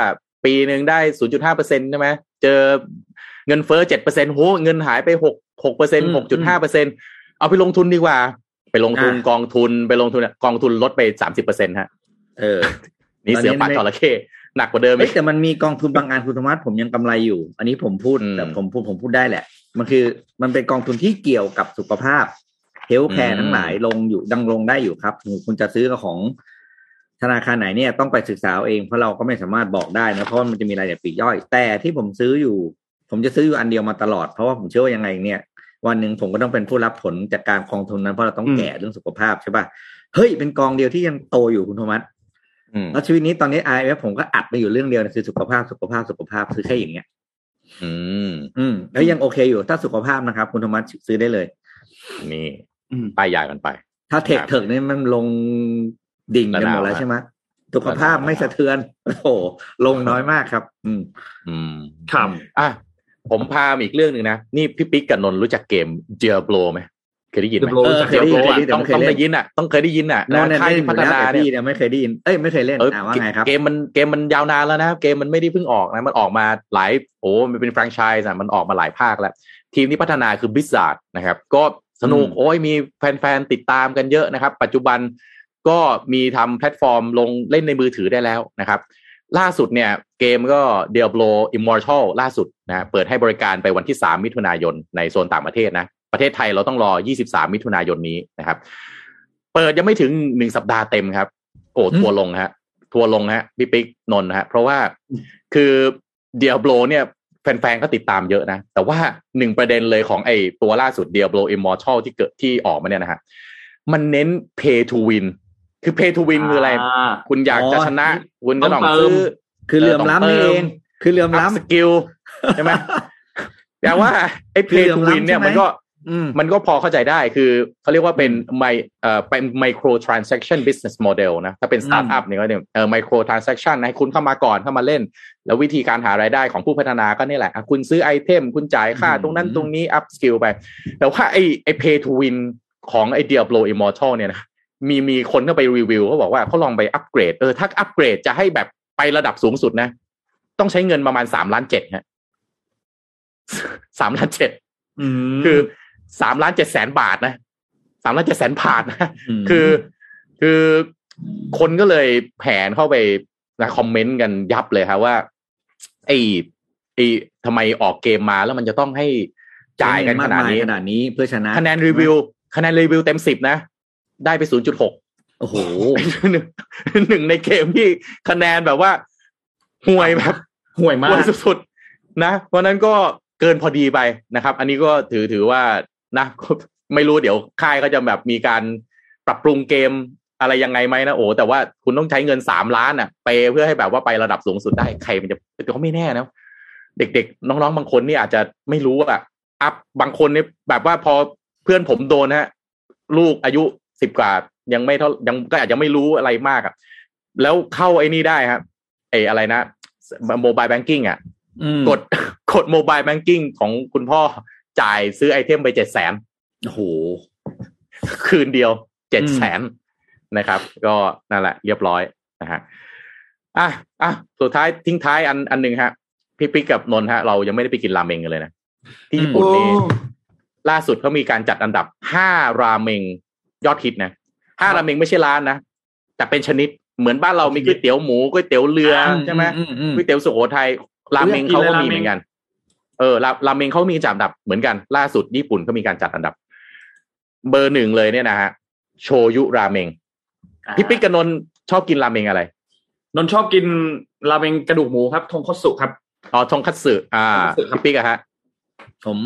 ปีหนึ่งได้ศูนย์จุดห้าเปอร์เซ็นใช่ไหมเจอเงินเฟ้อเจ็ดเปอร์เซ็นโหเงินหายไปหกหกเปอร์เซ็นหกจุดห้าเปอร์เซ็นเอาไปลงทุนดีกว่า ไปลงทุนกองทุนไปลงทุนกองทุนลดไปสามสิบเปอร์เซ็นฮะ เออ นี่เสือป่าจระเข้หนักกว่าเดิมเอ้อียกแต่มันมีกองทุนบางอันคุณธรรมะผมยังกำไรอยู่ อันนี้ผมพูดอืมแต่ผมพูดผมพูดได้แหละ มันคือมันเป็นกองทุนที่เกี่ยวกับสุขภาพเฮลท์แคอืร์มทั้งหลายลงอยู่ดังลงได้อยู่ครับ คุณจะซื้อของ ธนาคารไหนเนี่ยต้องไปศึกษาเอาเองเพราะเราก็ไม่สามารถบอกได้นะเพราะว่ามันจะมีรายละเอียดปลีกย่อย แต่ที่ผมซื้ออยู่ ผมจะซื้ออยู่อันเดียวมาตลอดเพราะว่าผมเชื่อว่ายังไงเนี่ย วันหนึ่งผมก็ต้องเป็นผู้รับผลจากการกองทุนนั้นเพราะเราต้องอืมแก่เรื่องสุขภาพใช่ป่ะเฮ้ยเป็นกองเดียวที่ยังโตอยู่คุณโทมัสอืมแล้วชีวิตนี้ตอนนี้ IMF ผมก็อัดไปอยู่เรื่องเดียวนะคือสุขภาพสุขภาพสุขภาพคือแค่อย่างเงี้ย อืม อืมแล้วยังโอเคอยู่ถ้าสุขภาพนะครับ คุณธรรมะซื้อได้เลยนี่อืมป้ายยากันไป ถ้าเทคครับเถิกนี่มันลง ดิ่งกันหมดแล้วระนาวใช่ไหมสุขภาพระนาวไม่สะเทือน โอ้โหลงน้อยมากครับ อืม อืมครับอะผมพามาอีกเรื่องหนึ่งนะ นี่พี่ปิ๊กกับนนท์รู้จักเกมเจียโ o ไหมเคยได้ยินไหม Diablo เออเคยได้ยินเคยได้ยินแต่ต้องไม่เคยต้องเล่ได้นยินอะ ต้องเคยได้ยินอะนอนเนี่ยค่ายเล่นที่อพัยู่ฒแล้วนาแต่เนี่ยพี่เนี่ยไม่เคยได้ยิน เอ้ยไม่เคยเล่นเอออ่าว่าไงครับ เกมมันเกมมันยาวนานแล้วนะ เกมมันไม่ได้เพิ่งออกนะ มันออกมาหลาย โอ้มันเป็นแฟรนไชส์อะ มันออกมาหลายภาคแล้ว ทีมที่พัฒนาคือ Blizzard นะครับ ก็สนุกอืมโอ้ยมีแฟนๆ ติดตามกันเยอะนะครับ ปัจจุบัน ก็มีทำแพลตฟอร์มลงเล่นในมือถือได้แล้วนะครับ ล่าสุดเนี่ยเกมก็ Diablo Immortal ล่าสุดนะเปิดให้บริการไปวันที่ 3 มิถุนายนในโซนต่างประเทศนะ ประเทศไทยเราต้องรอ 23 มิถุนายนนี้นะครับ เปิดยังไม่ถึงหนึ่งสัปดาห์เต็มครับโอ้ทัวลงฮะ ทัวลงฮะพี่ปิ๊กนนท์ฮะ เพราะว่าคือ Diablo เนี่ยแฟนๆ ก็ติดตามเยอะนะ แต่ว่าหนึ่งประเด็นเลยของไอ้ตัวล่าสุด Diablo Immortal ที่เกิดที่ออกมาเนี่ยนะฮะ มันเน้น pay to win คือ pay to win คืออะไร คุณอยากจะชนะ คุณก็ต้องต้องเติมซื้อคือเหลื่อมล้ำนี่เองคือเหลื่อมอัพสล้ำกิลใช่ไหมแต่ว่าไอ้คือ pay เหลื่อ to มล้ำ win เนี่ยใช่ไหมมันก็อืมมันก็พอเข้าใจได้คือเขาเรียกว่าเป็นไมเอ่อเป็น micro transaction business model นะถ้าเป็น startup เนี่ยก็เนี่ยเอ่อ micro transaction ให้คุณเข้ามาก่อนเข้ามาเล่น แล้ววิธีการหารายได้ของผู้พัฒนาก็นี่แหละอะคุณซื้อไอเทม คุณจ่ายค่าอืมตรงนั้นตรงนี้ up skill ไป แต่ว่าไอ้ไอ้ pay to win ของไอ้ Diablo Immortal เนี่ยนะ มีมีคนเข้าไปรีวิวเขาบอกว่าเขาลองไปอัปเกรดเออถ้าอัปเกรดจะให้แบบไประดับสูงสุดนะ ต้องใช้เงินประมาณสามล้านเจ็ดฮะสามล้านเจ็ดอืมคือสามล้านเจ็ดแสนบาทนะสามล้านเจ็ดแสนบาทนะมคือ คือคนก็เลยแผนเข้าไปนะคอมเมนต์กันยับเลยครับว่า ไอ้ไอ้ทำไมออกเกมมาแล้วมันจะต้องให้จ่ายกันขนาดนี้ขนาดนี้เพื่อชนะคะแนนรีวิวคะแนนรีวิวเต็มสิบนะ ได้ไปศูนย์จุดหกโอ้โหหนึ่งหนึ่งในเกมที่คะแนนแบบว่าห่วยแบบห่วยมาห่วยกสุดๆนะ เพราะฉะนั้นก็เกินพอดีไปนะครับ อันนี้ก็ถือถือว่านะก็ไม่รู้เดี๋ยวค่ายก็จะแบบมีการปรับปรุงเกมอะไรยังไงไหมนะโอ้แต่ว่าคุณต้องใช้เงินสามล้านอะเปย์เพื่อให้แบบว่าไประดับสูงสุดได้ใครมันจะแต่ก็ไม่แน่นะเด็กๆ น้องๆ บางคนนี่อาจจะไม่รู้ว่าอัพบางคนเนี่ยแบบว่าพอเพื่อนผมโดนฮะ ลูกอายุ สิบกว่ายังไม่เท่ายังก็อาจจะไม่รู้อะไรมากอะแล้วเข้าไอ้นี่ได้ครับไอ้อะไรนะ mobile banking อะอืมกดกด mobile banking ของคุณพ่อจ่ายซื้อ item ไปเจ็ดแสนโอ้โห คืนเดียวเจ็ดอืแสนนะครับ ก็นั่นแหละ เรียบร้อยนะฮะอะอะสุดท้ายทิ้งท้ายอันอันหนึ่งฮะพี่ปิ๊กกับนนท์ฮะ เรายังไม่ได้ไปกินราเมงกันเลยนะ ที่ญี่ปุ่นนี่ล่าสุดเขามีการจัดอันดับห้าราเมง ยอดฮิตนะห้าราเมงไม่ใช่ร้านนะแต่เป็นชนิดเหมือนบ้านเรามีก๋วยเตี๋ยวหมูก๋วยเตี๋ยวเรือใช่ไหมอือืมก๋วยเตี๋ยวสุโขทัยราเมงเขาก็มีเหมือนกัน เออราราเมงเขามีจัดอันดับเหมือนกัน ล่าสุดญี่ปุ่นเขามีการจัดอันดับ เบอร์หนึ่งเลยเนี่ยนะฮะโชยุราเมงพี่ปิ๊กกับนนท์ชอบกินราเมงอะไร นนท์ชอบกินราเมงกระดูกหมูครับทงคัตสึครับอ๋อทงคัตสึอ่าทงคัตสึครับพี่ปิ๊กอะฮะผม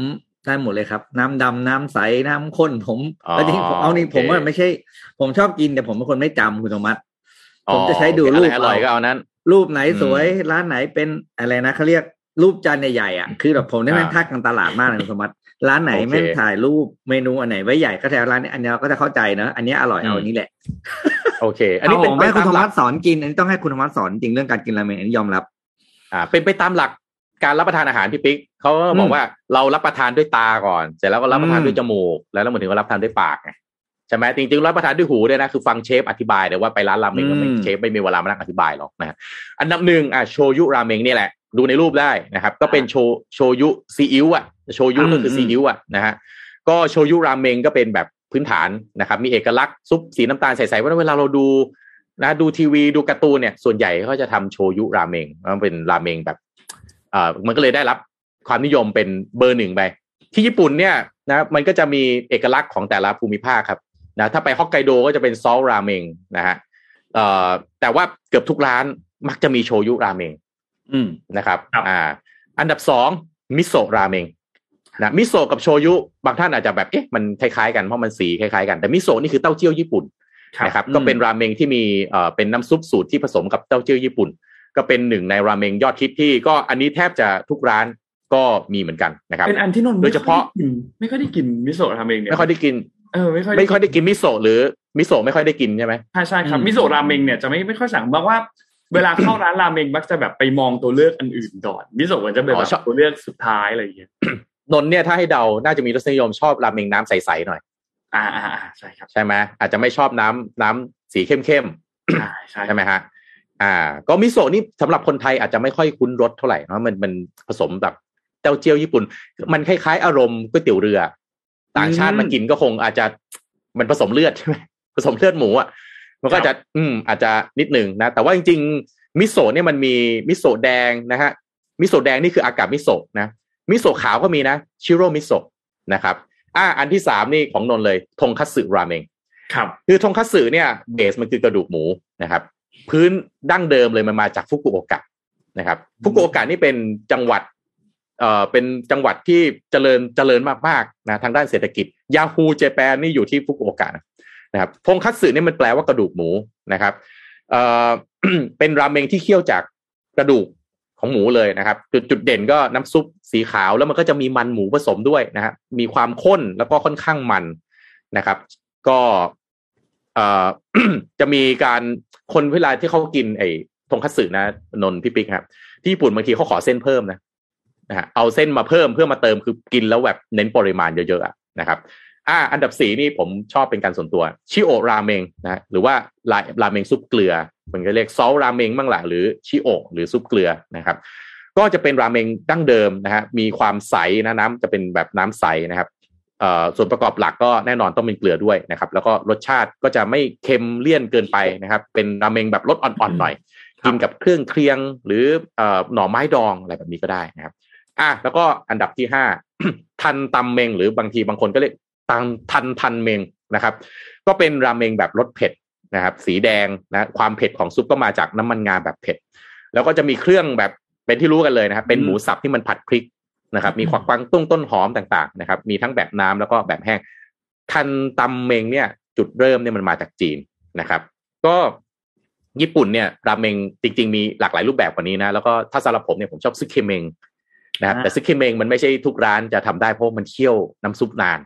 ได้หมดเลยครับ น้ำดำน้ำใสน้ำข้นผมอ๋อแล้วที่ผมเอานี่โอเคผมว่าไม่ใช่ ผมชอบกินแต่ผมเป็นคนไม่จำคุณธรรมัสอ๋อผมจะใช้ดูโอเครูปอะไรอร่อยเอาก็เอานั้น รูปไหนอืมสวยร้านไหนเป็นอะไรนะเขาเรียกรูปจานใหญ่ๆอะคือแบบผมได้แม่งอ่าทักกันตลาดมากเลยคุณธรรมัสร้านไหนโอเคไม่ถ่ายรูปเมนูอันไหนไว้ใหญ่ก็แถวร้านนี้อันนี้เราก็จะเข้าใจเนอะอันนี้อร่อยอืมเอาอันนี้แหละ โอเค อันนี้เป็นอาไปให้คุตาณมธรรหมลัรักสสอนกิน อันนี้ต้องให้คุณธรรมรัสสอนจริงเรื่องการกินราเมงอันนี้ยอมรับ อ่า เป็นไปตามหลัก การรับประทานอาหารพี่ปิ๊กเขาก็บออืกมว่าเรารับประทานด้วยตาก่อน เสร็จแล้วก็รับประทานอืมด้วยจมูก แล้วเรามาถึงก็รับประทานด้วยปากไงใช่ไหมจริงๆรับประทานด้วยหูด้วยนะคือฟังเชฟอธิบายแต่ว่าไปร้านราเมงแล้วไม่อืมเชฟไม่มีเวลามานั่งอธิบายหรอกนะฮะอันดับหนึ่งอะโชยุราเมงนี่แหละ ดูในรูปได้นะครับ ก็เป็นโชโชยุซีอิ๊วอะโชยุก็คือซีอิ๊วอะนะฮะก็โชยุราเมงก็เป็นแบบพื้นฐานนะครับ มีเอกลักษณ์ซุปสีน้ำตาลใสๆว่าเวลาเราดูนะดูทีวีดูการ์ตูนเนี่ยส่วนใหญ่เขาจะทำโชยุราเมงมันเป็นราเมงแบบเอ่อมันก็เลยได้รับความนิยมเป็นเบอร์หนึ่งไปที่ญี่ปุ่นเนี่ยนะมันก็จะมีเอกลักษณ์ของแต่ละภูมิภาคครับนะถ้าไปฮอกไกโดก็จะเป็นซอลราเมงนะฮะเอ่อแต่ว่าเกือบทุกร้านมักจะมีโชยุราเมงอืมนะครับครับอ่า อันดับสองมิโซะราเมงนะมิโซะกับโชยุบางท่านอาจจะแบบเอ๊ะมันคล้ายๆกันเพราะมันสีคล้ายๆกันแต่มิโซะนี่คือเต้าเจี้ยวญี่ปุ่นนะครับอืมก็เป็นราเมงที่มีเอ่อเป็นน้ำซุปสูตรที่ผสมกับเต้าเจี้ยวญี่ปุ่น ก็เป็นหนึ่งในราเมงยอดฮิตที่ก็อันนี้แทบจะทุกร้านก็มีเหมือนกันนะครับเป็นอันที่นนท์โดยเฉพาะไม่ค่อยได้กินมิโซะราเมงเนี่ยไม่ค่อยได้กินเออไม่ค่อยไม่ค่อยได้กินมิโซะหรือมิโซะไม่ค่อยได้กินใช่ไหมใช่ใช่ครับอืมมิโซะราเมงเนี่ยจะไม่ไม่ค่อยสั่งบางว่าเวลาเข้าร้านราเมงมักจะแบบไปมองตัวเลือกอันอื่นก่อนมิโซะมันจะเป็นแบบตัวเลือกสุดท้ายอะไรอย่างเงี้ยนนท์เนี่ยถ้าให้เดาน่าจะมีรสนิยมชอบราเมงน้ำใสๆหน่อยอ่าอ่าอ่าใช่ครับใช่ไหมอาจจะไม่ชอบน้ำน้ำสีเข้มๆใช่ใช่ใช่ไหมฮะ อ่า ก็มิโซะนี่สำหรับคนไทยอาจจะไม่ค่อยคุ้นรสเท่าไหร่เนอะมันมันผสมแบบเต้าเจี้ยวญี่ปุ่น มันคล้ายๆ อารมณ์ก๋วยเตี๋ยวเรือ ต่างชาติมากินก็คงอาจจะมันผสมเลือดใช่ไหมผสมเลือดหมูอะมันก็อาจจะ อืม อาจจะนิดหนึ่งนะ แต่ว่าจริงๆ มิโซะเนี่ยมันมีมิโซะแดงนะฮะ มิโซะแดงนี่คืออากาศมิโซะนะ มิโซะขาวก็มีนะ ชิโร่มิโซะนะครับ อ่า อันที่สามนี่ของนนท์เลย ทงคัตสึราเมง ครับ คือทงคัตสึเนี่ย base มันคือกระดูกหมูนะครับ พื้นดั้งเดิมเลยมันมาจากฟุกุโอกะนะครับฟุกุโอกะนี่เป็นจังหวัดเอ่อเป็นจังหวัดที่เจริญเจริญมากๆนะทางด้านเศรษฐกิจ Yahoo Japan นี่อยู่ที่ฟุกุโอกะนะครับทงคัตสึนี่มันแปลว่ากระดูกหมูนะครับเอ่อเป็นราเมงที่เคี่ยวจากกระดูกของหมูเลยนะครับจุดจุดเด่นก็น้ำซุปสีขาวแล้วมันก็จะมีมันหมูผสมด้วยนะครับมีความข้นแล้วก็ค่อนข้างมันนะครับ ก็เอ่อ จะมีการคนเวลาที่เขากินไอ้ทงคัตสึนะนนท์พี่ปิ๊กครับที่ญี่ปุ่นบางทีเขาขอเส้นเพิ่มนะนะฮะเอาเส้นมาเพิ่มเพื่อมาเติมคือกินแล้วแบบเน้นปริมาณเยอะๆนะครับ อ่า อันดับสี่นี่ผมชอบเป็นการส่วนตัวชิโอราเมงนะหรือว่าราเมงซุปเกลือมันก็เรียกซอลราเมงบ้างหละหรือชิโอหรือซุปเกลือนะครับ ก็จะเป็นราเมงดั้งเดิมนะฮะมีความใสนะน้ำจะเป็นแบบน้ำใสนะครับ ส่วนประกอบหลักก็แน่นอนต้องเป็นเกลือด้วยนะครับ แล้วก็รสชาติก็จะไม่เค็มเลี่ยนเกินไปนะครับ เป็นราเมงแบบรสอ่อนๆหน่อย กินกับเครื่องเคียงหรือเอ่อหน่อไม้ดองอะไรแบบนี้ก็ได้นะครับ อะแล้วก็อันดับที่ห้าทันตำเมง หรือบางทีบางคนก็เรียกตังทันทันเมงนะครับ ก็เป็นราเมงแบบรสเผ็ดนะครับ สีแดงนะความเผ็ดของซุปก็มาจากน้ำมันงาแบบเผ็ด แล้วก็จะมีเครื่องแบบเป็นที่รู้กันเลยนะครับ เป็นหมูสับที่มันผัดพริก นะครับ มีควักกวางตุ้งต้นหอมต่างๆนะครับ มีทั้งแบบน้ำแล้วก็แบบแห้งทันตำเมงเนี่ย จุดเริ่มเนี่ยมันมาจากจีนนะครับ ก็ญี่ปุ่นเนี่ยราเมงจริง ๆ มีหลากหลายรูปแบบกว่านี้นะ แล้วก็ถ้าสำหรับผมเนี่ยผมชอบซึเคเมงนะครับอ่าแต่ซึเคเมงมันไม่ใช่ทุกร้านจะทำได้เพราะมันเคี่ยวน้ำซุปนาน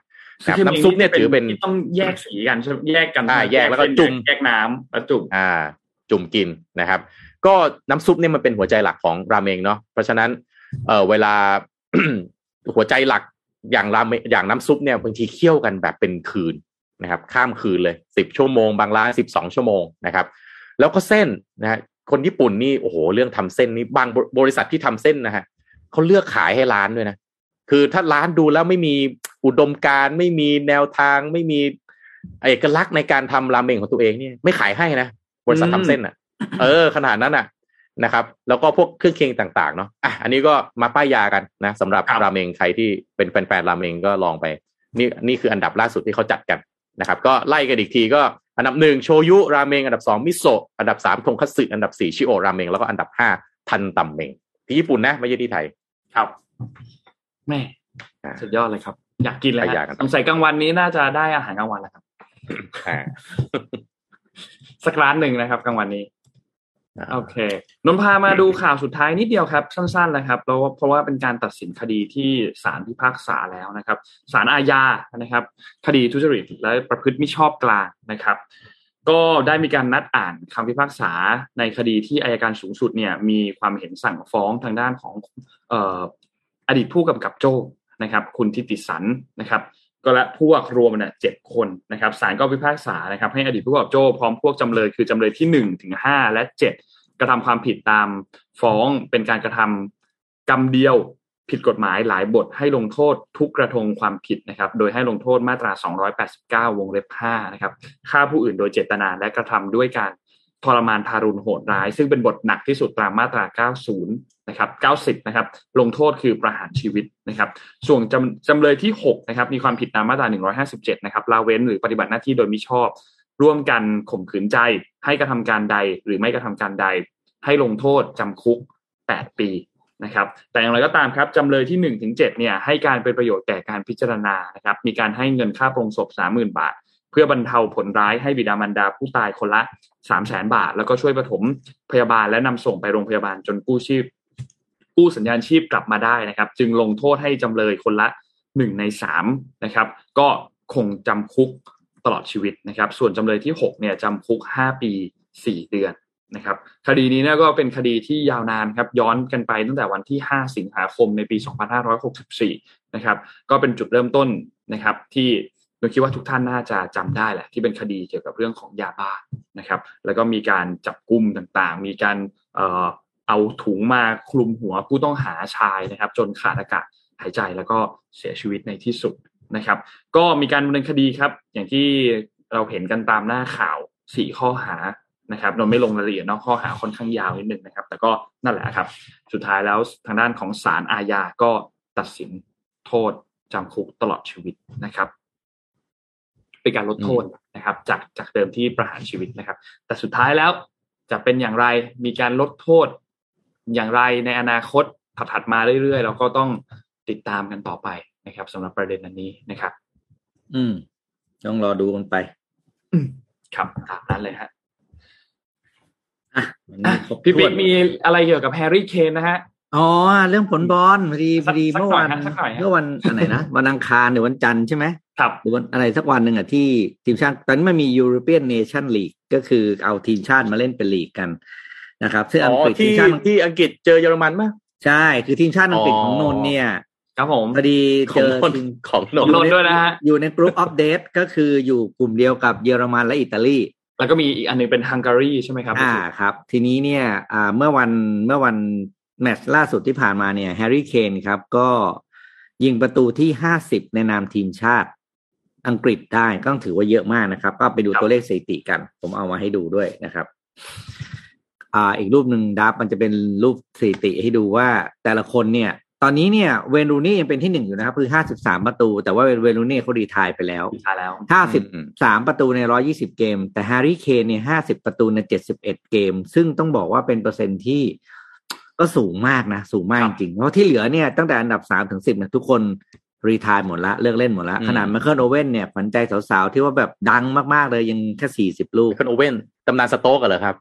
ครับน้ำซุปเนี่ยถือเป็นที่ต้องแยกสีกันใช่ไหมแยกกันอ่าแยกแล้วก็เส้นจุ่มแยกน้ำแล้วจุ่มอ่า จุ่มกินนะครับ ก็น้ำซุปเนี่ยมันเป็นหัวใจหลักของราเมงเนาะเพราะฉะนั้นเออเวลา หัวใจหลักอย่างราเมงอย่างน้ำซุปเนี่ยบางทีเคี่ยวกันแบบเป็นคืนนะครับ ข้ามคืนเลยสิบชั่วโมง บางร้านสิบสองชั่วโมงนะครับ แล้วก็เส้นนะฮะคนญี่ปุ่นนี่โอ้โหเรื่องทำเส้นนี่บางบริษัทที่ทำเส้นนะฮะเขาเลือกขายให้ร้านด้วยนะคือถ้าร้านดูแล้วไม่มีอุดมการณ์ไม่มีแนวทางไม่มีเอกลักษณ์ในการทำราเมงของตัวเองเนี่ยไม่ขายให้นะบริษัททำเส้นอะ เออ ขนาดนั้นอะ นะครับ แล้วก็พวกเครื่องเคียงต่างๆเนาะอะอันนี้ก็มาป้ายยากันนะสำหรับครับราเมงใครที่เป็นแฟนๆราเมงก็ลองไป นี่นี่คืออันดับล่าสุดที่เขาจัดกันนะครับ ก็ไล่กันอีกทีก็อันดับหนึ่งโชยุราเมงอันดับสองมิโซะอันดับสามทงคัตสึอันดับสี่ชิโอราเมงแล้วก็อันดับห้าทันตัมเมงที่ญี่ปุ่นนะไม่ใช่ที่ไทยครับแม่อ่าสุดยอดเลยครับ อยากกินเลยไปอยากฮะกันสงสัยกลางวันนี้น่าจะได้อาหารกลางวันแล้วครับอ่าสักร้านหนึ่งนะครับกลางวันนี้ โอเคนนพามาดูข่าวสุดท้ายนิดเดียวครับ สั้นๆนะครับแล้วเพราะว่าเป็นการตัดสินคดีที่ศาลพิพากษาแล้วนะครับศาลอาญานะครับ คดีทุจริตและประพฤติมิชอบกลางนะครับ ก็ได้มีการนัดอ่านคำพิพากษาในคดีที่อายการสูงสุดเนี่ยมีความเห็นสั่งฟ้องทางด้านของอออดีตผู้กำกับโจ้นะครับ คุณทิติสันนะครับ ก็และพวกรวมเนี่ยเจ็ดคนนะครับศาลก็พิพากษานะครับให้อดีตผู้กำกับโจ้พร้อมพวกจำเลยคือจำเลยที่หนึ่งถึงห้าและเจ็ดกระทำความผิดตามฟ้องเป็นการกระทำกรรมเดียวผิดกฎหมายหลายบทให้ลงโทษทุกกระทงความผิดนะครับ โดยให้ลงโทษมาตรา 289 วงเล็บ5นะครับฆ่าผู้อื่นโดยเจตนาและกระทำด้วยการ ทรมานทารุณโหดร้าย ซึ่งเป็นบทหนักที่สุดตามมาตรา 90 นะครับ 90 นะครับ ลงโทษคือประหารชีวิตนะครับ ส่วนจำจำเลยที่ 6 นะครับ มีความผิดตามมาตรา 157 นะครับละเว้นหรือปฏิบัติหน้าที่โดยมิชอบ ร่วมกันข่มขืนใจ ให้กระทำการใดหรือไม่กระทำการใด ให้ลงโทษจำคุก 8 ปีนะครับ แต่อย่างไรก็ตามครับจำเลยที่1นถึงเเนี่ยให้การเป็นประโยชน์แก่การพิจารณานะครับ มีการให้เงินค่าปรงศพ 30,000 บาท เพื่อบรรเทาผลร้ายให้บิดามารดาผู้ตายคนละ3 0 0แสนบาท แล้วก็ช่วยปฐมพยาบาลและนำส่งไปโรงพยาบาลจนกู้ชีพกู้สัญญาณชีพกลับมาได้นะครับ จึงลงโทษให้จำเลยคนละหนึ่งในสามนะครับ ก็คงจำคุกตลอดชีวิตนะครับ ส่วนจำเลยที่หกเนี่ยจำคุกห้าปีสี่เดือนนะครับคดีนี้เนี่ยก็เป็นคดีที่ยาวนานครับย้อนกันไปตั้งแต่วันที่ 5 สิงหาคมในปี 2564 นะครับ ก็เป็นจุดเริ่มต้นนะครับที่ เราคิดว่าทุกท่านน่าจะจำได้แหละ ที่เป็นคดีเกี่ยวกับเรื่องของยาบ้านะครับ แล้วก็มีการจับกลุ่มต่างๆ มีการเอ่อเอาถุงมาคลุมหัวผู้ต้องหาชายนะครับ จนขาดอากาศหายใจแล้วก็เสียชีวิตในที่สุดนะครับ ก็มีการดำเนินคดีครับ อย่างที่เราเห็นกันตามหน้าข่าวสี่ข้อหานะครับเราไม่ลงรายละเอียดเนาะข้อหาค่อนข้างยาวนิดนึงนะครับ แต่ก็นั่นแหละครับ สุดท้ายแล้วทางด้านของศาลอาญาก็ตัดสินโทษจำคุกตลอดชีวิตนะครับ เป็นการลดโทษนะครับ จากจากเดิมที่ประหารชีวิตนะครับ แต่สุดท้ายแล้วจะเป็นอย่างไรมีการลดโทษ อย่างไรในอนาคตถัดๆมาเรื่อยๆเราก็ต้องติดตามกันต่อไปนะครับสำหรับประเด็นอันนี้นะครับ อืม ต้องรอดูกันไปครับตามนั้นเลยฮะอะวันนี้ครบพี่ปิ๊ถ้กวนมีอะไรเกี่ยวกับแฮร์รี่เคนนะฮะอ๋อเรื่องผลบอลพอดีพอดีสักเมื่อวันสักหน่อยฮะสักหน่อยฮะเมื่อวันอันไหนนะวันอังคารหรือวันจันทร์ใช่ไหม ครับหรือวันอะไรสักวันหนึ่งอะที่ทีมชาติตอนนี้มันมี European Nation League ก็คือเอาทีมชาติมาเล่นเป็นลีกกันนะครับซึ่งอ๋อังอกฤษทีที่มชาติอังกฤษที่อังกฤษเจอเยอรมันมั้ยใช่ คือทีมชาติอังกฤษอ๋อของนนท์เนี่ย ครับผมพอดีขเจองอนนทีมของนขอนงนนท์ด้วยนะฮะอยู่ในกรุ๊ปอัปเดตก็คืออยู่กลุ่มเดียวกับเยอรมันและอิตาลีแล้วก็มีอีกอันหนึงเป็นฮังการีใช่ไหมครับ อ่าครับ ทีนี้เนี่ยอ่าเมื่อวันเมื่อวันแมตช์ล่าสุดที่ผ่านมาเนี่ยแฮร์รี่เคนครับก็ยิงประตูที่ห้าสิบในนามทีมชาติ อังกฤษได้ก็ต้องถือว่าเยอะมากนะครับ ก็ไปดูตัวเลขสถิติกัน ผมเอามาให้ดูด้วยนะครับอ่าอีกรูปหนึ่งครับมันจะเป็นรูปสถิติให้ดูว่าแต่ละคนเนี่ย ตอนนี้เนี่ยเวนรูนี่ยังเป็นที่หนึ่งอยู่นะครับคือห้าสิบสามประตู แต่ว่าเวนรูนี่เขา retire ไปแล้วสุดท้ายแล้วห้าสิบสามประตูในร้อยยี่สิบเกม แต่แฮร์รี่เคนเนี่ยห้าสิบประตูในเจ็ดสิบเอ็ดเกม ซึ่งต้องบอกว่าเป็นเปอร์เซ็นต์ที่ก็สูงมากนะ สูงมากครับจริงๆเพราะที่เหลือเนี่ยตั้งแต่อันดับสามถึงสิบเนี่ยทุกคน retire หมดละเลิกเล่นหมดละอืมขนาดไมเคิลโอเว่นเนี่ยขวัญใจสาวๆ ที่ว่าแบบดังมากๆเลยยังแค่สี่สิบลูกคนโอเว่นตำนานสโต๊กเหรอครับ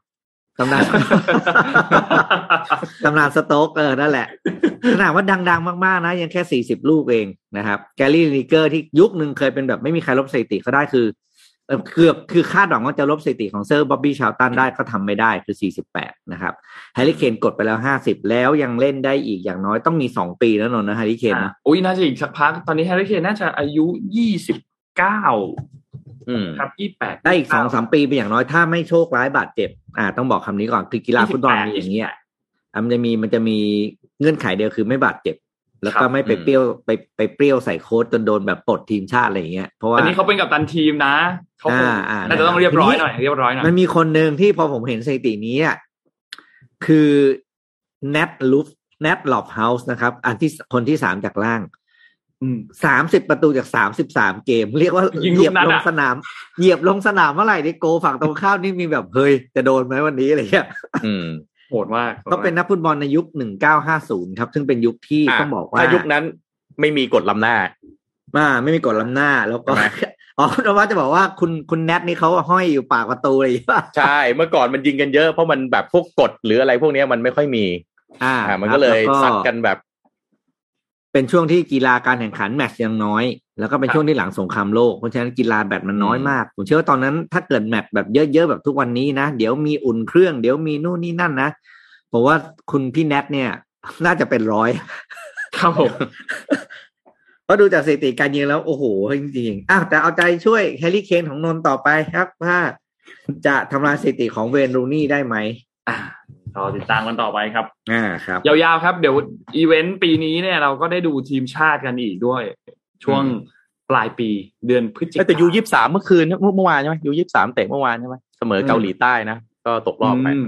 ตำนานตำนานสโต๊กเออนั่นแหละขนาดว่าดัง ๆ มากๆนะ ยังแค่สี่สิบลูกเองนะครับ แกรี่ลินิเกอร์ที่ยุคหนึ่งเคยเป็นแบบไม่มีใครลบสถิติเขาได้คือ เอ่อเกือบคือคาดหวังว่าจะลบสถิติของเซอร์บ๊อบบี้ชาร์ลตันได้ก็ทำไม่ได้คือสี่สิบแปดนะครับแฮร์รี่เคนกดไปแล้วห้าสิบแล้วยังเล่นได้อีกอย่างน้อยต้องมีสองปีแล้วนนท์นะแฮร์รี่เคนอะนะอุ้ยน่าจะอีกสักพัก ตอนนี้แฮร์รี่เคนน่าจะอายุยี่สิบเก้าอืมครับยี่แปดได้อีกสองสามปีเป็นอย่างน้อยถ้าไม่โชคร้ายบาดเจ็บ อ่า ต้องบอกคำนี้ก่อนคือกีฬาฟุตบอลมีอย่างเงี้ยอะมันจะมีมันจะมีเงื่อนไขเดียวคือไม่บาดเจ็บ แล้วก็ไม่ไปอืมเปรี้ยวไปไปเปรี้ยวใส่โค้ดจนโดนแบบปลดทีมชาติอะไรอย่างเงี้ยเพราะว่าอันนี้เขาเป็นกัปตันทีมนะเขาคงอ่าอ่าน่าจะต้องเรียบร้อยหน่อยเรียบร้อยหน่อยมันมีคนหนึ่งที่พอผมเห็นสถิตินี้อะคือแนทลอฟแนทลอฟต์เฮาส์นะครับ อันที่คนที่สามจากล่างอืมสามสิบประตูจากสามสิบสามเกม เรียกว่ายิงเหลูยียกบนั้นลงอะสนาม เหยียบลงสนามเมื่อไหร่นี่โกฝั่งตรงข้ามนี่มีแบบเฮ้ยจะโดนไหมวันนี้อะไรเงี้ยอืม โหดมากก็เป็นนักฟุตบอลในยุคหนึ่งเก้าห้าศูนย์ครับ ซึ่งเป็นยุคที่อะต้องบอกว่าถ้ายุคนั้นไม่มีกฎล้ำหน้าอ่าไม่มีกฎล้ำหน้าแล้วก็ใช่ไหมอ๋อคุณนวัดจะบอกว่าคุณคุณแนทนี่เขาห้อยอยู่ปากประตูเลยป่ะใช่ เมื่อก่อนมันยิงกันเยอะเพราะมันแบบพวกกฎหรืออะไรพวกเนี้ยมันไม่ค่อยมี อ่าอ่ามันก็เลยครับซัดกันแบบ เป็นช่วงที่กีฬาการแข่งขันแมตช์ยังน้อย แล้วก็เป็นครับช่วงที่หลังสงครามโลกเพราะฉะนั้นกีฬาแบดมันน้อยมาก ผมเชื่อว่าตอนนั้นถ้าเกิดแมตช์แบบเยอะๆแบบทุกวันนี้นะ เดี๋ยวมีอุ่นเครื่องเดี๋ยวมีนู่นนี่นั่นนะผมว่าคุณพี่แนทเนี่ย น่าจะเป็นร้อยครับผมเพราะดูจากสถิติการยิงแล้ว โอ้โหจริงๆอ้าวแต่เอาใจช่วยแฮร์รี่เคนของนนท์ต่อไปครับ ว่าจะทำลายสถิติของเวนรูนี่ได้ไหมอ่าเราติดตามกันต่อไปครับ อ่าครับ ยาวๆครับ เดี๋ยวอีเวนต์ปีนี้เนี่ยเราก็ได้ดูทีมชาติกันอีกด้วย ช่วงปลายปีเดือนพฤศจิกายนแต่ U ยี่สามเมื่อคืนเมื่อวานใช่ไหม U ยี่สามเตะเมื่อวานใช่ไหมเสมอเกาหลีใต้นะก็ตกรอบไปอืม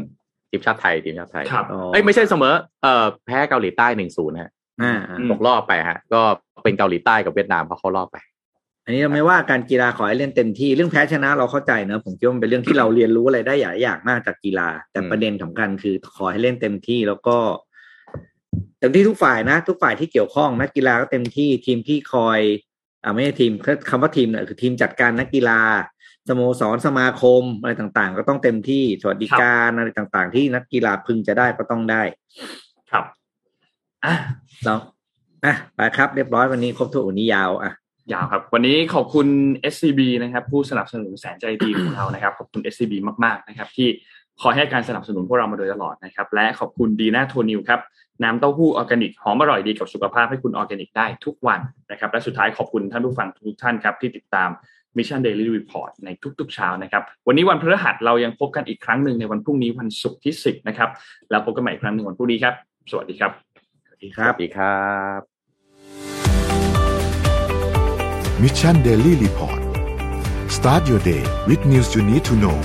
ทีมชาติไทยทีมชาติไทยครับเอ้ยไม่ใช่เสมอเอ่อแพ้เกาหลีใต้หนึ่งศูนย์ฮะอ่าอืมตกรอบไปฮะ ก็เป็นเกาหลีใต้กับเวียดนามเพราะเขารอบไป อันนี้เราไม่ว่าการกีฬาขอให้เล่นเต็มที่เรื่องแพ้ชนะเราเข้าใจเนอะผมคิดว่ามันเป็นเรื่องที่เราเรียนรู้อะไรได้หลายอย่างมากจากกีฬา แต่อืมประเด็นสำคัญคือขอให้เล่นเต็มที่แล้วก็ เต็มที่ทุกฝ่ายนะ ทุกฝ่ายที่เกี่ยวข้องนักกีฬาก็เต็มที่ทีมที่คอยอ่าไม่ใช่ทีมคำว่าทีมเนี่ยคือทีมจัดการนักกีฬาสโมสรสมาคมอะไรต่างๆ ก็ต้องเต็มที่สวัสดิการอะไรต่างๆ ที่นักกีฬาพึงจะได้ก็ต้องได้ ครับอะเราอะไปครับ เรียบร้อยวันนี้ครบถ้วนวันนี้ยาวอะยาวครับ วันนี้ขอบคุณ SCB นะครับ ผู้สนับสนุนแสนใจดีของเรานะครับ ขอบคุณ SCB มากๆนะครับ ที่คอยให้การสนับสนุนพวกเรามาโดยตลอดนะครับ และขอบคุณดีน่าโทนิวครับ น้ำเต้าหู้ออร์แกนิกหอมอร่อยดีกับสุขภาพให้คุณออร์แกนิกได้ทุกวันนะครับ และสุดท้ายขอบคุณท่านผู้ฟังทุกท่านครับที่ติดตาม Mission Daily Report ในทุกๆเช้านะครับ วันนี้วันพฤหัสเรายังพบกันอีกครั้งหนึ่งในวันพรุ่งนี้วันศุกร์ที่ 10 นะครับ แล้วพบกันใหม่อีกครั้งหนึ่งวันพรุ่งนี้ครับ สวัสดีครับ สวัสดีคสรับวัสดีครับ Mission Daily Report start your day with news you need to know